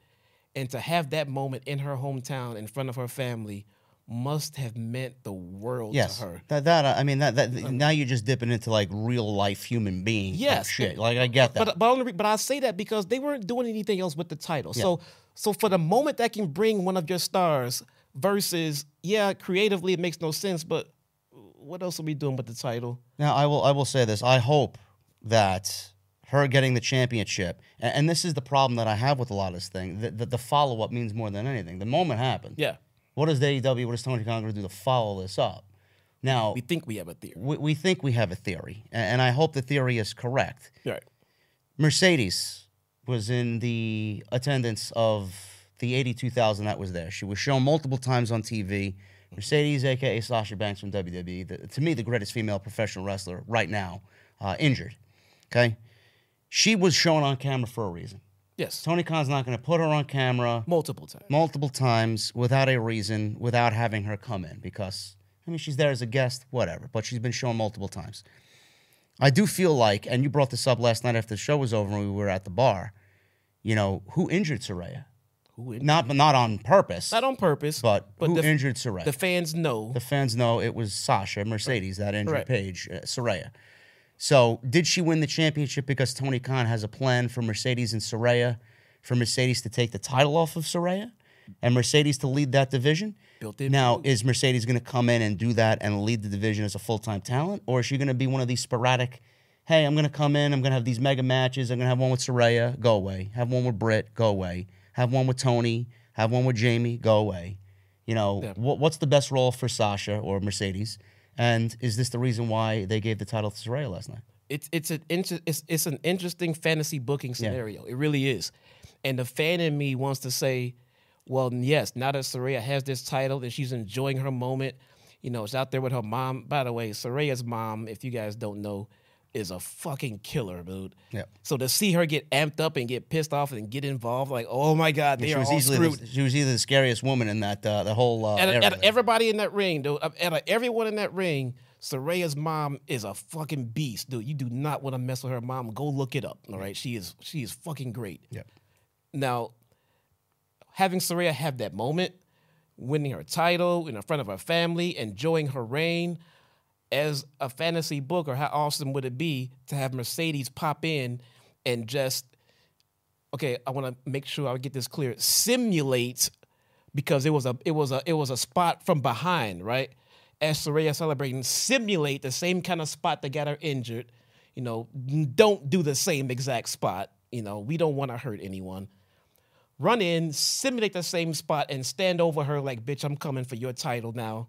And to have that moment in her hometown in front of her family must have meant the world Yes, to her. that that I mean that that um, now you're just dipping into like real life human being. Yes, shit. Like I get that. But but only, but I say that because they weren't doing anything else with the title. So so for the moment that can bring one of your stars versus yeah, creatively it makes no sense, but what else are we doing with the title? Now, I will I will say this. I hope that her getting the championship, and, and this is the problem that I have with a lot of this thing. The, the, the follow up means more than anything. The moment happened. Yeah, What does the AEW? What is Tony Khan going to do to follow this up? Now, we think we have a theory. we, we think we have a theory, and I hope the theory is correct. Right. Mercedes was in the attendance of the 82,000 that was there. She was shown multiple times on TV. Mercedes, aka Sasha Banks from WWE, the, to me the greatest female professional wrestler right now, uh, injured. Okay, she was shown on camera for a reason. Yes, Tony Khan's not going to put her on camera multiple times. multiple times without a reason, without having her come in because I mean she's there as a guest, whatever. But she's been shown multiple times. I do feel like, and you brought this up last night after the show was over and we were at the bar. You know who injured Saraya? Who in- Not, not on purpose, not on purpose, but, who the, injured Saraya? the fans know. the fans know it was Sasha Mercedes that injured Right. Paige uh, Saraya. So, did she win the championship because Tony Khan has a plan for Mercedes and Saraya, for Mercedes to take the title off of Saraya, and Mercedes to lead that division? Built in Now, is Mercedes going to come in and do that and lead the division as a full time talent, or is she going to be one of these sporadic? Hey, I'm going to come in. I'm going to have these mega matches. I'm going to have one with Saraya, go away. Have one with Britt, go away. Have one with Toni. Have one with Jamie, go away. You know, Yeah. what, what's the best role for Sasha or Mercedes? And is this the reason why they gave the title to Saraya last night? it's it's an inter- it's it's an interesting fantasy booking scenario. It really is, and the fan in me wants to say, well, yes, now that Saraya has this title, that she's enjoying her moment. You know, it's out there with her mom. By the way, Saraya's mom, if you guys don't know, is a fucking killer, dude. Yep. So to see her get amped up and get pissed off and get involved, like, oh my god, they she are was all easily screwed. the, she was either the scariest woman in that uh, the whole uh, Out of, area. out everybody in that ring, dude, out of everyone in that ring, Saraya's mom is a fucking beast, dude. You do not want to mess with her mom. Go look it up. All right, she is she is fucking great. Yep. Now, having Saraya have that moment, winning her title in front of her family, enjoying her reign, as a fantasy book, or how awesome would it be to have Mercedes pop in and just okay, I want to make sure I get this clear. Simulate because it was a it was a it was a spot from behind, right? As Saraya celebrating, simulate the same kind of spot that got her injured. You know, don't do the same exact spot. You know, we don't want to hurt anyone. Run in, simulate the same spot, and stand over her like, bitch, I'm coming for your title now.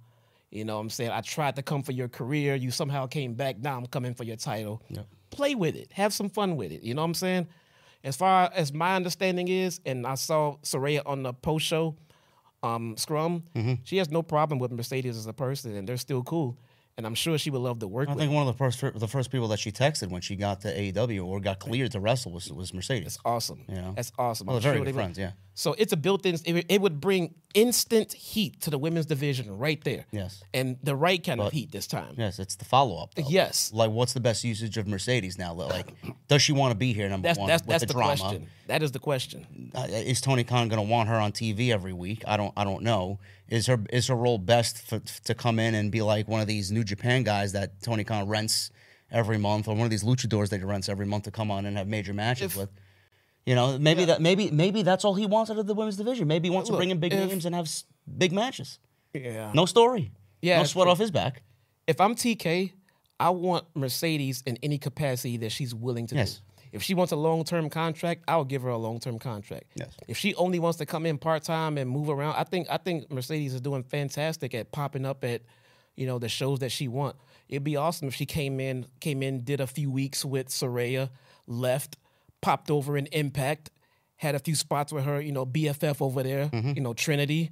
You know what I'm saying? I tried to come for your career. You somehow came back. Now I'm coming for your title. Play with it. Have some fun with it. You know what I'm saying? As far as my understanding is, and I saw Saraya on the post show um, scrum, she has no problem with Mercedes as a person, and they're still cool. And I'm sure she would love to work with. I think one of the first the first people that she texted when she got to AEW or got cleared to wrestle was was Mercedes. That's awesome. You know? That's awesome. Well, I'm they're very sure good would- friends, yeah. So it's a built-in. It, would- it would bring instant heat to the women's division right there. Yes. And the right kind of heat this time. Yes, it's the follow up. Yes. Like, what's the best usage of Mercedes now? Like, does she want to be here? Number That's one, that's with that's the, the, drama. question. That is the question. Uh, is Tony Khan going to want her on TV every week? I don't. I don't know. Is her is her role best for, to come in and be like one of these New Japan guys that Tony Khan rents every month, or one of these luchadors that he rents every month to come on and have major matches with? You know, maybe that maybe maybe that's all he wants out of the women's division. Maybe he wants to bring in big if- names and have s- big matches. Yeah. No story. Yeah, no sweat off his back. If I'm TK, I want Mercedes in any capacity that she's willing to Yes. do. If she wants a long term contract, I'll give her a long term contract. Yes. If she only wants to come in part time and move around, I think I think Mercedes is doing fantastic at popping up at, you know, the shows that she want. It'd be awesome if she came in, came in, did a few weeks with Saraya, left, popped over in Impact, had a few spots with her, you know, BFF over there, you know, Trinity.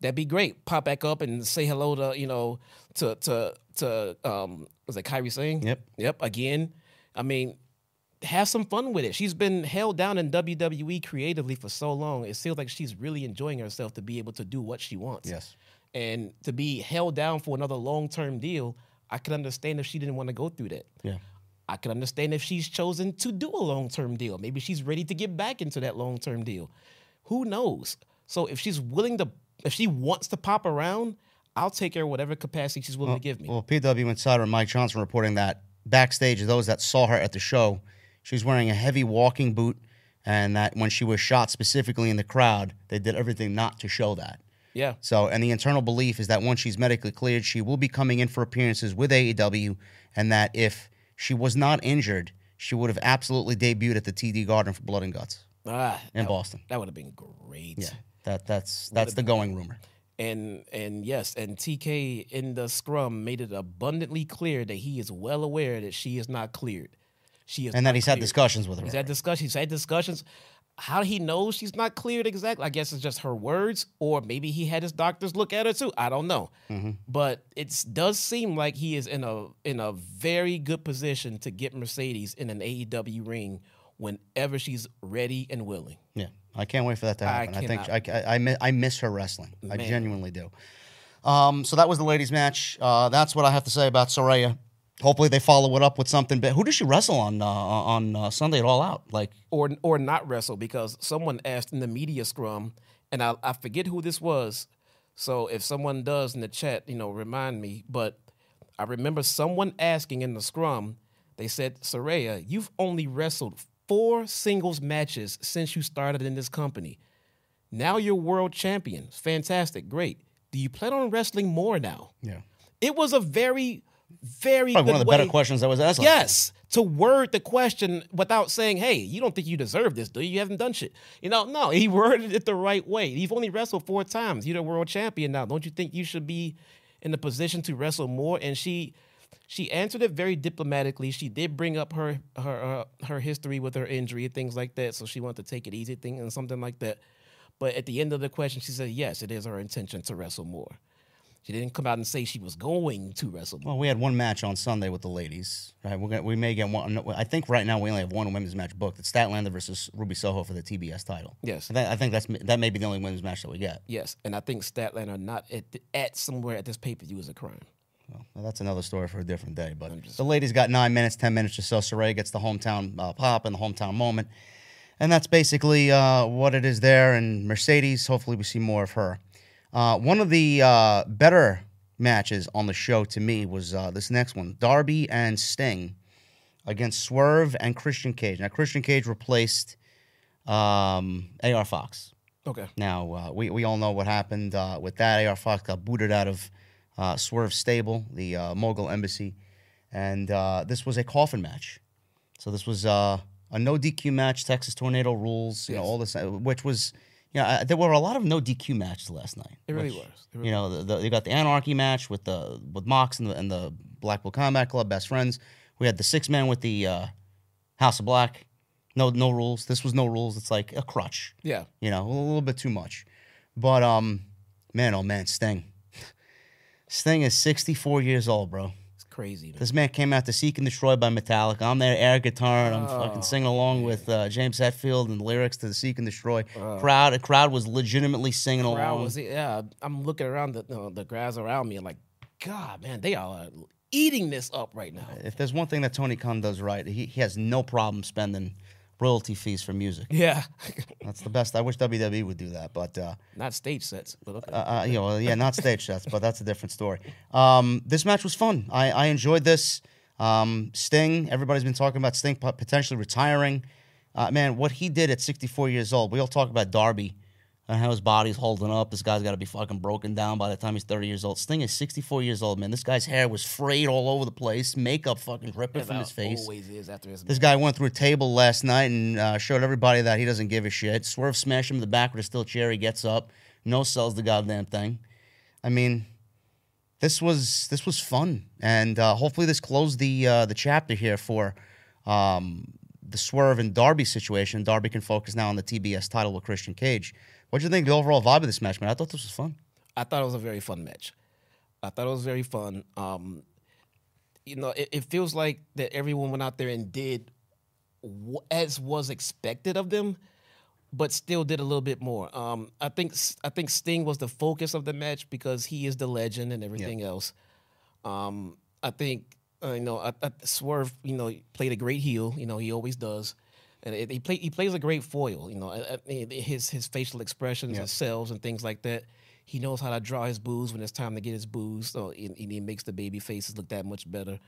That'd be great. Pop back up and say hello to, you know, to to to um was it Kairi Sane? Yep. Yep. Again. I mean, have some fun with it. She's been held down in WWE creatively for so long. It feels like she's really enjoying herself to be able to do what she wants. Yes. And to be held down for another long term deal, I could understand if she didn't want to go through that. Yeah. I can understand if she's chosen to do a long term deal. Maybe she's ready to get back into that long term deal. Who knows? So if she's willing to, if she wants to pop around, I'll take her whatever capacity she's willing to give me. Well, PW Insider Mike Johnson reporting that backstage, those that saw her at the show, she was wearing a heavy walking boot, and that when she was shot specifically in the crowd, they did everything not to show that. yeah. So, and the internal belief is that once she's medically cleared, she will be coming in for appearances with AEW, and that if she was not injured, she would have absolutely debuted at the TD Garden for Blood and Guts Ah, in that, Boston. that would have been great. Yeah, that that's that's the going rumor. And and yes, and TK in the scrum made it abundantly clear that he is well aware that she is not cleared. she is And that he's had discussions with her. He's had discussions. He's had discussions. How he knows she's not cleared exactly? I guess it's just her words, or maybe he had his doctors look at her too. I don't know, Mm-hmm. but it does seem like he is in a in a very good position to get Mercedes in an AEW ring whenever she's ready and willing. Yeah, I can't wait for that to happen. I, think cannot. I, I, I, I miss her wrestling. I genuinely do. Um, so that was the ladies' match. Uh, that's what I have to say about Saraya. Hopefully they follow it up with something. But who does she wrestle on uh, on uh, Sunday at All Out? Like, or or not wrestle because someone asked in the media scrum, and I, I forget who this was. So if someone does in the chat, you know, remind me. But I remember someone asking in the scrum. They said, "Saraya, you've only wrestled four singles matches since you started in this company. Now you're world champion. Fantastic, great. Do you plan on wrestling more now?" yeah, It was a very, very probably good one of the way- better questions that was asked. Yes, to word the question without saying, "Hey, you don't think you deserve this, do you? You haven't done shit." You know, no, he [LAUGHS] worded it the right way. You've only wrestled four times. You're the world champion now. Don't you think you should be in the position to wrestle more? And she, she answered it very diplomatically. She did bring up her her uh, her history with her injury and things like that. So she wanted to take it easy, thing and something like that. But at the end of the question, she said, "Yes, it is her intention to wrestle more." She didn't come out and say she was going to wrestle. Well, we had one match on Sunday with the ladies. Right, we're gonna, we may get one. I think right now we only have one women's match booked. It's Statlander versus Ruby Soho for the TBS title. Yes. I think, I think that's that may be the only women's match that we get. Yes, and I think Statlander not at, at somewhere at this pay per view is a crime. Well, that's another story for a different day. But the ladies got nine minutes, ten minutes or so. Saray gets the hometown uh, pop and the hometown moment, and that's basically uh, what it is there. And Mercedes, hopefully, we see more of her. Uh, one of the uh, better matches on the show to me was uh, this next one: Darby and Sting against Swerve and Christian Cage. Now, Christian Cage replaced um, AR Fox. Okay. Now uh, we we all know what happened uh, with that. AR Fox got booted out of uh, Swerve Stable, the uh, Mogul Embassy, and uh, this was a coffin match. So this was uh, a no DQ match, Texas Tornado rules, you know, all this, which was, you know, uh, there were a lot of no DQ matches last night. It really which, was. It really You know, the, the, you got the Anarchy match with the with Mox and the, and the Blackpool Combat Club, best friends. We had the six man with the uh, House of Black. No, no rules. This was no rules. It's like a crutch Yeah. you know, a little bit too much. But um, man, oh man, Sting. Sting is 64 years old, bro. Crazy. Man. This man came out to Seek and Destroy by Metallica. I'm there air guitar and I'm Oh, fucking singing along with uh, James Hetfield and the lyrics to the Seek and Destroy. crowd, a crowd was legitimately singing Crowd along. was yeah. I'm looking around the you know, the guys around me and like, God, man, they all are eating this up right now. if there's one thing that Tony Khan does right, he, he has no problem spending royalty fees for music. Yeah. [LAUGHS] That's the best. I wish WWE would do that, but uh, Not stage sets, but okay. uh, uh, you know, yeah, not stage sets, but that's a different story. Um, this match was fun. I, I enjoyed this. Um, Sting, everybody's been talking about Sting potentially retiring. Uh, man, what he did at 64 years old. We all talk about Darby and how his body's holding up. This guy's got to be fucking broken down by the time he's 30 years old. Sting is 64 years old, man. This guy's hair was frayed all over the place, makeup fucking dripping from his face. Always is after his. This guy went through a table last night and uh, showed everybody that he doesn't give a shit. Swerve smashed him in the back with a steel chair. He gets up, no sells the goddamn thing. I mean, this was this was fun, and uh, hopefully this closed the uh, the chapter here for um, the Swerve and Darby situation. Darby can focus now on the TBS title with Christian Cage. What do you think of the overall vibe of this match, man? I thought this was fun. I thought it was a very fun match. I thought it was very fun. Um, you know, it, it feels like that everyone went out there and did wh- as was expected of them, but still did a little bit more. Um, I think I think Sting was the focus of the match because he is the legend and everything else. Um, I think uh, you know I, I, Swerve, you know, played a great heel. You know, he always does, and it, he play he plays a great foil. You know, I- I- his his facial expressions and selves and things like that. He knows how to draw his boos when it's time to get his boos. So and, and he makes the baby faces look that much better.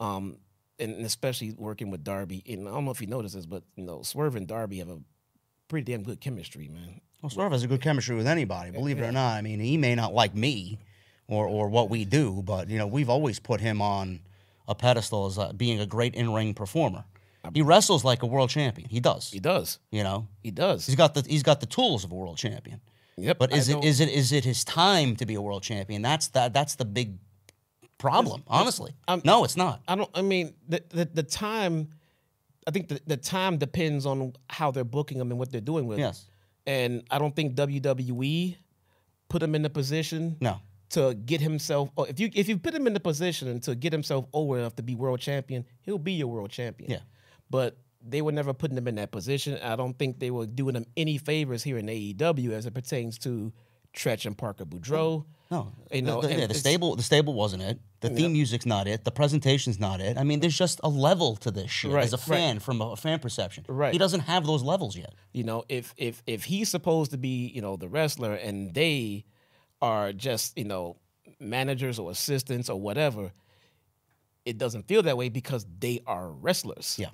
Um, and, especially working with Darby. And I don't know if you noticed this, but you know, Swerve and Darby have a pretty damn good chemistry, man. Well, Swerve has a good chemistry with anybody, believe it or not. I mean, he may not like me or or what we do, but you know, we've always put him on a pedestal as uh, being a great in-ring performer. He wrestles like a world champion. He does. He does. You know, He does. he's got the he's got the tools of a world champion. Yep. But I is it don't- is it is it his time to be a world champion? That's that that's the big problem, honestly. I'm- no, it's not. I don't. I mean, the the, the time I think the, the time depends on how they're booking them and what they're doing with. Yes. And I don't think WWE put him in the position No. to get himself. Or if you if you put him in the position to get himself over enough to be world champion, he'll be your world champion. Yeah. But they were never putting them in that position. I don't think they were doing them any favors here in AEW as it pertains to Trench and Parker Boudreaux. No, You know, the, the- yeah, the stable, the stable wasn't it. The theme music's not it. The presentation's not it. I mean, there's just a level to this shit Right, as a right. fan from a fan perception. Right. He doesn't have those levels yet. You know, if if if he's supposed to be, you know, the wrestler and they are just, you know, managers or assistants or whatever, it doesn't feel that way because they are wrestlers. Yeah.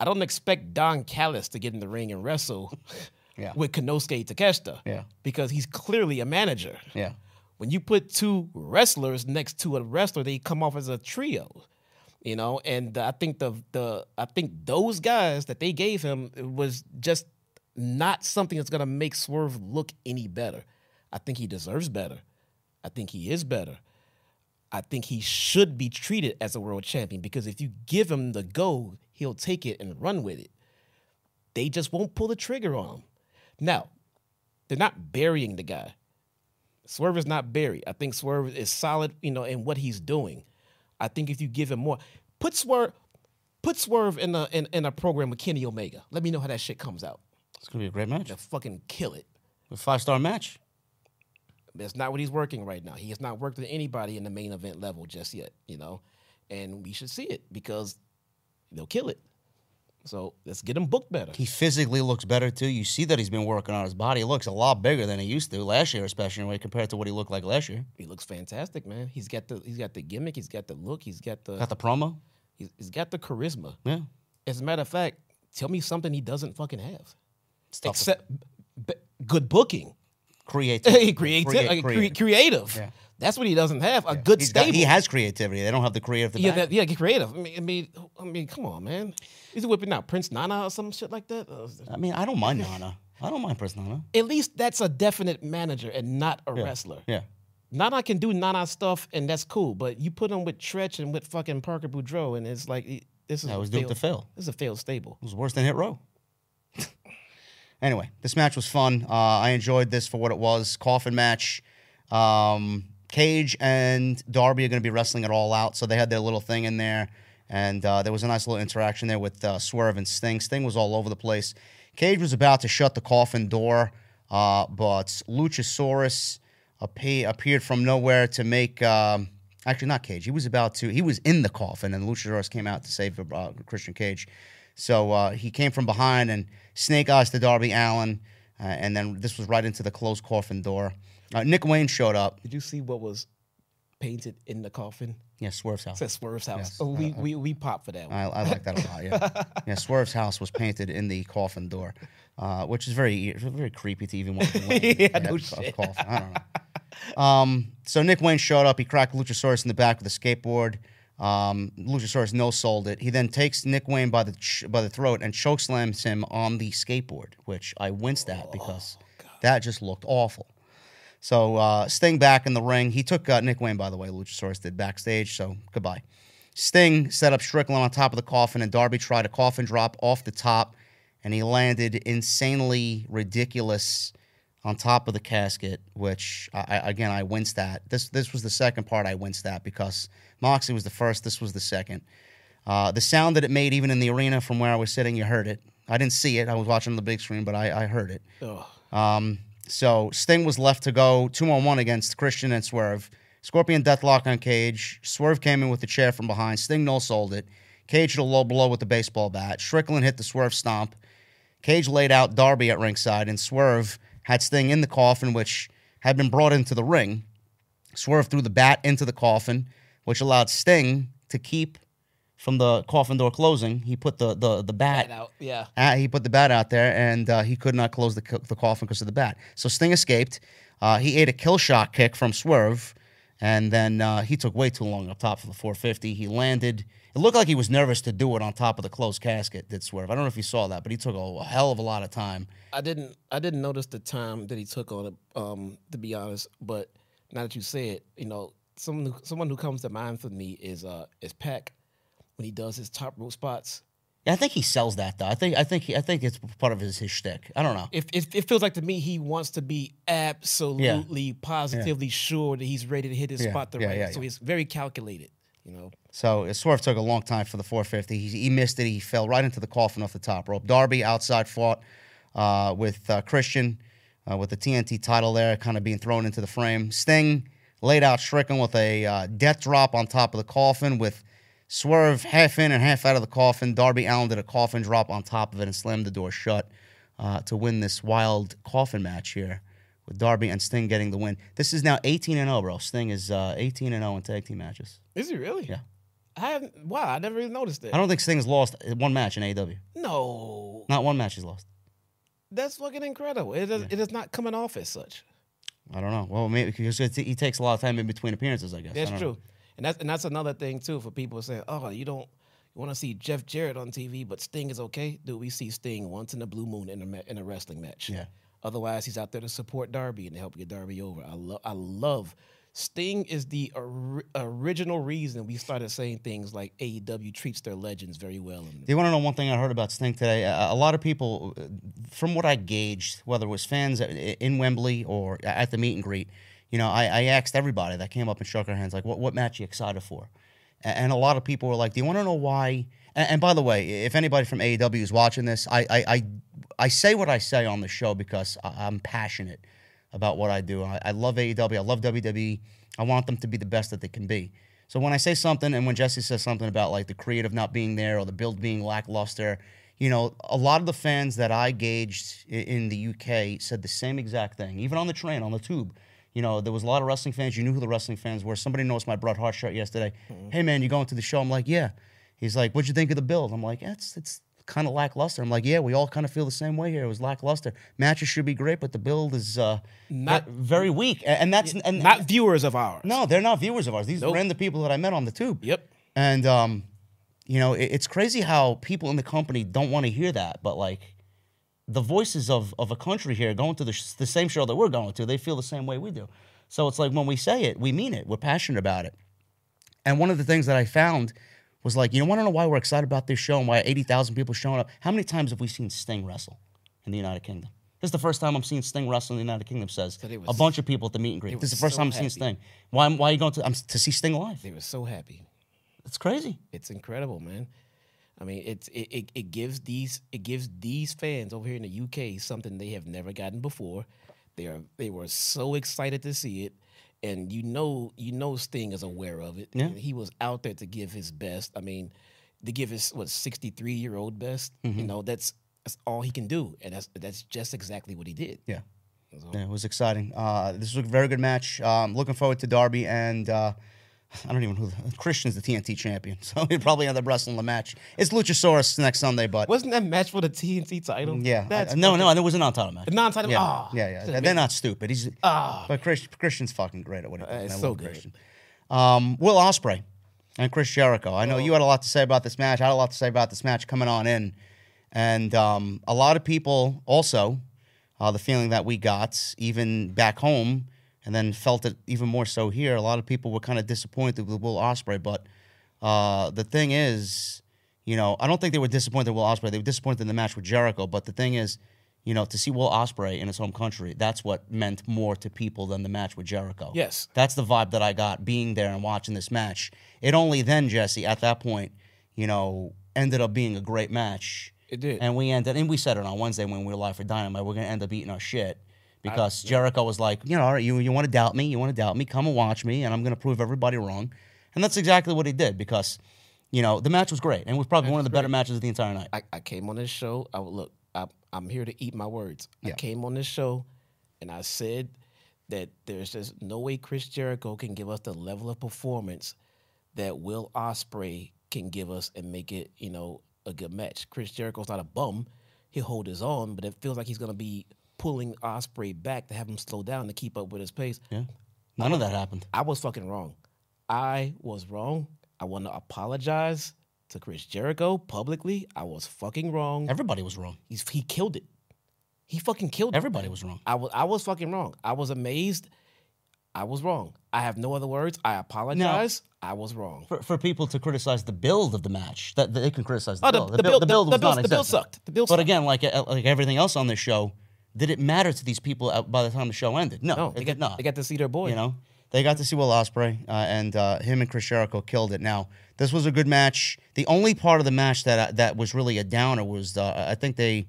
I don't expect Don Callis to get in the ring and wrestle [LAUGHS] Yeah. with Konosuke Takeshita. Yeah. Because he's clearly a manager. Yeah. When you put two wrestlers next to a wrestler, they come off as a trio. You know, and I think the the I think those guys that they gave him was just not something that's gonna make Swerve look any better. I think he deserves better. I think he is better. I think he should be treated as a world champion because if you give him the go, he'll take it and run with it. They just won't pull the trigger on him. Now, they're not burying the guy. Swerve is not buried. I think Swerve is solid, you know, in what he's doing. I think if you give him more, put Swerve, put Swerve in a in, in a program with Kenny Omega. Let me know how that shit comes out. It's gonna be a great match. To fucking kill it. A five star match. That's not what he's working right now. He has not worked with anybody in the main event level just yet, you know. And we should see it because they'll kill it. So let's get him booked better. He physically looks better too. You see that he's been working on his body. He looks a lot bigger than he used to last year, especially when compared to what he looked like last year. He looks fantastic, man. He's got the he's got the gimmick. He's got the look. He's got the Got the promo. he's, he's got the charisma. Yeah. As a matter of fact, tell me something he doesn't fucking have. To Except b- good booking. [LAUGHS] create. creative, Create- cre- create. creative. Yeah. That's what he doesn't have. A good He's got- stable. he has creativity. They don't have the creative. yeah, that, yeah, get creative. I mean, I mean, I mean, come on, man. He's whipping out Prince Nana or some shit like that? Uh, I mean, I don't mind Nana. I don't mind Prince Nana. At least that's a definite manager and not a wrestler. Yeah. Nana can do Nana stuff and that's cool, but you put him with Trench and with fucking Parker Boudreaux, and it's like this is That was doomed failed- to fail. This is a failed stable. It was worse than Hit Row. Anyway, this match was fun. Uh, I enjoyed this for what it was. Coffin match. Um, Cage and Darby are going to be wrestling it all out, so they had their little thing in there, and uh, there was a nice little interaction there with uh, Swerve and Sting. Sting was all over the place. Cage was about to shut the coffin door, uh, but Luchasaurus appe- appeared from nowhere to make. Um, actually, not Cage. He was about to. He was in the coffin, and Luchasaurus came out to save uh, Christian Cage. So uh, he came from behind and snake eyes to Darby Allin, uh, and then this was right into the closed coffin door. Uh, Nick Wayne showed up. Did you see what was painted in the coffin? Yeah, Swerve's house. It says Swerve's house. Yes. Oh, we, we we popped for that one. I, I like that a lot. Yeah, [LAUGHS] yeah. Swerve's house was painted in the coffin door, uh, which is very very creepy to even want to [LAUGHS] Yeah, no shit. coffin. I don't know. Um, so Nick Wayne showed up. He cracked Luchasaurus in the back with a skateboard. Um, Luchasaurus no sold it. He then takes Nick Wayne by the ch- by the throat and choke slams him on the skateboard, which I winced at because that just looked awful. So uh, Sting back in the ring. He took uh, Nick Wayne, by the way. Luchasaurus did backstage. So goodbye. Sting set up Strickland on top of the coffin, and Darby tried a coffin drop off the top, and he landed insanely ridiculous on top of the casket. Which I, again I winced at. This this was the second part I winced at because Moxley was the first. This was the second. Uh, the sound that it made, even in the arena from where I was sitting, you heard it. I didn't see it. I was watching the big screen, but I, I heard it. Um, so Sting was left to go two on one against Christian and Swerve. Scorpion deathlock on Cage. Swerve came in with the chair from behind. Sting no sold it. Cage hit a low blow with the baseball bat. Strickland hit the Swerve stomp. Cage laid out Darby at ringside, and Swerve had Sting in the coffin, which had been brought into the ring. Swerve threw the bat into the coffin, which allowed Sting to keep from the coffin door closing. He put the the the bat out. Yeah. uh, he put the bat out there, and uh, he could not close the, the coffin because of the bat. So Sting escaped. Uh, he ate a kill shot kick from Swerve, and then uh, he took way too long up top for the 450. He landed. It looked like he was nervous to do it on top of the closed casket. Did Swerve? I don't know if you saw that, but he took a, a hell of a lot of time. I didn't I didn't notice the time that he took on it, um, to be honest. But now that you say it, you know, someone who, someone who comes to mind for me is uh is Peck when he does his top rope spots. Yeah, I think he sells that though. I think I think he, I think it's part of his his shtick. I don't know. If it, it feels like to me he wants to be absolutely positively sure that he's ready to hit his Yeah, spot the yeah, right. yeah, so yeah. he's very calculated. You know, So Swerve took a long time for the 450. He, he missed it. He fell right into the coffin off the top rope. Darby outside fought uh, with uh, Christian uh, with the TNT title there, kind of being thrown into the frame. Sting laid out Strickland with a uh, death drop on top of the coffin with Swerve half in and half out of the coffin. Darby Allin did a coffin drop on top of it and slammed the door shut uh, to win this wild coffin match here. With Darby and Sting getting the win. This is now 18 and 0, bro. Sting is uh, 18 and 0 in tag team matches. is he really? Yeah. I haven't. Wow, I never even noticed that. I don't think Sting's lost one match in AEW. no, Not one match he's lost. that's fucking incredible. It is, it is not coming off as such. I don't know. Well, maybe because he takes a lot of time in between appearances. I guess That's don't true, know. and that's and that's another thing too for people saying, "Oh, you don't you want to see Jeff Jarrett on TV, but Sting is okay." Dude, we see Sting once in a blue moon in a in a wrestling match. Yeah. Otherwise, he's out there to support Darby and to help get Darby over. I love I love. Sting is the ori- original reason we started saying things like AEW treats their legends very well. You want to know one thing I heard about Sting today? A, lot of people, uh, from what I gauged, whether it was fans in Wembley or at the meet and greet, you know, I, I asked everybody that came up and shook our hands, like, what, what match you excited for? And a lot of people were like, "Do you want to know why?" And, and by the way, if anybody from AEW is watching this, I I, I, I say what I say on the show because I, I'm passionate about what I do. I, I love AEW. I love WWE. I want them to be the best that they can be. So when I say something, and when Jesse says something about like the creative not being there or the build being lackluster, you know, a lot of the fans that I gauged in the UK said the same exact thing. Even on the train, on the tube, you know, there was a lot of wrestling fans. You knew who the wrestling fans were. Somebody noticed my Bret Hart shirt yesterday. Mm-hmm. Hey man, you going to the show? I'm like, yeah. He's like, what'd you think of the build? I'm like, yeah, it's it's kind of lackluster. I'm like, yeah, we all kind of feel the same way here. It was lackluster. Matches should be great, but the build is uh, Not- very weak. And that's and not viewers of ours. no, they're not viewers of ours. These Nope. are random people that I met on the tube. Yep. And um, you know, it, it's crazy how people in the company don't want to hear that, but like the voices of of a country here going to the, sh- the same show that we're going to, they feel the same way we do. So it's like when we say it, we mean it. We're passionate about it. And one of the things that I found was like, you know, want to know why we're excited about this show and why 80,000 people showing up? How many times have we seen Sting wrestle in the United Kingdom? This is the first time I'm seeing Sting wrestle in the United Kingdom, says they a bunch of people at the meet and greet. This is the first so time I'm seeing. Sting. Why, why are you going to, I'm, to see Sting live? They were so happy. It's crazy. It's incredible, man. I mean, it's it, it, it gives these it gives these fans over here in the UK something they have never gotten before. They are they were so excited to see it, and you know you know Sting is aware of it. Yeah. He was out there to give his best. I mean, to give his what sixty three year old best. Mm-hmm. You know that's that's all he can do, and that's that's just exactly what he did. Yeah. So- Yeah, it was exciting. Uh, this was a very good match. Um, looking forward to Darby and uh, I don't even know who the, Christian's the TNT champion, [LAUGHS] so he'll probably end up wrestling the match. It's Luchasaurus next Sunday, but Wasn't that match for the TNT title? yeah, that's I- no, no, it was a non-title match. A non-title. Yeah, Ah, yeah, yeah. They're not stupid. He's Ah. but Chris, Christian's fucking great at what he does. Uh, it's so good. Christian. Um, Will Ospreay and Chris Jericho. I know you had a lot to say about this match. I had a lot to say about this match coming on in, and um, a lot of people also uh, the feeling that we got even back home, and then felt it even more so here. A lot of people were kind of disappointed with Will Ospreay, but uh, the thing is, you know, I don't think they were disappointed with Will Ospreay. They were disappointed in the match with Jericho. But the thing is, you know, to see Will Ospreay in his home country, that's what meant more to people than the match with Jericho. Yes. That's the vibe that I got being there and watching this match. It only then, Jesse, at that point, you know, ended up being a great match. It did. And we ended, and we said it on Wednesday when we were live for Dynamite, we're going to end up eating our shit because Jericho was like, you know, all right, you, you want to doubt me? You want to doubt me? Come and watch me, and I'm going to prove everybody wrong. And that's exactly what he did because, you know, the match was great and it was probably one of the better matches of the entire night. I, I came on this show. I look. I, I'm here to eat my words. I came on this show, and I said that there's just no way Chris Jericho can give us the level of performance that Will Ospreay can give us and make it, you know, a good match. Chris Jericho's not a bum. He'll hold his own, but it feels like he's gonna be pulling Ospreay back to have him slow down to keep up with his pace. Yeah. None of that happened. I was fucking wrong. I was wrong. I want to apologize to Chris Jericho publicly. I was fucking wrong. Everybody was wrong. He's, he killed it. He fucking killed it. Everybody was wrong. I was I was fucking wrong. I was amazed. I was wrong. I have no other words. I apologize. I was wrong. For, for people to criticize the build of the match, that, that they can criticize the Oh, the- build. the build- the build the- was the build- the build sucked. The build But sucked. again, like uh, like everything else on this show, did it matter to these people by the time the show ended? No, No, they got not. they got to see their boy. You know, they got to see Will Ospreay, uh, and uh, him and Chris Jericho killed it. Now, this was a good match. The only part of the match that uh, that was really a downer was uh, I think they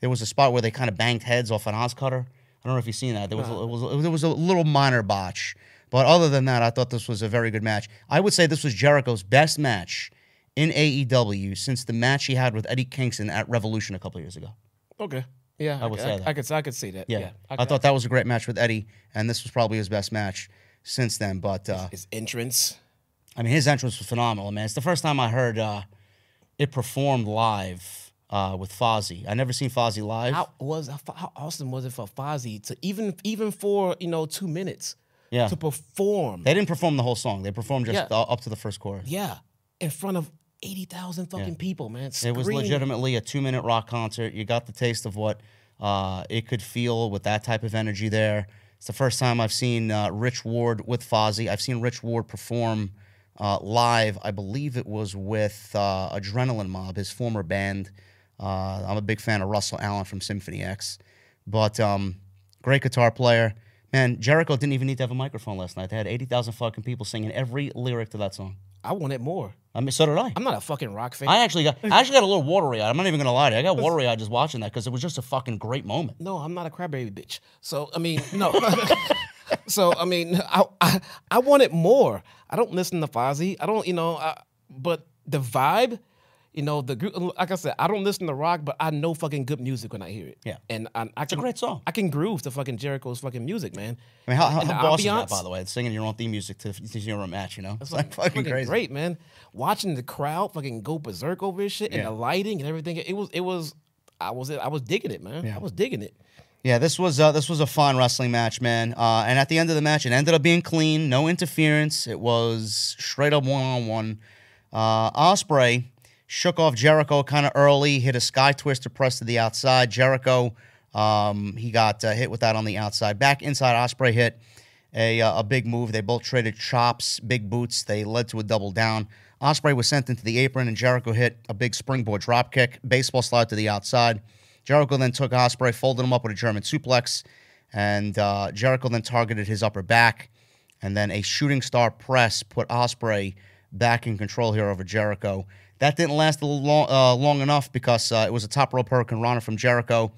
there was a spot where they kind of banged heads off an OsCutter. I don't know if you've seen that. There was, a, it was there was a little minor botch, but other than that, I thought this was a very good match. I would say this was Jericho's best match in AEW since the match he had with Eddie Kingston at Revolution a couple years ago. Okay. Yeah, I, would could- say I, that. I could I could see that. Yeah, Yeah, I, thought that was a great match with Eddie, and this was probably his best match since then. But uh, his entrance. I mean, his entrance was phenomenal, man. It's the first time I heard uh, it performed live uh, with Fozzy. I never seen Fozzy live. How was how awesome was it for Fozzy to even even for you know two minutes Yeah. to perform They didn't perform the whole song. They performed just Yeah. uh, up to the first chorus. yeah in front of eighty thousand fucking people man It was legitimately a two-minute rock concert. You got the taste of what uh, it could feel with that type of energy there. It's the first time I've seen uh, Rich Ward with Fozzy. I've seen Rich Ward perform uh, live. I believe it was with uh, Adrenaline Mob, his former band. Uh, I'm a big fan of Russell Allen from Symphony X, but um, great guitar player. Man, Jericho didn't even need to have a microphone last night. They had 80,000 fucking people singing every lyric to that song. I wanted more I mean, so did I. I'm not a fucking rock fan I actually got I actually got a little watery eyed. I'm not even gonna lie to you. I got watery eyed just watching that because it was just a fucking great moment. no I'm not a crybaby bitch so I mean no [LAUGHS] so I mean I, I I wanted more I don't listen to Fozzy I don't you know I, but the vibe you know the group like I said I don't listen to rock but I know fucking good music when I hear it Yeah. and I, I It's a great song. I can groove to fucking Jericho's fucking music, man. I mean, how, how, how boss is that, by the way? Singing your own theme music to, to your own match, you know? It's like Fucking fucking crazy. great, man. Watching the crowd fucking go berserk over this shit and Yeah. the lighting and everything. It was, it was, I was, I was digging it, man. Yeah. I was digging it. Yeah, this was uh, this was a fun wrestling match, man. Uh, and at the end of the match, it ended up being clean, no interference. It was straight up one on one. Ospreay shook off Jericho kind of early, hit a sky twister press to the outside. Jericho, um, he got uh, hit with that on the outside. Back inside, Ospreay hit a uh, a big move. They both traded chops, big boots. They led to a double down. Ospreay was sent into the apron, and Jericho hit a big springboard drop kick, baseball slide to the outside. Jericho then took Ospreay, folded him up with a German suplex, and uh, Jericho then targeted his upper back, and then a shooting star press put Ospreay back in control here over Jericho. That didn't last long, uh, long enough because uh, it was a top rope hurricanrana from Jericho.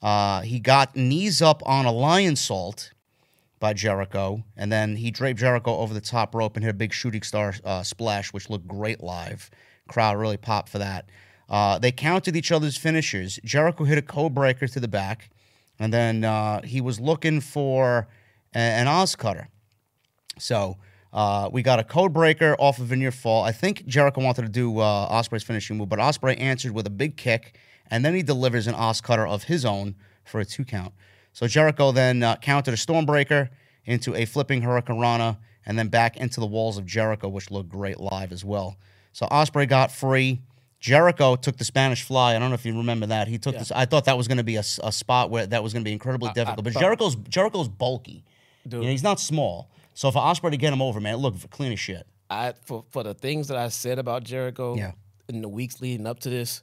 Uh, he got knees up on a lionsault by Jericho, and then he draped Jericho over the top rope and hit a big shooting star uh, splash, which looked great live. Crowd really popped for that. Uh, they counted each other's finishers. Jericho hit a code breaker to the back, and then uh, he was looking for an OsCutter. So uh, we got a code breaker off of a near fall. I think Jericho wanted to do uh, Ospreay's finishing move, but Ospreay answered with a big kick, and then he delivers an OsCutter of his own for a two count. So Jericho then uh, countered a Stormbreaker into a flipping Hurricanrana, and then back into the walls of Jericho, which looked great live as well. So Ospreay got free. Jericho took the Spanish Fly. I don't know if you remember that. He took this. I thought that was going to be a spot where that was going to be incredibly difficult. but thought- Jericho's Jericho's bulky. You know, he's not small. So for Ospreay to get him over, man, look clean as shit. I for for the things that I said about Jericho Yeah. in the weeks leading up to this,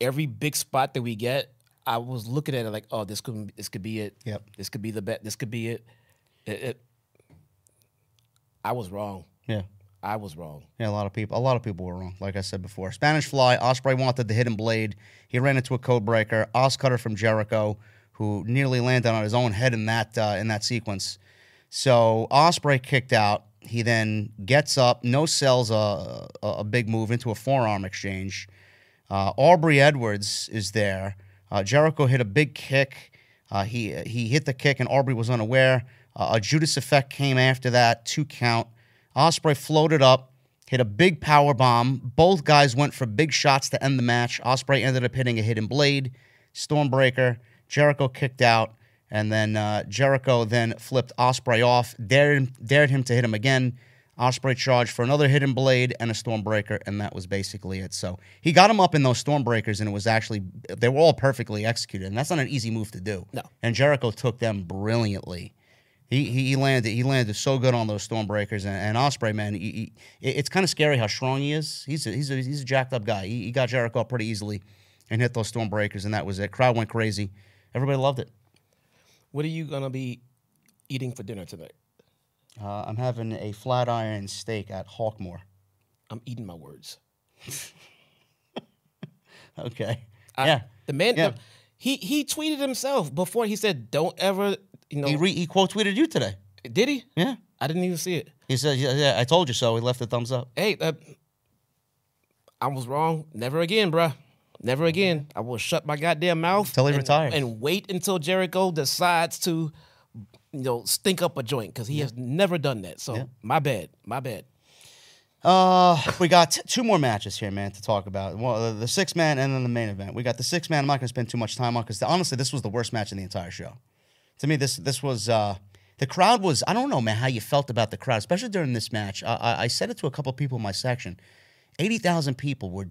every big spot that we get, I was looking at it like, oh, this could this could be it. Yep. This could be the bet. This could be it. It. it I was wrong. Yeah. I was wrong. Yeah, a lot of people. A lot of people were wrong. Like I said before, Spanish Fly. Ospreay wanted the hidden blade. He ran into a code breaker. OsCutter from Jericho, who nearly landed on his own head in that uh, in that sequence. So Ospreay kicked out. He then gets up, no sells a, a, big move into a forearm exchange. Uh, Aubrey Edwards is there. Uh, Jericho hit a big kick. Uh, he he hit the kick, and Aubrey was unaware. Uh, a Judas effect came after that, two count. Ospreay floated up, hit a big power bomb. Both guys went for big shots to end the match. Ospreay ended up hitting a hidden blade, Stormbreaker. Jericho kicked out, and then uh, Jericho then flipped Ospreay off, dared him, dared him to hit him again. Ospreay charged for another hidden blade and a Stormbreaker, and that was basically it. So he got him up in those Stormbreakers, and it was actually they were all perfectly executed, and that's not an easy move to do. No. And Jericho took them brilliantly. He, he he landed he landed so good on those Stormbreakers and, and Ospreay man. He, he, it's kind of scary how strong he is. He's a, he's a, he's a jacked up guy. He, he got Jericho up pretty easily and hit those Stormbreakers and that was it. Crowd went crazy. Everybody loved it. What are you gonna be eating for dinner tonight? Uh, I'm having a flat iron steak at Hawksmoor. I'm eating my words. [LAUGHS] Okay. I- yeah. The man, Yeah. the- he he tweeted himself before he said, "Don't ever," you know. He re, he quote tweeted you today. did he? Yeah. I didn't even see it. He said, yeah, yeah, I told you so. He left a thumbs up. Hey, uh, I was wrong. Never again, bruh. Never again. I will shut my goddamn mouth until he and, retires. and wait until Jericho decides to, you know, stink up a joint because he has never done that. So my bad, my bad. Uh, we got t- two more matches here, man, to talk about. Well, the, the six man and then the main event. We got the six man. I'm not going to spend too much time on because honestly, this was the worst match in the entire show. To me, this this was uh, the crowd was. I don't know, man, how you felt about the crowd, especially during this match. I, I, I said it to a couple people in my section. Eighty thousand people were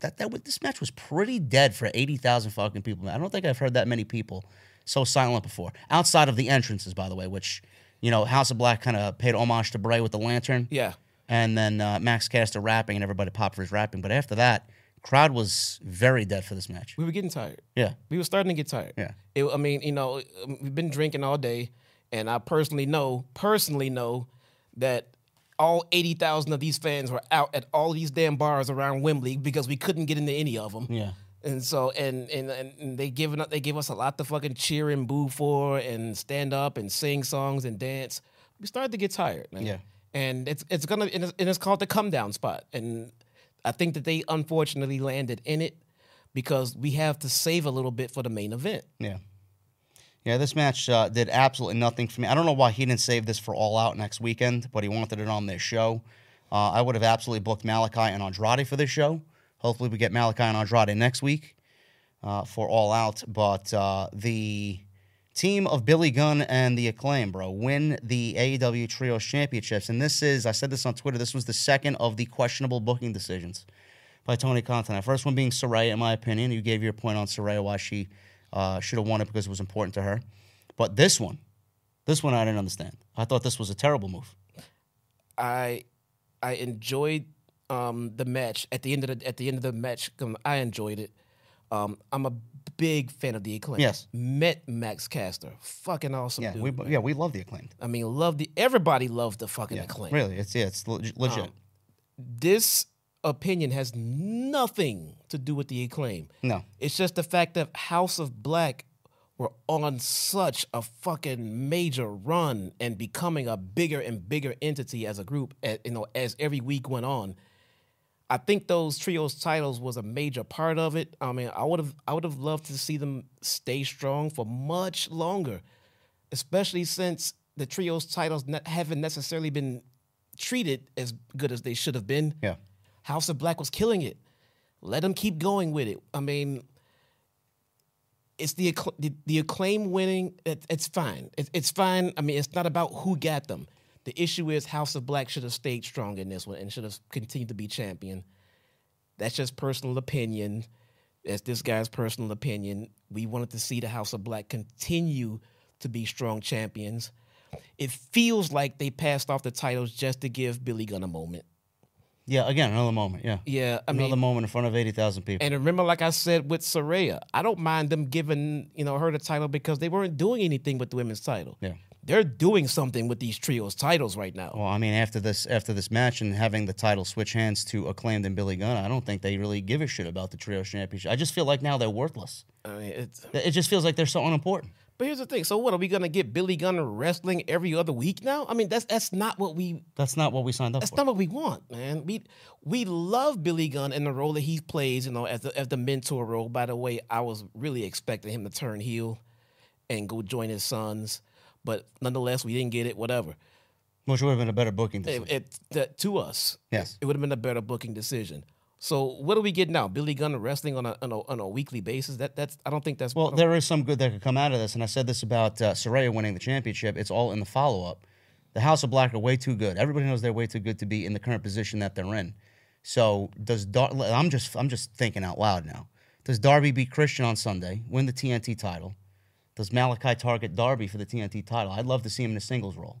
that that this match was pretty dead for eighty thousand fucking people. I don't think I've heard that many people so silent before. Outside of the entrances, by the way, which you know, House of Black kind of paid homage to Bray with the lantern Yeah. and then uh, Max Caster rapping, and everybody popped for his rapping. But after that, crowd was very dead for this match. We were getting tired. Yeah, We were starting to get tired. Yeah. It, I mean, you know, we've been drinking all day, and I personally know, personally know, that all eighty thousand of these fans were out at all these damn bars around Wembley because we couldn't get into any of them. yeah, And so, and and and and they given up, they gave us a lot to fucking cheer and boo for, and stand up and sing songs and dance. We started to get tired, man. Yeah. And it's it's gonna and it's, and it's called the come down spot, and I think that they unfortunately landed in it because we have to save a little bit for the main event. yeah, yeah. This match uh, did absolutely nothing for me. I don't know why he didn't save this for All Out next weekend, but he wanted it on this show. Uh, I would have absolutely booked Malachi and Andrade for this show. Hopefully, we get Malachi and Andrade next week uh, for All Out. But uh, the team of Billy Gunn and the Acclaim, bro, win the AEW Trios Championships. And this is, I said this on Twitter, this was the second of the questionable booking decisions by Tony Khan. First one being Saraya, in my opinion. You gave your point on Saraya why she uh, should have won it because it was important to her. But this one, this one I didn't understand. I thought this was a terrible move. I I enjoyed um, the match at the end of the at the end of the match. I enjoyed it. Um, I'm a big fan of the acclaim. Yes. met Max Caster, fucking awesome Yeah, dude. we, man. yeah, we love the acclaimed. I mean, love the everybody loved the fucking acclaim. Really, it's yeah, it's legit. Um, This opinion has nothing to do with the acclaim. no, It's just the fact that House of Black were on such a fucking major run and becoming a bigger and bigger entity as a group, a- you know, as every week went on. I think those trios titles was a major part of it. I mean, I would have I would have loved to see them stay strong for much longer, especially since the trios titles ne- haven't necessarily been treated as good as they should have been. yeah, House of Black was killing it. Let them keep going with it. I mean, it's the accl- the, the acclaim winning. It, it's fine. It, it's fine. I mean, it's not about who got them. The issue is House of Black should have stayed strong in this one and should have continued to be champion. That's just personal opinion. That's this guy's personal opinion. We wanted to see the House of Black continue to be strong champions. It feels like they passed off the titles just to give Billy Gunn a moment. Yeah. Again, another moment. Yeah, Yeah, I another mean, moment in front of eighty thousand people. and remember, like I said with Saraya, I don't mind them giving you know her the title because they weren't doing anything with the women's title. Yeah. they're doing something with these trios titles right now. Well, I mean, after this, after this match and having the title switch hands to acclaimed and Billy Gunn, I don't think they really give a shit about the trio championship. I just feel like now they're worthless. I mean, it's, It just feels like they're so unimportant. But here's the thing: so what are we gonna get Billy Gunn wrestling every other week now? I mean, that's that's not what we That's not what we signed up for. That's for. not what we want, man. We we love Billy Gunn and the role that he plays, you know, as the as the mentor role. By the way, I was really expecting him to turn heel and go join his sons, but nonetheless, we didn't get it. Whatever. Which would have been a better booking It, decision. it that, to us, Yes. it would have been a better booking decision. So what do we get now? Billy Gunn wrestling on a on a, on a weekly basis. That that's I don't think that's Well, there is some good that could come out of this, and I said this about uh, Saraya winning the championship. It's all in the follow up. The House of Black are way too good. Everybody knows they're way too good to be in the current position that they're in. So does Dar- I'm just I'm just thinking out loud now. Does Darby beat Christian on Sunday, win the TNT title, Does Malachi target Darby for the TNT title? I'd love to see him in a singles role.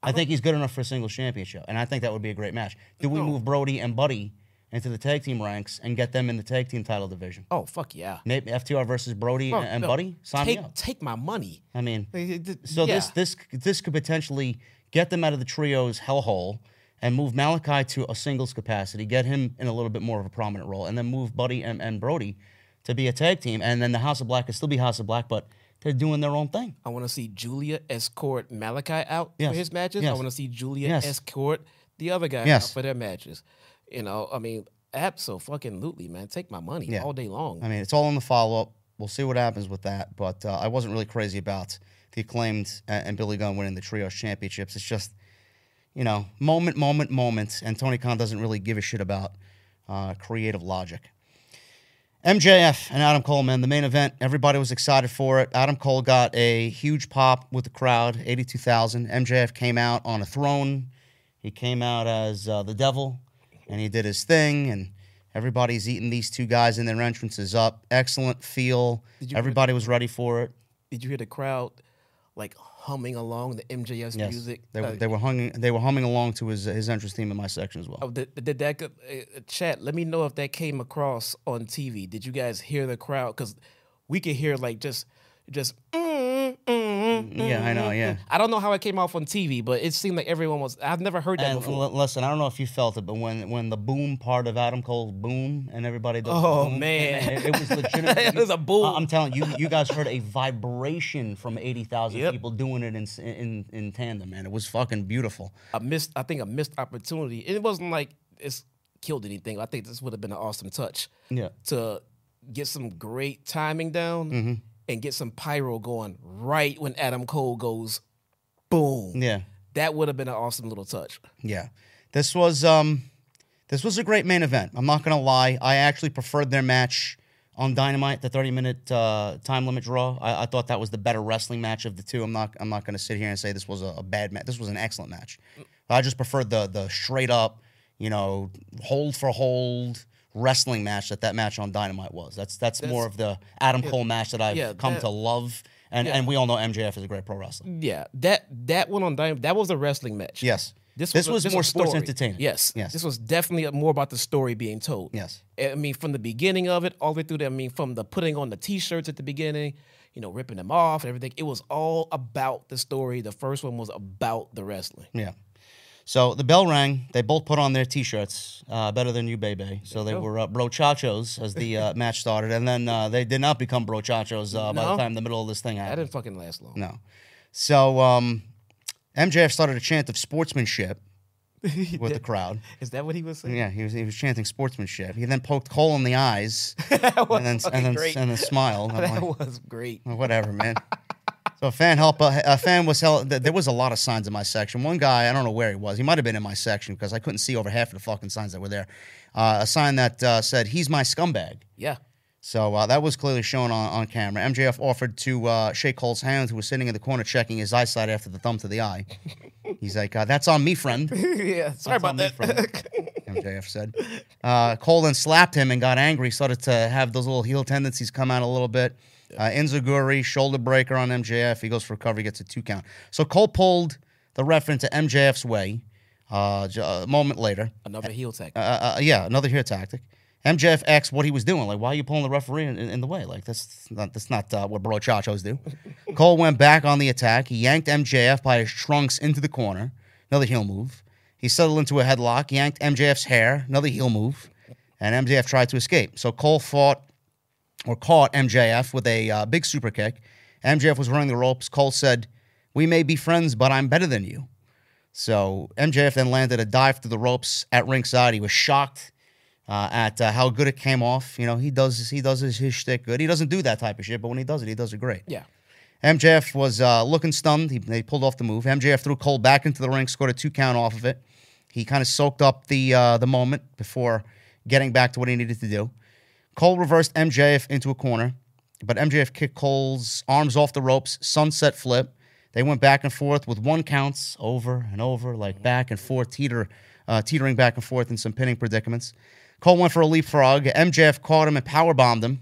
I, think he's good enough for a singles championship, and I think that would be a great match. Do we move Brody and Buddy into the tag team ranks and get them in the tag team title division? Oh fuck yeah. Maybe FTR versus Brody Bro, and no, Buddy. Sign take, me up. Take my money. I mean, so yeah. this this this could potentially get them out of the trio's hellhole and move Malachi to a singles capacity, get him in a little bit more of a prominent role, and then move Buddy and, and Brody to be a tag team, and then the House of Black could still be House of Black, but they're doing their own thing. I want to see Julia escort Malachi out Yes. for his matches. I want to see Julia Yes. escort the other guy Yes. out for their matches. You know, I mean, absolutely, man. Take my money Yeah. all day long. I mean, it's all in the follow up. We'll see what happens with that, but uh, I wasn't really crazy about the acclaimed and, and Billy Gunn winning the trios championships. It's just, you know, moment, moment, moment, and Tony Khan doesn't really give a shit about uh, creative logic. MJF and Adam Cole, man, the main event. Everybody was excited for it. Adam Cole got a huge pop with the crowd, 82,000. MJF came out on a throne. He came out as uh, the devil, and he did his thing, and everybody's eating these two guys in their entrances up. Excellent feel. Did you- Everybody was ready for it. Did you hear the crowd like humming along the MJS Yes, music? they, were Uh, they were humming. They were humming along to his his entrance theme in my section as well. Oh, did, did that uh, chat? Let me know if that came across on TV. Did you guys hear the crowd? Because we could hear like just, just. mm, Yeah, I know, yeah. I don't know how it came off on TV, but it seemed like everyone was. I've never heard that And before. l- listen, I don't know if you felt it, but when when the boom part of Adam Cole's boom and everybody does Oh, boom, man. it, it was [LAUGHS] legitimate. It was a boom. I- I'm telling you, you guys heard a vibration from eighty thousand Yep. people doing it in, s- in in tandem, man. It was fucking beautiful. a missed. I think a missed opportunity. It wasn't like it's killed anything. I think this would have been an awesome touch. Yeah. To get some great timing down Mm-hmm. And get some pyro going right when Adam Cole goes, boom. Yeah, That would have been an awesome little touch. yeah. This was um, this was a great main event. I'm not gonna lie. I actually preferred their match on Dynamite, the 30 minute uh, time limit draw. I, I thought that was the better wrestling match of the two. I'm not I'm not gonna sit here and say this was a, a bad match. This was an excellent match. I just preferred the the straight up, you know, hold for hold wrestling match that that match on Dynamite was. That's that's, more of the Adam Cole match that I've yeah, come that- to love. And and we all know MJF is a great pro wrestler. Yeah, that that one on Dynamite, that was a wrestling match. Yes. This This was, was a- more a sports entertainment. Yes, Yes. This was definitely more about the story being told. Yes. I mean, from the beginning of it, all the way through there. I mean, from the putting on the T-shirts at the beginning, you know, ripping them off, and everything. It was all about the story. The first one was about the wrestling. Yeah. So the bell rang. They both put on their T-shirts, uh, better than you, baby. So they were uh, brochachos as the uh, [LAUGHS] match started, and then uh, they did not become brochachos uh, by the time the middle of this thing That happened. didn't fucking last long. No. So um, MJF started a chant of sportsmanship [LAUGHS] with the crowd. Is that what he was saying? Yeah, he was he was chanting sportsmanship. He then poked Cole in the eyes, [LAUGHS] that was and then fucking and then great. and then smiled. I'm that like, was great. Whatever, man. So a fan help a, a fan was hell. There was a lot of signs in my section. One guy, I don't know where he was. He might have been in my section because I couldn't see over half of the fucking signs that were there. Uh, a sign that uh, said "He's my scumbag." Yeah. So uh, that was clearly shown on, on camera. MJF offered to uh, shake Cole's hand, who was sitting in the corner checking his eyesight after the thumb to the eye. [LAUGHS] He's like, uh, "That's on me, friend." [LAUGHS] yeah. Sorry about on me, that. friend. [LAUGHS] MJF said. Uh, Cole then slapped him and got angry, started to have those little heel tendencies come out a little bit. Uh, Enzuigiri, shoulder breaker on MJF. He goes for recovery, gets a two count. So Cole pulled the ref into MJF's way uh, j- a moment later. Another heel tactic. Uh, uh, yeah, another heel tactic. MJF asked what he was doing. Like, why are you pulling the referee in, in, in the way? Like, that's not that's not uh, what brochachos do. [LAUGHS] Cole went back on the attack. He yanked MJF by his trunks into the corner. Another heel move. He settled into a headlock, yanked MJF's hair. Another heel move. And MJF tried to escape. So Cole fought or caught MJF with a uh, big super kick. MJF was running the ropes. Cole said, "We may be friends, but I'm better than you." So MJF then landed a dive to the ropes at ringside. He was shocked uh, at uh, how good it came off. You know, he does he does his, his shtick good. He doesn't do that type of shit, but when he does it, he does it great. yeah. MJF was uh, looking stunned. He, they pulled off the move. MJF threw Cole back into the ring, scored a two count off of it. He kind of soaked up the uh, the moment before getting back to what he needed to do. Cole reversed MJF into a corner, but MJF kicked Cole's arms off the ropes, sunset flip. They went back and forth with one counts over and over, like back and forth, teeter, uh, teetering back and forth in some pinning predicaments. Cole went for a leapfrog. MJF caught him and power bombed him.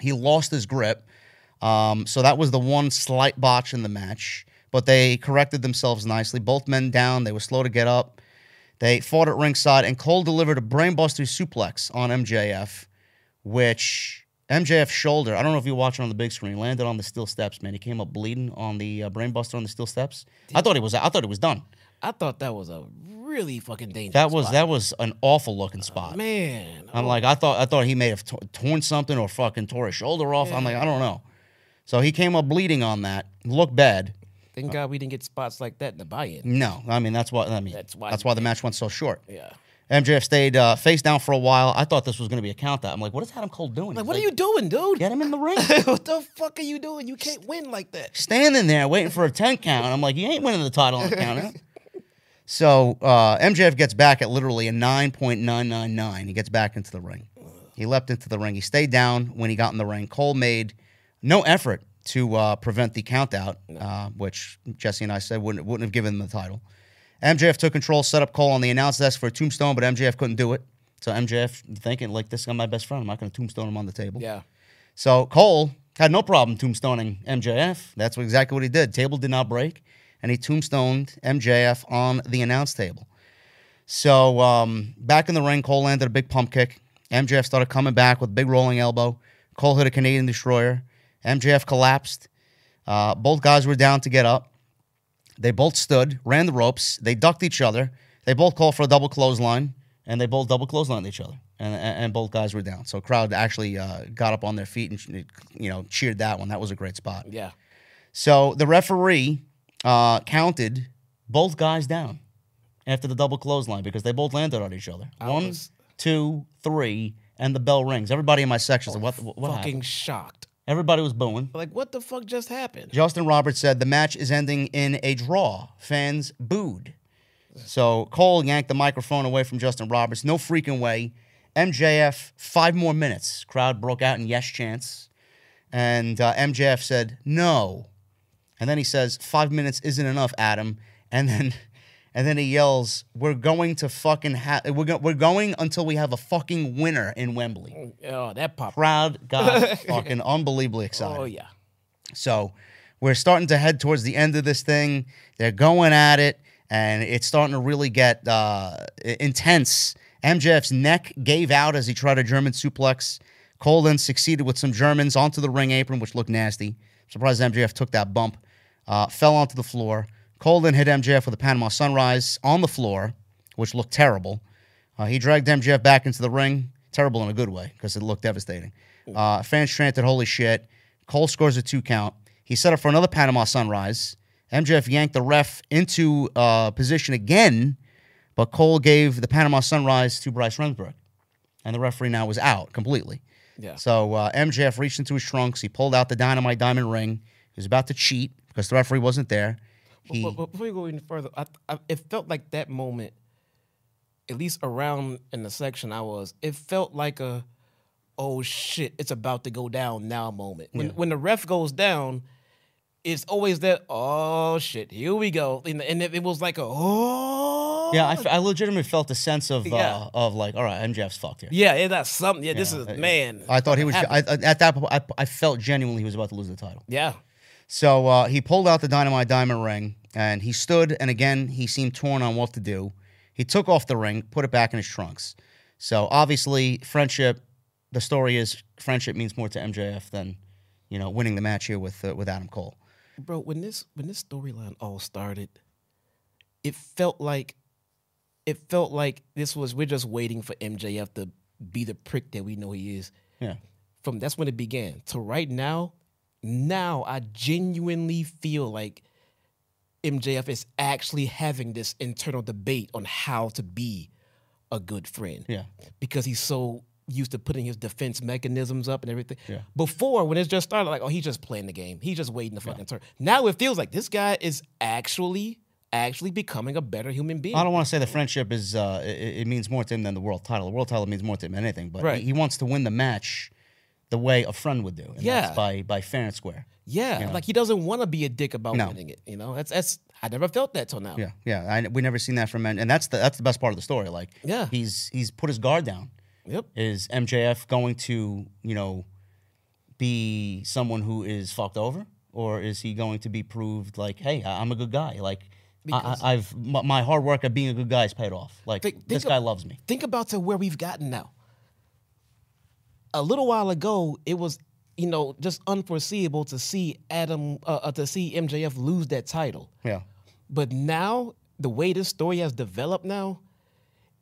He lost his grip. Um, so that was the one slight botch in the match, but they corrected themselves nicely. Both men down. They were slow to get up. They fought at ringside, and Cole delivered a brainbuster suplex on MJF, which MJF's shoulder, I don't know if you watch it on the big screen, landed on the steel steps, man. He came up bleeding on the uh, brainbuster on the steel steps. I thought he was I thought it was done. I thought that was a really fucking dangerous. That was spot. that was an awful looking spot. man. I'm like, I thought I thought he may have t- torn something or fucking tore his shoulder off. I'm like, I don't know. So he came up bleeding on that. Looked bad. Thank God we didn't get spots like that in the buy-in. No, I mean that's why I mean That's why- that's why the match went so short. Yeah. MJF stayed uh, face down for a while. I thought this was going to be a count out. I'm like, what is Adam Cole doing? Like, what are you doing, dude? Get him in the ring. [LAUGHS] what the fuck are you doing? You can't win like that. Standing there waiting for a 10 count. I'm like, you ain't winning the title on the count out. [LAUGHS] So uh, MJF gets back at literally a 9.999. He gets back into the ring. He leapt into the ring. He stayed down when he got in the ring. Cole made no effort to uh, prevent the count out, uh, which Jesse and I said wouldn't, wouldn't have given him the title. MJF took control, set up Cole on the announce desk for a tombstone, but MJF couldn't do it. So MJF thinking, like, this is my best friend. I'm not going to tombstone him on the table. Yeah. So Cole had no problem tombstoning MJF. That's what, exactly what he did. Table did not break, and he tombstoned MJF on the announce table. So um, back in the ring, Cole landed a big pump kick. MJF started coming back with a big rolling elbow. Cole hit a Canadian destroyer. MJF collapsed. Uh, both guys were down to get up. They both stood, ran the ropes. They ducked each other. They both called for a double clothesline, and they both double clotheslined each other. And, and, both guys were down. So crowd actually uh, got up on their feet and you know cheered that one. That was a great spot. Yeah. So the referee uh, counted both guys down after the double clothesline because they both landed on each other. I One, was- two, three, and the bell rings. Everybody in my section said, "What? What, what fucking happened?" shocked. Everybody was booing. Like, what the fuck just happened? Justin Roberts said the match is ending in a draw. Fans booed. So Cole yanked the microphone away from Justin Roberts. No freaking way. MJF, five more minutes. Crowd broke out in yes chants. And uh, MJF said, no. And then he says, five minutes isn't enough, Adam. And then. And then he yells, "We're going to fucking have we're, go- we're going until we have a fucking winner in Wembley." Oh, that pop. Crowd got [LAUGHS] fucking unbelievably excited. Oh yeah. So we're starting to head towards the end of this thing. They're going at it, and it's starting to really get uh, intense. MJF's neck gave out as he tried a German suplex. Cole then succeeded with some Germans onto the ring apron, which looked nasty. Surprised MJF took that bump. Uh, fell onto the floor. Cole then hit MJF with a Panama Sunrise on the floor, which looked terrible. Uh, he dragged MJF back into the ring. Terrible in a good way because it looked devastating. Uh, fans chanted, Holy shit. Cole scores a two count. He set up for another Panama Sunrise. MJF yanked the ref into uh, position again, but Cole gave the Panama Sunrise to Bryce Remsburg. And the referee now was out completely. Yeah. So uh, MJF reached into his trunks. He pulled out the dynamite diamond ring. He was about to cheat because the referee wasn't there. He, But, but before we go any further, I, I, it felt like that moment, at least around in the section I was, it felt like a, oh shit, it's about to go down now moment. When, when the ref goes down, it's always that, oh shit, here we go. And, and it, it was like a, oh. yeah, I legitimately felt a sense of uh, of like, all right, MJF's fucked here. Yeah, yeah, that's something. Yeah, this is, man. I thought he was. I, I- at that point. I, I felt genuinely he was about to lose the title. yeah. So uh, he pulled out the dynamite diamond ring and he stood. And again, he seemed torn on what to do. He took off the ring, put it back in his trunks. So obviously, friendship. The story is friendship means more to MJF than you know winning the match here with uh, with Adam Cole. bro when this when this storyline all started it felt like it felt like this was we're just waiting for mjf to be the prick that we know he is Yeah. from that's when it began to right now now i genuinely feel like mjf is actually having this internal debate on how to be a good friend Yeah. because he's so used to putting his defense mechanisms up and everything. Yeah. Before, when it just started, like, oh, he's just playing the game. He's just waiting to fucking turn. Now it feels like this guy is actually, actually becoming a better human being. I don't want to say the friendship is uh, it, it means more to him than the world title. The world title means more to him than anything, but Right. he, he wants to win the match the way a friend would do. And Yeah. that's by by fair and square. yeah, like he doesn't want to be a dick about No. winning it. You know, that's that's I never felt that till now. Yeah, yeah. I, we never seen that from men, and that's the that's the best part of the story. Like, Yeah. he's he's put his guard down. Yep. Is MJF going to you know be someone who is fucked over, or is he going to be proved like, hey, I'm a good guy? Like, I, I, I've my, my hard work at being a good guy is paid off. Like, Think- think this of- guy loves me. Think about to where we've gotten now. A little while ago, it was you know just unforeseeable to see Adam uh, uh, to see MJF lose that title. Yeah. But now, the way this story has developed now,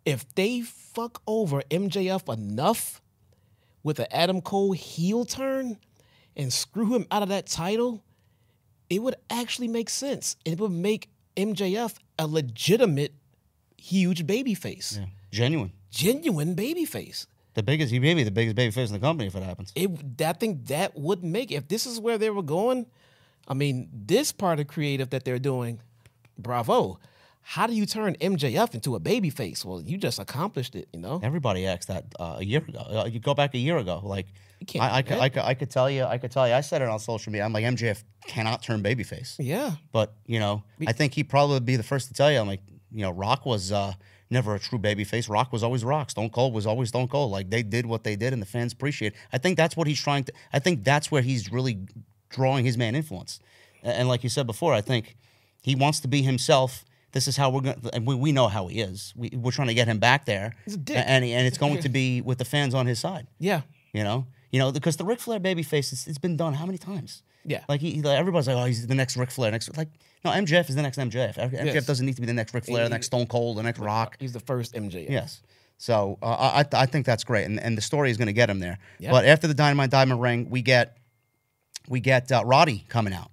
if they fuck over MJF enough with an Adam Cole heel turn and screw him out of that title, it would actually make sense. It would make MJF a legitimate, huge babyface, Yeah. Genuine. genuine babyface. The biggest, he may be the biggest baby face in the company if it happens. It, I think that would make if this is where they were going. I mean, this part of creative that they're doing, bravo. How do you turn MJF into a baby face? Well, you just accomplished it, you know. Everybody asked that uh, a year ago. Uh, you go back a year ago, like I, I, could. I, could, I could tell you, I could tell you. I said it on social media. I'm like MJF cannot turn babyface, Yeah, but you know, I think he'd probably be the first to tell you. I'm like, you know, Rock was uh, never a true babyface. Rock was always Rock. Stone Cold was always Stone Cold. Like they did what they did, and the fans appreciate. it. I think that's what he's trying to. I think that's where he's really drawing his man influence. And, like you said before, I think he wants to be himself. This is how we're going, and we, we know how he is. We, we're trying to get him back there, He's a dick. and and it's [LAUGHS] going to be with the fans on his side. yeah, You know, you know, because the Ric Flair babyface, it's, it's been done how many times? Yeah. Like he- like, everybody's like, oh, he's the next Ric Flair. Next, like, no, MJF is the next MJF. MJF Yes. doesn't need to be the next Ric Flair, the next Stone Cold, the next Rock. he's the first MJF. Yes. So uh, I, I I think that's great, and, and the story is going to get him there. Yeah. But after the Dynamite Diamond Ring, we get we get uh, Roddy coming out.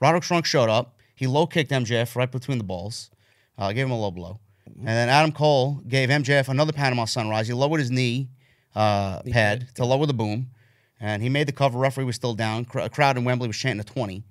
Roderick Strong showed up. He low kicked MJF right between the balls, uh, gave him a low blow, and then Adam Cole gave MJF another Panama Sunrise. He lowered his knee uh, pad to lower the boom, and he made the cover. Referee was still down. Cr- a crowd in Wembley was chanting a twenty.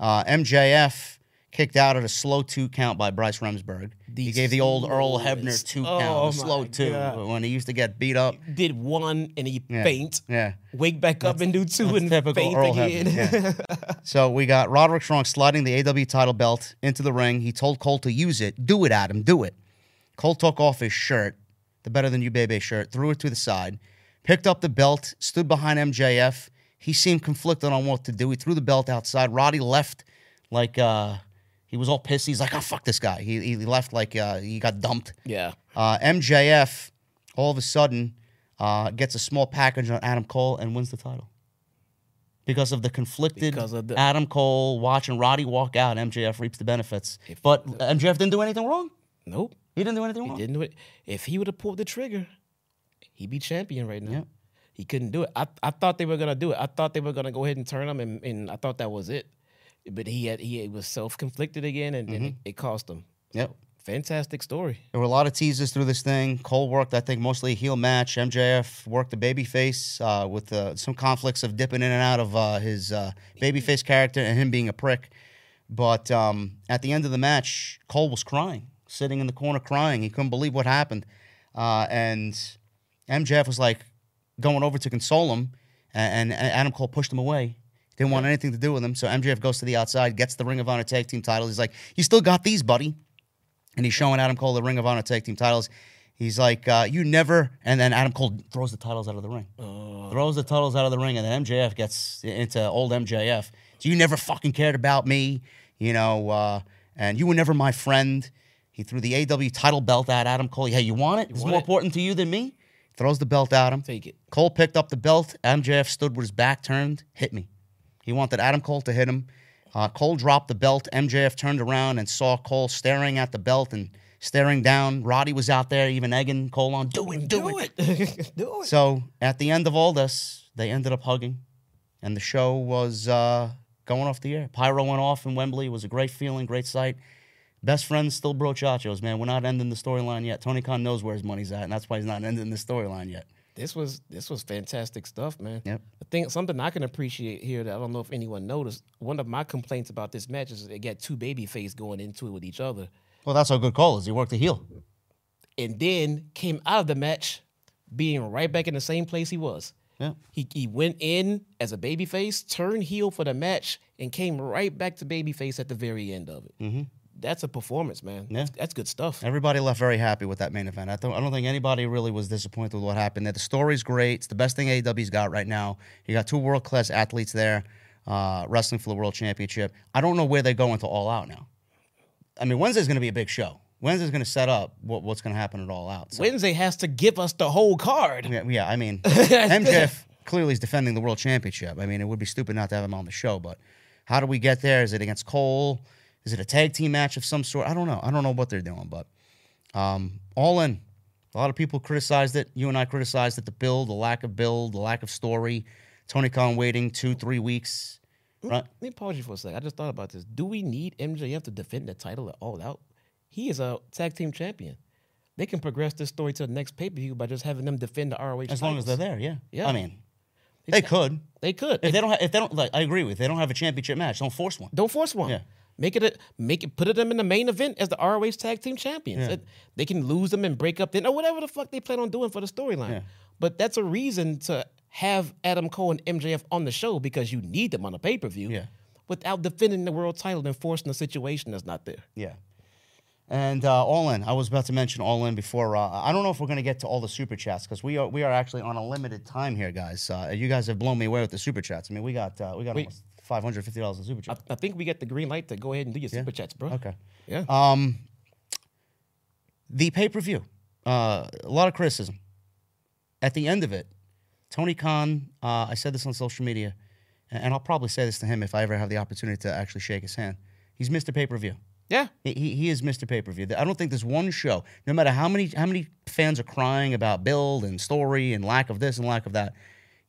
Uh, MJF kicked out at a slow two count by Bryce Remsburg. he gave the old Earl Hebner two Oh count, a slow two, God. when he used to get beat up. He Did one and he Yeah. faint. Yeah. Wake back up and do two and faint Earl again. Hebner. Yeah. [LAUGHS] so we got Roderick Strong sliding the AW title belt into the ring. He told Cole to use it. Do it, Adam. Do it. Cole took off his shirt, the Better Than You Baby shirt, threw it to the side, picked up the belt, stood behind MJF. He seemed conflicted on what to do. He threw the belt outside. Roddy left like uh, he was all pissed. He's like, oh, fuck this guy. He, he left like uh, he got dumped. yeah. Uh, MJF all of a sudden uh, gets a small package on Adam Cole and wins the title because of the conflicted Because of the- Adam Cole watching Roddy walk out. MJF reaps the benefits, but MJF didn't do anything wrong. Nope. He didn't do anything He wrong. didn't do it. If he would have pulled the trigger, he'd be champion right now. Yeah. He couldn't do it. I, I thought they were gonna do it. I thought they were gonna go ahead and turn him, and, and I thought that was it. But he had he was self conflicted again, and, Mm-hmm. it, it cost him. Yep. Fantastic story. There were a lot of teasers through this thing. Cole worked, I think, mostly a heel match. MJF worked the babyface uh, with uh, some conflicts of dipping in and out of uh, his uh, babyface character and him being a prick. But um, at the end of the match, Cole was crying, sitting in the corner crying. He couldn't believe what happened. Uh, and MJF was like going over to console him, and, and Adam Cole pushed him away. Didn't want anything to do with him. So MJF goes to the outside, gets the Ring of Honor Tag Team titles. He's like, You still got these, buddy and he's showing Adam Cole the Ring of Honor Tag Team titles. He's like, uh, "You never," and then Adam Cole throws the titles out of the ring, throws the titles out of the ring, and then MJF gets into old MJF. So you never fucking cared about me, you know, uh, and you were never my friend. He threw the AW title belt at Adam Cole. Hey, you want it? It's want more it? important to you than me. Throws the belt at him. Take it. Cole picked up the belt. MJF stood with his back turned, hit me. He wanted Adam Cole to hit him. Uh, Cole dropped the belt. MJF turned around and saw Cole staring at the belt and staring down. Roddy was out there, even egging Cole on, do it, do, Do it. it. [LAUGHS] [LAUGHS] do it. So at the end of all this, they ended up hugging, and the show was uh, going off the air. Pyro went off in Wembley. It was a great feeling, great sight. Best friends still brochachos, man. We're not ending the storyline yet. Tony Khan knows where his money's at, and that's why he's not ending the storyline yet. This was this was fantastic stuff, man. Yep. I think something I can appreciate here that I don't know if anyone noticed. One of my complaints about this match is they got two baby face going into it with each other, Well, that's how good Cole is. He worked the heel. and then came out of the match being right back in the same place he was. Yeah. He he went in as a babyface, turned heel for the match, and came right back to babyface at the very end of it. Mm-hmm. That's a performance, man. Yeah. That's, that's good stuff. Everybody left very happy with that main event. I don't, I don't think anybody really was disappointed with what happened there. The story's great. It's the best thing AEW's got right now. You got two world class athletes there, uh, wrestling for the world championship. I don't know where they go into All Out now. I mean, Wednesday's going to be a big show. Wednesday's going to set up what, what's going to happen at All Out. So, Wednesday has to give us the whole card. yeah, yeah, I mean, [LAUGHS] MJF clearly is defending the world championship. I mean, it would be stupid not to have him on the show, but how do we get there? Is it against Cole? Is it a tag team match of some sort? I don't know. I don't know what they're doing, but um, all in. A lot of people criticized it. You and I criticized it. The build, the lack of build, the lack of story. Tony Khan waiting two, three weeks. Right? Let me pause you for a second. I just thought about this. Do we need MJF to defend the title at All Out? He is a tag team champion. They can progress this story to the next pay per view by just having them defend the ROH. As long as they're there, yeah. Yeah. I mean, they could. They could. If they don't, ha- if they don't, like, I agree with. If they don't have a championship match, don't force one. Don't force one. Yeah. Make it a make it put them in the main event as the ROH tag team champions. Yeah. It- they can lose them and break up then or whatever the fuck they plan on doing for the storyline. Yeah. But that's a reason to have Adam Cole and MJF on the show because you need them on a pay per view. Yeah. Without defending the world title and forcing a situation that's not there. Yeah. And uh, all in, I was about to mention all in before. Uh, I don't know if we're going to get to all the super chats because we are we are actually on a limited time here, guys. Uh, you guys have blown me away with the super chats. I mean, we got uh, we got almost five hundred fifty dollars in super I, chat. I think we get the green light to go ahead and do your super chats, bro. Okay. Yeah. Um, the pay per view, uh, a lot of criticism. At the end of it, Tony Khan, uh, I said this on social media, and, and I'll probably say this to him if I ever have the opportunity to actually shake his hand. He's Mr. Pay per view. yeah. He, he he is Mr. Pay Per View. I don't think there's one show, no matter how many how many fans are crying about build and story and lack of this and lack of that.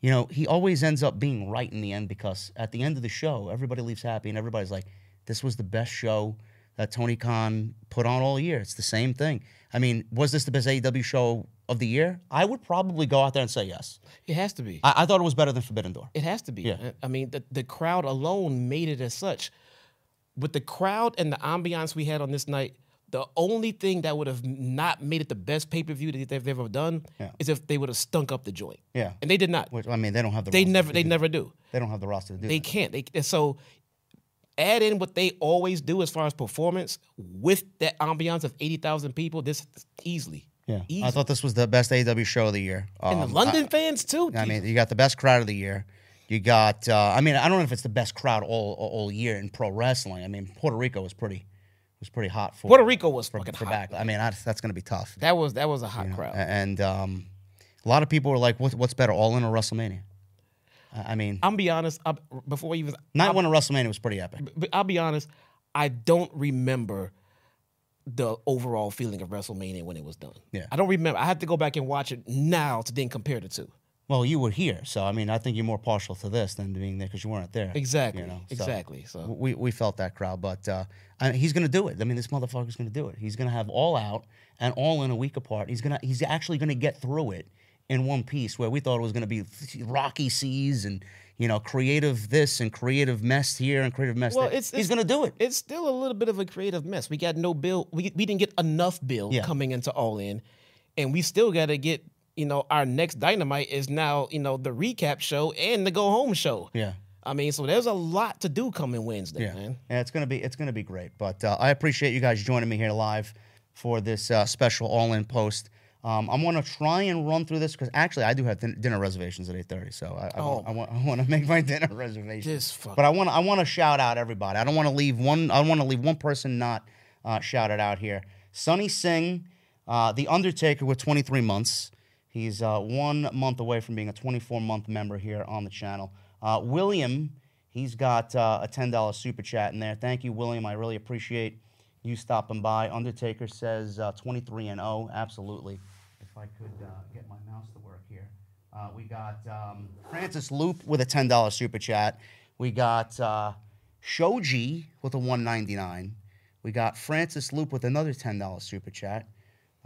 You know, he always ends up being right in the end because at the end of the show, everybody leaves happy and everybody's like, "This was the best show that Tony Khan put on all year." It's the same thing. I mean, was this the best AEW show of the year? I would probably go out there and say yes. It has to be. I, I thought it was better than Forbidden Door. It has to be. Yeah. I- I mean, the, the crowd alone made it as such. With the crowd and the ambiance we had on this night, the only thing that would have not made it the best pay per view that they've ever done Yeah. is if they would have stunk up the joint. Yeah. And they did not. Which I mean, they don't have the They roster never. They do- never do. they don't have the roster to do They that. can't. They and so add in what they always do as far as performance with that ambiance of eighty thousand people. This easily. Yeah, Easy. I thought this was the best AEW show of the year. and Um, the London fans too. I mean, you got the best crowd of the year. You got, uh, I mean, I don't know if it's the best crowd all all all year in pro wrestling. I mean, Puerto Rico was pretty was pretty hot for Puerto Rico was for, fucking for hot. back. I mean, that's, that's going to be tough. That was that was a hot crowd. And um, a lot of people were like, what, "What's better, All In or WrestleMania?" I I mean, I'm be honest. I, before even night one of WrestleMania was pretty epic. but I'll be honest, I don't remember the overall feeling of WrestleMania when it was done. Yeah. I don't remember. I have to go back and watch it now to then compare the two. Well, you were here, so I mean, I think you're more partial to this than being there because you weren't there. Exactly. You know, so- exactly. So we, we felt that crowd, but uh, I he's going to do it. I mean, this motherfucker's going to do it. He's going to have all out and all in a week apart. He's gonna he's actually going to get through it in one piece. Where we thought it was going to be rocky seas and you know creative this and creative mess here and creative mess Well, there. it's- he's going to do it. it's still a little bit of a creative mess. We got no bill. We, we didn't get enough bill Yeah. coming into All In, and we still got to get. You know, our next Dynamite is now you know the recap show and the go home show. Yeah. I mean, so there's a lot to do coming Wednesday, Yeah, man. yeah, it's gonna be it's gonna be great. But uh, I appreciate you guys joining me here live for this uh, special all in post. Um, I'm gonna try and run through this because actually I do have din- dinner reservations at 8:30, so I, I, Oh. want, I want I want to [LAUGHS] make my dinner reservations. But I want I want to shout out everybody. I don't want to leave one. I want to leave one person not uh, shouted out here. Sonny Singh, uh, the Undertaker with 23 months. He's uh, one month away from being a 24 month member here on the channel. Uh, William, he's got uh, a $10 super chat in there. Thank you, William. I really appreciate you stopping by. Undertaker says uh, 23 and 0. Absolutely. If I could uh, get my mouse to work here. Uh, we got um, Francis Loop with a $10 super chat. We got uh, Shoji with a 199. We got Francis Loop with another $10 super chat.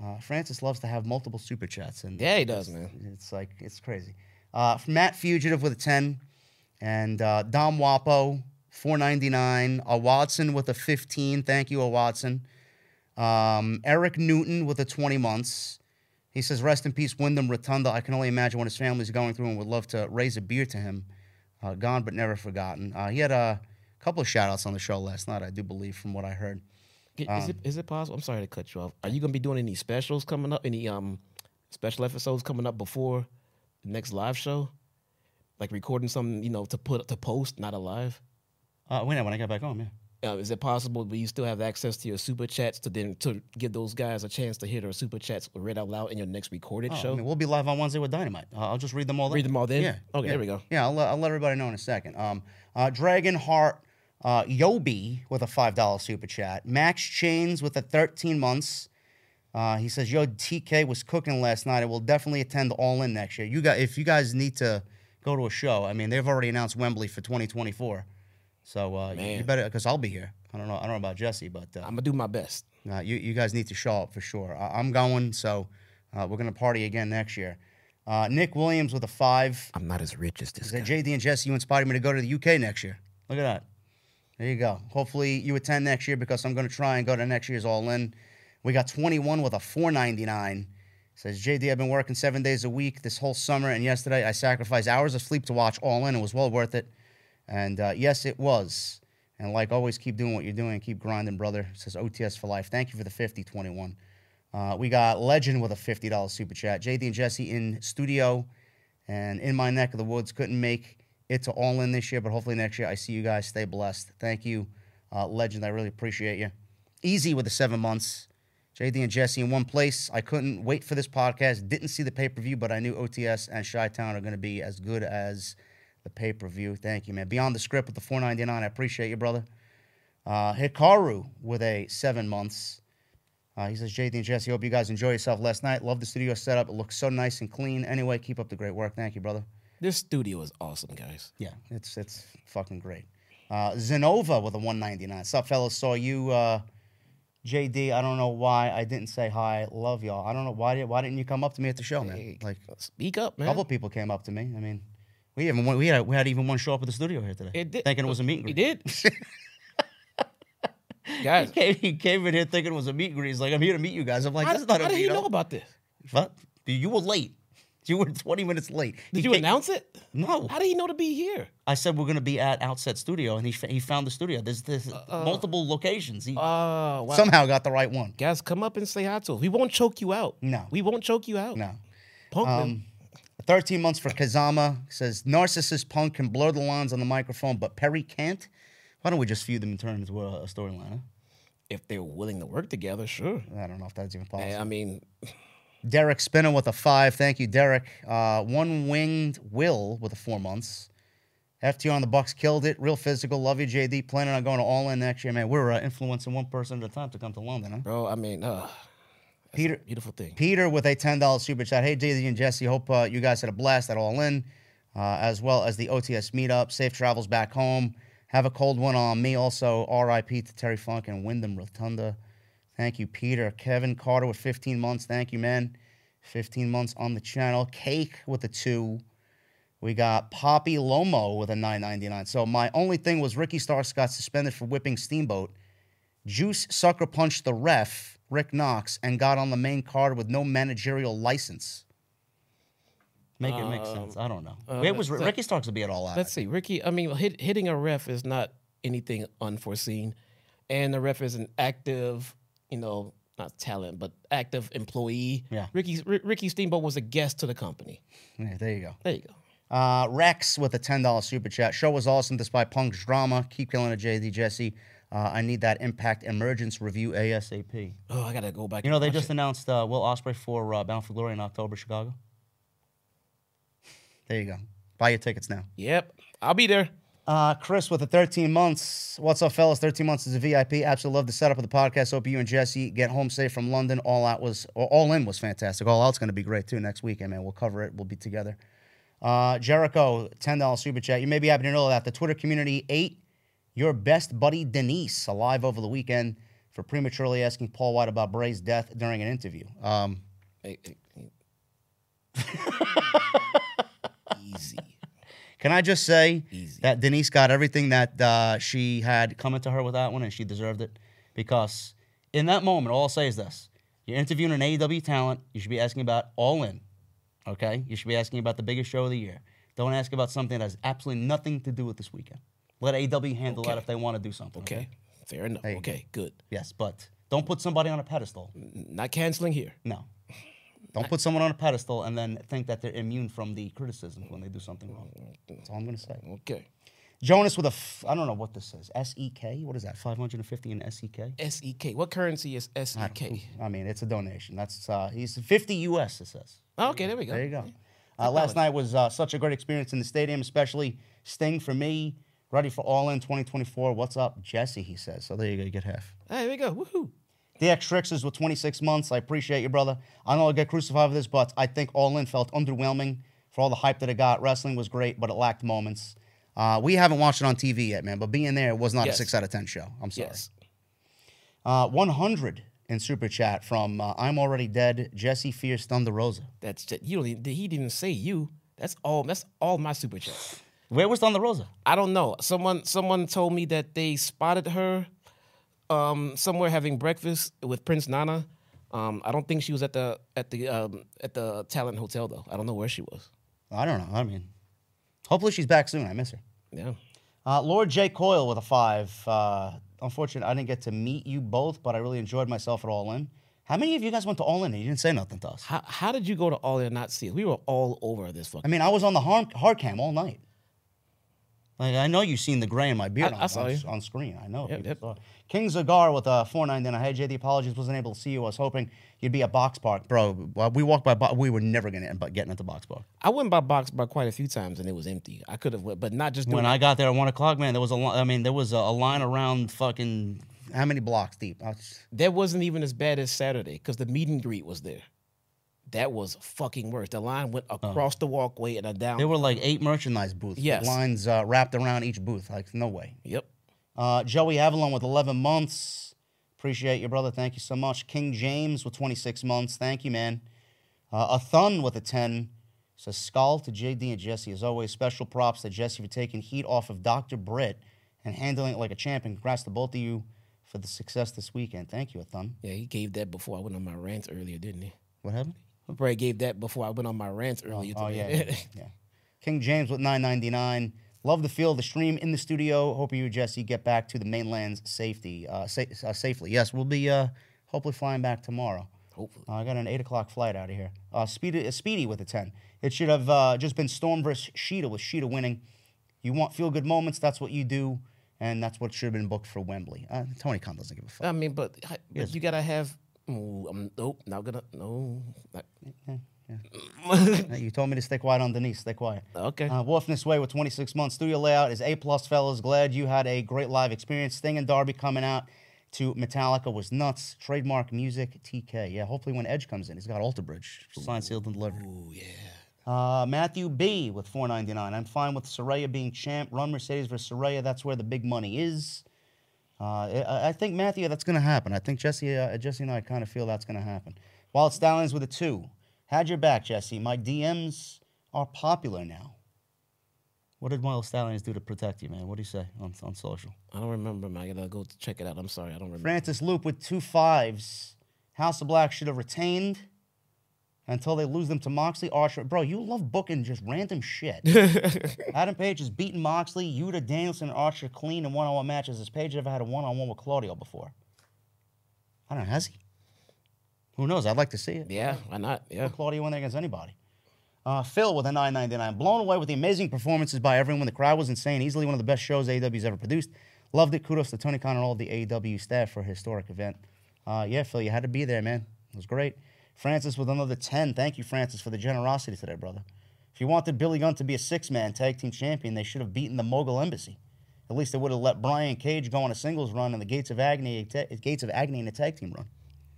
Uh, Francis loves to have multiple super chats, and Yeah, he does, man. it's like it's crazy. Uh, Matt Fugitive with a ten, and uh, Dom Wapo four ninety nine. A Watson with a fifteen. Thank you, a Watson. Um, Eric Newton with a twenty months. He says, "Rest in peace, Wyndham Rotunda. I can only imagine what his family's going through, and would love to raise a beer to him. Uh, gone but never forgotten. Uh, he had a couple of shout outs on the show last night, I do believe, from what I heard. Is Um, it is it possible? I'm sorry to cut you off. Are you gonna be doing any specials coming up? Any um special episodes coming up before the next live show? Like recording something, you know, to put to post, not alive? live. Uh, when, when I get back home, yeah. Uh, is it possible that you still have access to your super chats to then to give those guys a chance to hear their super chats read out loud in your next recorded Oh, show? I mean, we'll be live on Wednesday with Dynamite. Uh, I'll just read them all. Read them all then? Yeah. Okay, yeah. there we go. Yeah, I'll, let- I'll let everybody know in a second. Um, uh, Dragon Heart uh, Yobi with a five dollar super chat. Max Chains with a thirteen months. Uh, he says, "Yo, TK was cooking last night. I will definitely attend All In next year. You got if you guys need to go to a show. I mean, they've already announced Wembley for 2024, so uh, you, you better because I'll be here. I don't know. I don't know about Jesse, but uh, I'm gonna do my best. uh, you, you guys need to show up for sure. I, I'm going, so uh, we're going to party again next year. Uh, Nick Williams with a five. I'm not as rich as this guy. JD and Jesse, you inspired me to go to the UK next year. Look at that. There you go. Hopefully you attend next year because I'm going to try and go to next year's All In. We got 21 with a 499. Says JD, I've been working seven days a week this whole summer, and yesterday I sacrificed hours of sleep to watch All In. It was well worth it. And uh, yes, it was. And like always, keep doing what you're doing. Keep grinding, brother. Says OTS for life. Thank you for the 50, 21. Uh, we got Legend with a $50 super chat. JD and Jesse in studio and in my neck of the woods. Couldn't make it to all in this year, but hopefully next year I see you guys. Stay blessed. Thank you, uh, Legend. I really appreciate you. Easy with the seven months. JD and Jesse in one place. I couldn't wait for this podcast. Didn't see the pay per view, but I knew OTS and Chi Town are going to be as good as the pay per view. Thank you, man. Beyond the script with the 499. I appreciate you, brother. Uh, Hikaru with a seven months. Uh, he says, JD and Jesse, hope you guys enjoy yourself last night. Love the studio setup. It looks so nice and clean. Anyway, keep up the great work. Thank you, brother. This studio is awesome, guys. Yeah, it's it's fucking great. Uh, Zenova with a 199. What's up, fellas? Saw you, uh, JD. I don't know why I didn't say hi. Love y'all. I don't know why did why didn't you come up to me at the show, man? Like speak up, man. a couple people came up to me. I mean, we even we had we had even one show up at the studio here today, It did- thinking it was a meet and He did. [LAUGHS] guys, He came, he came in here thinking it was a meet and greet. He's like, I'm here to meet you guys. I'm like, how, that's not how a did he know about this? What? You were late. You were 20 minutes late. Did He you announce it? No. How did he know to be here? I said we're going to be at Outset Studio, and he he found the studio. There's, there's multiple locations. He Oh, wow. somehow got the right one. Guys, come up and say hi to us. We won't choke you out. No. We won't choke you out. No. Punk. Um, 13 months for Kazama says narcissist punk can blur the lines on the microphone, but Perry can't. Why don't we just feud them in terms of a, storyline? huh? If they're willing to work together, sure. I don't know if that's even possible. Hey, I mean, Derek Spinner with a five. Thank you, Derek. Uh, one winged Will with a four months. FTR on the Bucks killed it. Real physical. Love you, JD. Planning on going to All In next year, man. We're uh, influencing one person at a time to come to London, huh? bro, I mean, uh, Peter, beautiful thing. Peter with a $10 super chat. Hey, JD and Jesse. Hope uh, you guys had a blast at All In, uh, as well as the OTS meetup. Safe travels back home. Have a cold one on me. Also, RIP to Terry Funk and Wyndham Rotunda. Thank you, Peter. Kevin Carter with 15 months. Thank you, man. 15 months on the channel. Cake with a two. We got Poppy Lomo with a 9.99. So my only thing was Ricky Starks got suspended for whipping Steamboat. Juice sucker punched the ref, Rick Knox, and got on the main card with no managerial license. Make it make sense. I don't know. Um, uh, it was Ricky Starks would be at all out. Let's see, Ricky. I mean, hit, hitting a ref is not anything unforeseen, and the ref is an active, you know, not talent, but active employee. Yeah. Ricky Ricky Steamboat was a guest to the company. Yeah, there you go. There you go. Uh, Rex with a ten dollars super chat. Show was awesome despite Punk's drama. Keep killing it, JD Jesse. Uh, I need that Impact Emergence review ASAP. Oh, I gotta go back. You know they just it. announced uh, Will Ospreay for uh, Bound for Glory in October, Chicago. There you go. Buy your tickets now. Yep, I'll be there. Uh, Chris with the 13 months. What's up, fellas? 13 months is a VIP. Absolutely love the setup of the podcast. Hope you and Jesse get home safe from London. All out was or all in was fantastic. All out's going to be great too next weekend, man. We'll cover it. We'll be together. Uh, Jericho, $10 super chat. You may be happy to know that the Twitter community ate your best buddy Denise alive over the weekend for prematurely asking Paul Wight about Bray's death during an interview. Um, Hey, hey, hey. [LAUGHS] Easy. Can I just say Easy. that Denise got everything that uh, she had coming to her with that one, and she deserved it because in that moment, all I'll say is this: you're interviewing an AEW talent, you should be asking about All In, okay? You should be asking about the biggest show of the year. Don't ask about something that has absolutely nothing to do with this weekend. Let AEW handle that if they want to do something. Okay. Fair enough. You Okay, good. Yes, but don't put somebody on a pedestal. Not canceling here. No. Don't put someone on a pedestal and then think that they're immune from the criticism when they do something wrong. That's all I'm going to say. Okay. Jonas with a, f- I don't know what this is. SEK? What is that? 550 in SEK? SEK. E What currency is E SEK? I mean, it's a donation. That's uh, he's 50 US. It says. Okay, there we go. There you go. Uh, last night was uh, such a great experience in the stadium, especially Sting for me. Ready for All In 2024. What's up, Jesse? He says. So there you go. You get half. Hey, there we go. Woohoo. DX Trixers with 26 months. I appreciate you, brother. I know I'll get crucified for this, but I think All In felt underwhelming for all the hype that it got. Wrestling was great, but it lacked moments. Uh, we haven't watched it on TV yet, man, but being there was not Yes. a 6 out of 10 show. I'm sorry. Yes. Uh, 100 in Super Chat from uh, I'm Already Dead, Jesse Fierce Thunder Rosa. That's just, you don't even, he didn't say you. That's all. That's all my super chat. Where was Thunder Rosa? I don't know. Someone someone told me that they spotted her um, somewhere having breakfast with Prince Nana. Um, I don't think she was at the at the um, at the Talent Hotel though. I don't know where she was. I don't know. I mean, hopefully she's back soon. I miss her. Yeah. Uh, Lord J. Coyle with a five. Uh, unfortunately, I didn't get to meet you both, but I really enjoyed myself at All In. How many of you guys went to All In and you didn't say nothing to us? How how did you go to all in and not see us? We were all over this I mean, I was on the hard, hard cam all night. Like I know you've seen the gray in my beard I- on, I saw on, you. on screen. I know. Yep, yep. saw it. King Zagar with a four nine. Hey JD, apologies, wasn't able to see you. I was hoping you'd be at Box Park, bro. Uh, we walked by. Bo- We were never gonna end up getting at the Box Park. I went by box by quite a few times and it was empty. I could have went, but not just doing When I got there at one o'clock, man, there was a. li- I mean, there was a, a line around fucking how many blocks deep? Was- that wasn't even as bad as Saturday because the meet and greet was there. That was fucking worse. The line went across the walkway and a down. There were like eight merchandise booths. Yes. lines uh, wrapped around each booth. Like no way. yep. Uh, Joey Avalon with 11 months. Appreciate you, brother. Thank you so much. King James with 26 months. Thank you, man. Uh, a Thun with a 10. Says Skull to JD and Jesse. As always, special props to Jesse for taking heat off of Dr. Britt and handling it like a champion. Congrats to both of you for the success this weekend. Thank you, a Thun. Yeah, he gave that before I went on my rants earlier, didn't he? What happened? Brad gave that before I went on my rants earlier Oh, yeah, yeah, yeah. [LAUGHS] King James with 999. Love the feel of the stream in the studio. Hope you, Jesse, get back to the mainland's safety uh, sa- uh, safely. Yes, we'll be uh, hopefully flying back tomorrow. Hopefully. Uh, I got an 8 o'clock flight out of here. Uh, Speedy, uh, Speedy with a 10. It should have uh, just been Storm versus Shida with Shida winning. You want feel good moments, that's what you do. And that's what should have been booked for Wembley. Uh, Tony Khan doesn't give a fuck. I mean, but, but you gotta have. Oh, I'm, nope, not gonna. No. not- Uh, [LAUGHS] you told me to stay quiet on Denise. Stay quiet. okay. Uh, Wolfness Way with 26 months. Studio layout is A plus, fellas. Glad you had a great live experience. Sting and Darby coming out to Metallica was nuts. Trademark music, TK. Yeah, hopefully when Edge comes in, he's got Alter Bridge signed, sealed, and delivered. oh yeah. Uh, Matthew B with 499. I'm fine with Saraya being champ. Run Mercedes versus Saraya. That's where the big money is. Uh, I, I think Matthew, that's going to happen. I think Jesse, uh, Jesse and I kind of feel that's going to happen. Wild Stallions with a two. Had your back, Jesse. My DMs are popular now. What did Wild Stallions do to protect you, man? What do you say on, on social? I don't remember, man. I gotta go check it out. I'm sorry, I don't remember. Francis Loop with two fives. House of Black should have retained until they lose them to Moxley. Archer, bro, you love booking just random shit. [LAUGHS] Adam Page has beaten Moxley, Yuta, Danielson, and Archer clean in one-on-one matches. Has Page ever had a one-on-one with Claudio before? I don't know. Has he? Who knows? I'd like to see it. Yeah, why not? Yeah. Put Claudio in there against anybody. Uh, Phil with a 999. Blown away with the amazing performances by everyone. The crowd was insane. Easily one of the best shows AEW's ever produced. Loved it. Kudos to Tony Khan and all the AEW staff for a historic event. Uh, yeah, Phil, you had to be there, man. It was great. Francis with another 10. Thank you, Francis, for the generosity today, brother. If you wanted Billy Gunn to be a six man tag team champion, they should have beaten the Mogul Embassy. At least they would have let Brian Cage go on a singles run and the Gates of Agony, Gates of Agony in a tag team run.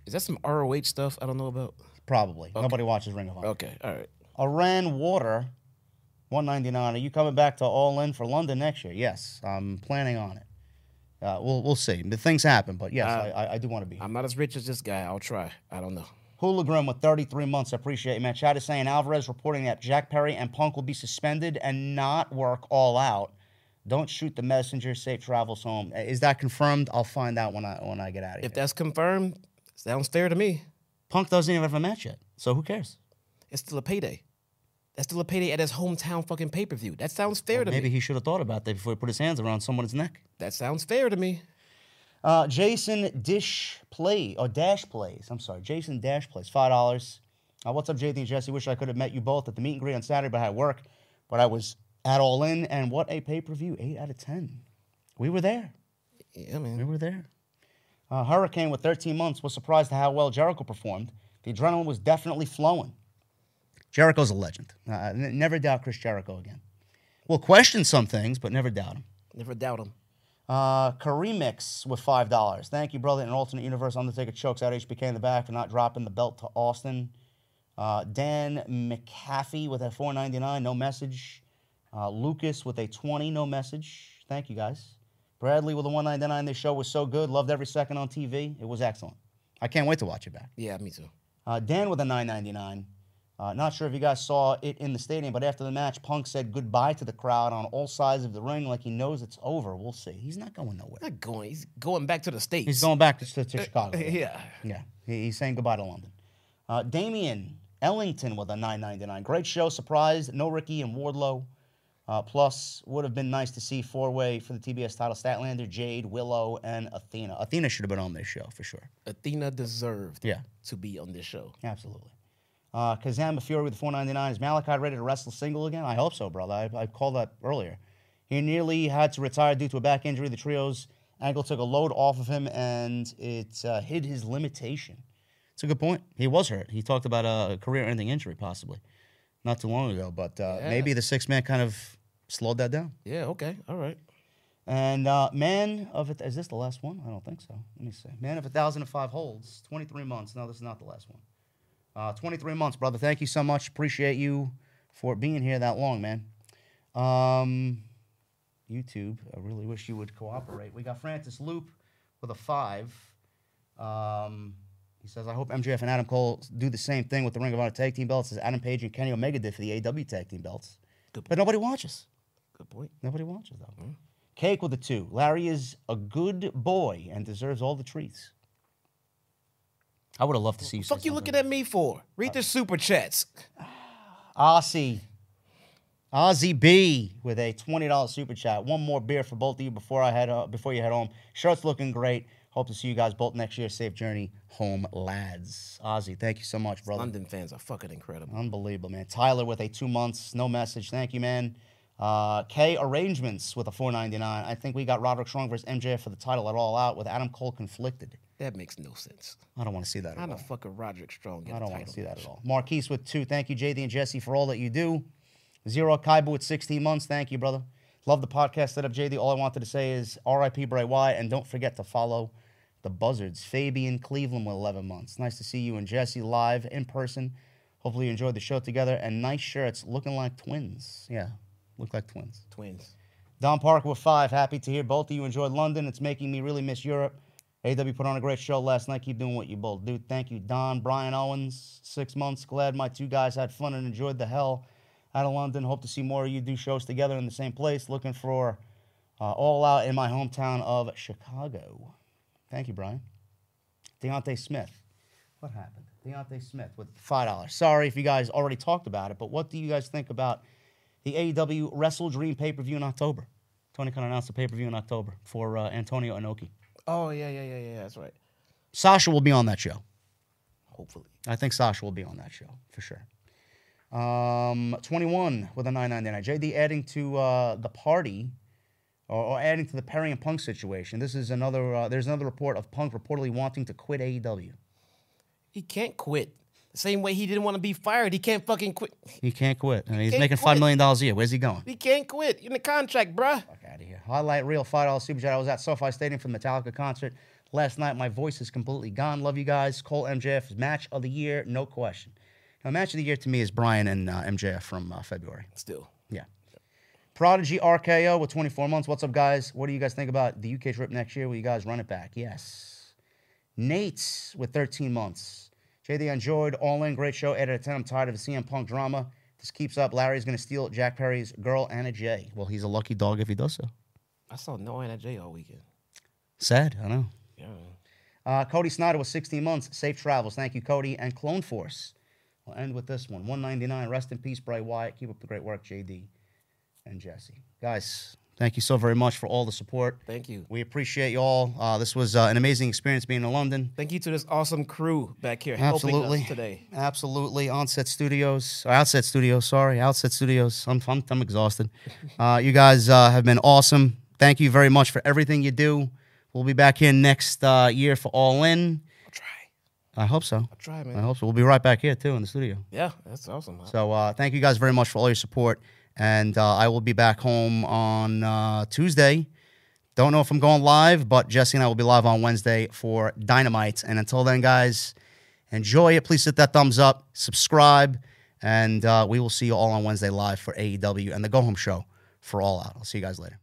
Is that some ROH stuff I don't know about? Probably. Nobody watches Ring of Honor. Okay, all right. Iran Water, 199. Are you coming back to All In for London next year? Yes, I'm planning on it. Uh, we'll we'll see. But things happen, but yes, I, I, I do want to be. here. I'm not as rich as this guy. I'll try. I don't know. Hologram with 33 months. I appreciate it, man. Chad is saying Alvarez reporting that Jack Perry and Punk will be suspended and not work all out. Don't shoot the messenger. Safe travels home. Uh, is that confirmed? I'll find out when I when I get out of here. If that's confirmed, sounds fair to me. Punk doesn't even have a match yet, so who cares? It's still a payday. That's still a payday at his hometown fucking pay per view. That sounds fair to Maybe me. Maybe he should have thought about that before he put his hands around someone's neck. That sounds fair to me. Uh, Jason Dish Play or Dash Plays. I'm sorry, Jason Dash Plays. Five dollars. Uh, what's up, JD and Jesse? Wish I could have met you both at the meet and greet on Saturday, but I had work. But I was at All In, and what a pay per view! Eight out of ten. We were there. Yeah, man. We were there. Uh, Hurricane with 13 months was surprised at how well Jericho performed. The adrenaline was definitely flowing. Jericho's a legend. Uh, never doubt Chris Jericho again. We'll question some things, but never doubt him. Never doubt him. Uh, Karimix with five dollars. Thank you, brother. In an alternate universe, Undertaker chokes out HBK in the back for not dropping the belt to Austin. Uh, Dan McAfee with a four ninety nine, no message. Uh, Lucas with a twenty, no message. Thank you guys. Bradley with a one ninety nine. This show was so good. Loved every second on TV. It was excellent. I can't wait to watch it back. Yeah, me too. Uh, Dan with a 9.99. Uh, not sure if you guys saw it in the stadium, but after the match, Punk said goodbye to the crowd on all sides of the ring, like he knows it's over. We'll see. He's not going nowhere. Not going. He's going back to the states. He's going back to, to, to Chicago. Yeah. Yeah, he, he's saying goodbye to London. Uh, Damian Ellington with a 9.99. Great show. Surprised. No Ricky and Wardlow. Uh, plus, would have been nice to see four way for the TBS title Statlander, Jade, Willow, and Athena. Athena should have been on this show for sure. Athena deserved Yeah. to be on this show. Absolutely. Uh, Kazama Fury with the 499. Is Malachi ready to wrestle single again? I hope so, brother. I, I called that earlier. He nearly had to retire due to a back injury. The trio's ankle took a load off of him, and it uh, hid his limitation. It's a good point. He was hurt. He talked about a career-ending injury, possibly, not too long ago. But uh, Yeah. maybe the six man kind of slowed that down. Yeah. Okay. All right. And uh, man of it is this the last one? I don't think so. Let me see. Man of a thousand and five holds, twenty three months. No, this is not the last one. Uh, twenty three months, brother. Thank you so much. Appreciate you for being here that long, man. Um, YouTube, I really wish you would cooperate. We got Francis Loop with a five. Um, he says, I hope MJF and Adam Cole do the same thing with the Ring of Honor tag team belts as Adam Page and Kenny Omega did for the AW tag team belts. Good But nobody watches. Good point. Nobody watches though. Cake with a two. Larry is a good boy and deserves all the treats. I would have loved to see you. Fuck you looking at me for? Read the super chats. Aussie. Ozzy B with a twenty dollars super chat. One more beer for both of you before I head uh, before you head home. Shirt's looking great. Hope to see you guys both next year. Safe journey home, lads. Ozzy, thank you so much, brother. London fans are fucking incredible. Unbelievable, man. Tyler with a two months, no message. Thank you, man. Uh, K Arrangements with a 499. I think we got Roderick Strong versus MJF for the title at All Out with Adam Cole conflicted. That makes no sense. I don't want to see that at the all. fuck are Roderick Strong get I a don't want to see that at all. Marquise with two. Thank you, JD and Jesse, for all that you do. Zero Kaiba with 16 months. Thank you, brother. Love the podcast setup, JD. All I wanted to say is RIP Bray Wyatt, and don't forget to follow the Buzzards. Fabian Cleveland with 11 months. Nice to see you and Jesse live in person. Hopefully you enjoyed the show together. And nice shirts, looking like twins. Yeah, look like twins. Twins. Don Parker with five. Happy to hear both of you enjoyed London. It's making me really miss Europe. AW put on a great show last night. Keep doing what you both do. Thank you, Don. Brian Owens, six months. Glad my two guys had fun and enjoyed the hell out of London. Hope to see more of you do shows together in the same place. Looking for uh, All Out in my hometown of Chicago. Thank you, Brian. Deontay Smith. What happened? Deontay Smith with five dollars. Sorry if you guys already talked about it, but what do you guys think about the AEW Wrestle Dream pay per view in October? Tony Khan announced the pay per view in October for uh, Antonio Inoki. Oh yeah, yeah, yeah, yeah. That's right. Sasha will be on that show. Hopefully. I think Sasha will be on that show for sure. Um, 21 with a 999. JD adding to uh, the party or, or adding to the Perry and Punk situation. This is another, uh, there's another report of Punk reportedly wanting to quit AEW. He can't quit. The same way he didn't want to be fired. He can't fucking quit. He can't quit. I mean, he's making quit. $5 million a year. Where's he going? He can't quit. You're in the contract, bruh. Fuck out of here. Highlight reel, $5 super chat. I was at SoFi Stadium for the Metallica concert last night. My voice is completely gone. Love you guys. Cole MJF is match of the year, no question. Now, match of the year to me is Bryan and uh, MJF from uh, February. Still. Yeah. Prodigy RKO with 24 months. What's up, guys? What do you guys think about the UK trip next year? Will you guys run it back? Yes. Nate's with 13 months. JD enjoyed All In. Great show. 8 out of 10. I'm tired of the CM Punk drama. This keeps up. Larry's going to steal Jack Perry's girl, Anna Jay. Well, he's a lucky dog if he does so. I saw no Anna Jay all weekend. Sad. I know. Yeah. Uh, Cody Snyder was 16 months. Safe travels. Thank you, Cody. And Clone Force. We'll end with this one. 199. Rest in peace, Bray Wyatt. Keep up the great work, JD and Jesse. Guys, Thank you so very much for all the support. Thank you. We appreciate you all. Uh, this was uh, an amazing experience being in London. Thank you to this awesome crew back here helping Absolutely. us today. Absolutely. Onset Studios, or Outset Studios, sorry. Outset Studios. I'm, I'm, I'm exhausted. [LAUGHS] Uh, you guys uh, have been awesome. Thank you very much for everything you do. We'll be back here next uh, year for All In. I'll try. I hope so. I'll try, man. I hope so. We'll be right back here, too, in the studio. Yeah, that's awesome. So uh, thank you guys very much for all your support. And uh, I will be back home on uh, Tuesday. Don't know if I'm going live, but Jesse and I will be live on Wednesday for Dynamite. And until then, guys, enjoy it. Please hit that thumbs up, subscribe, and uh, we will see you all on Wednesday live for AEW and the Go Home Show for All Out. I'll see you guys later.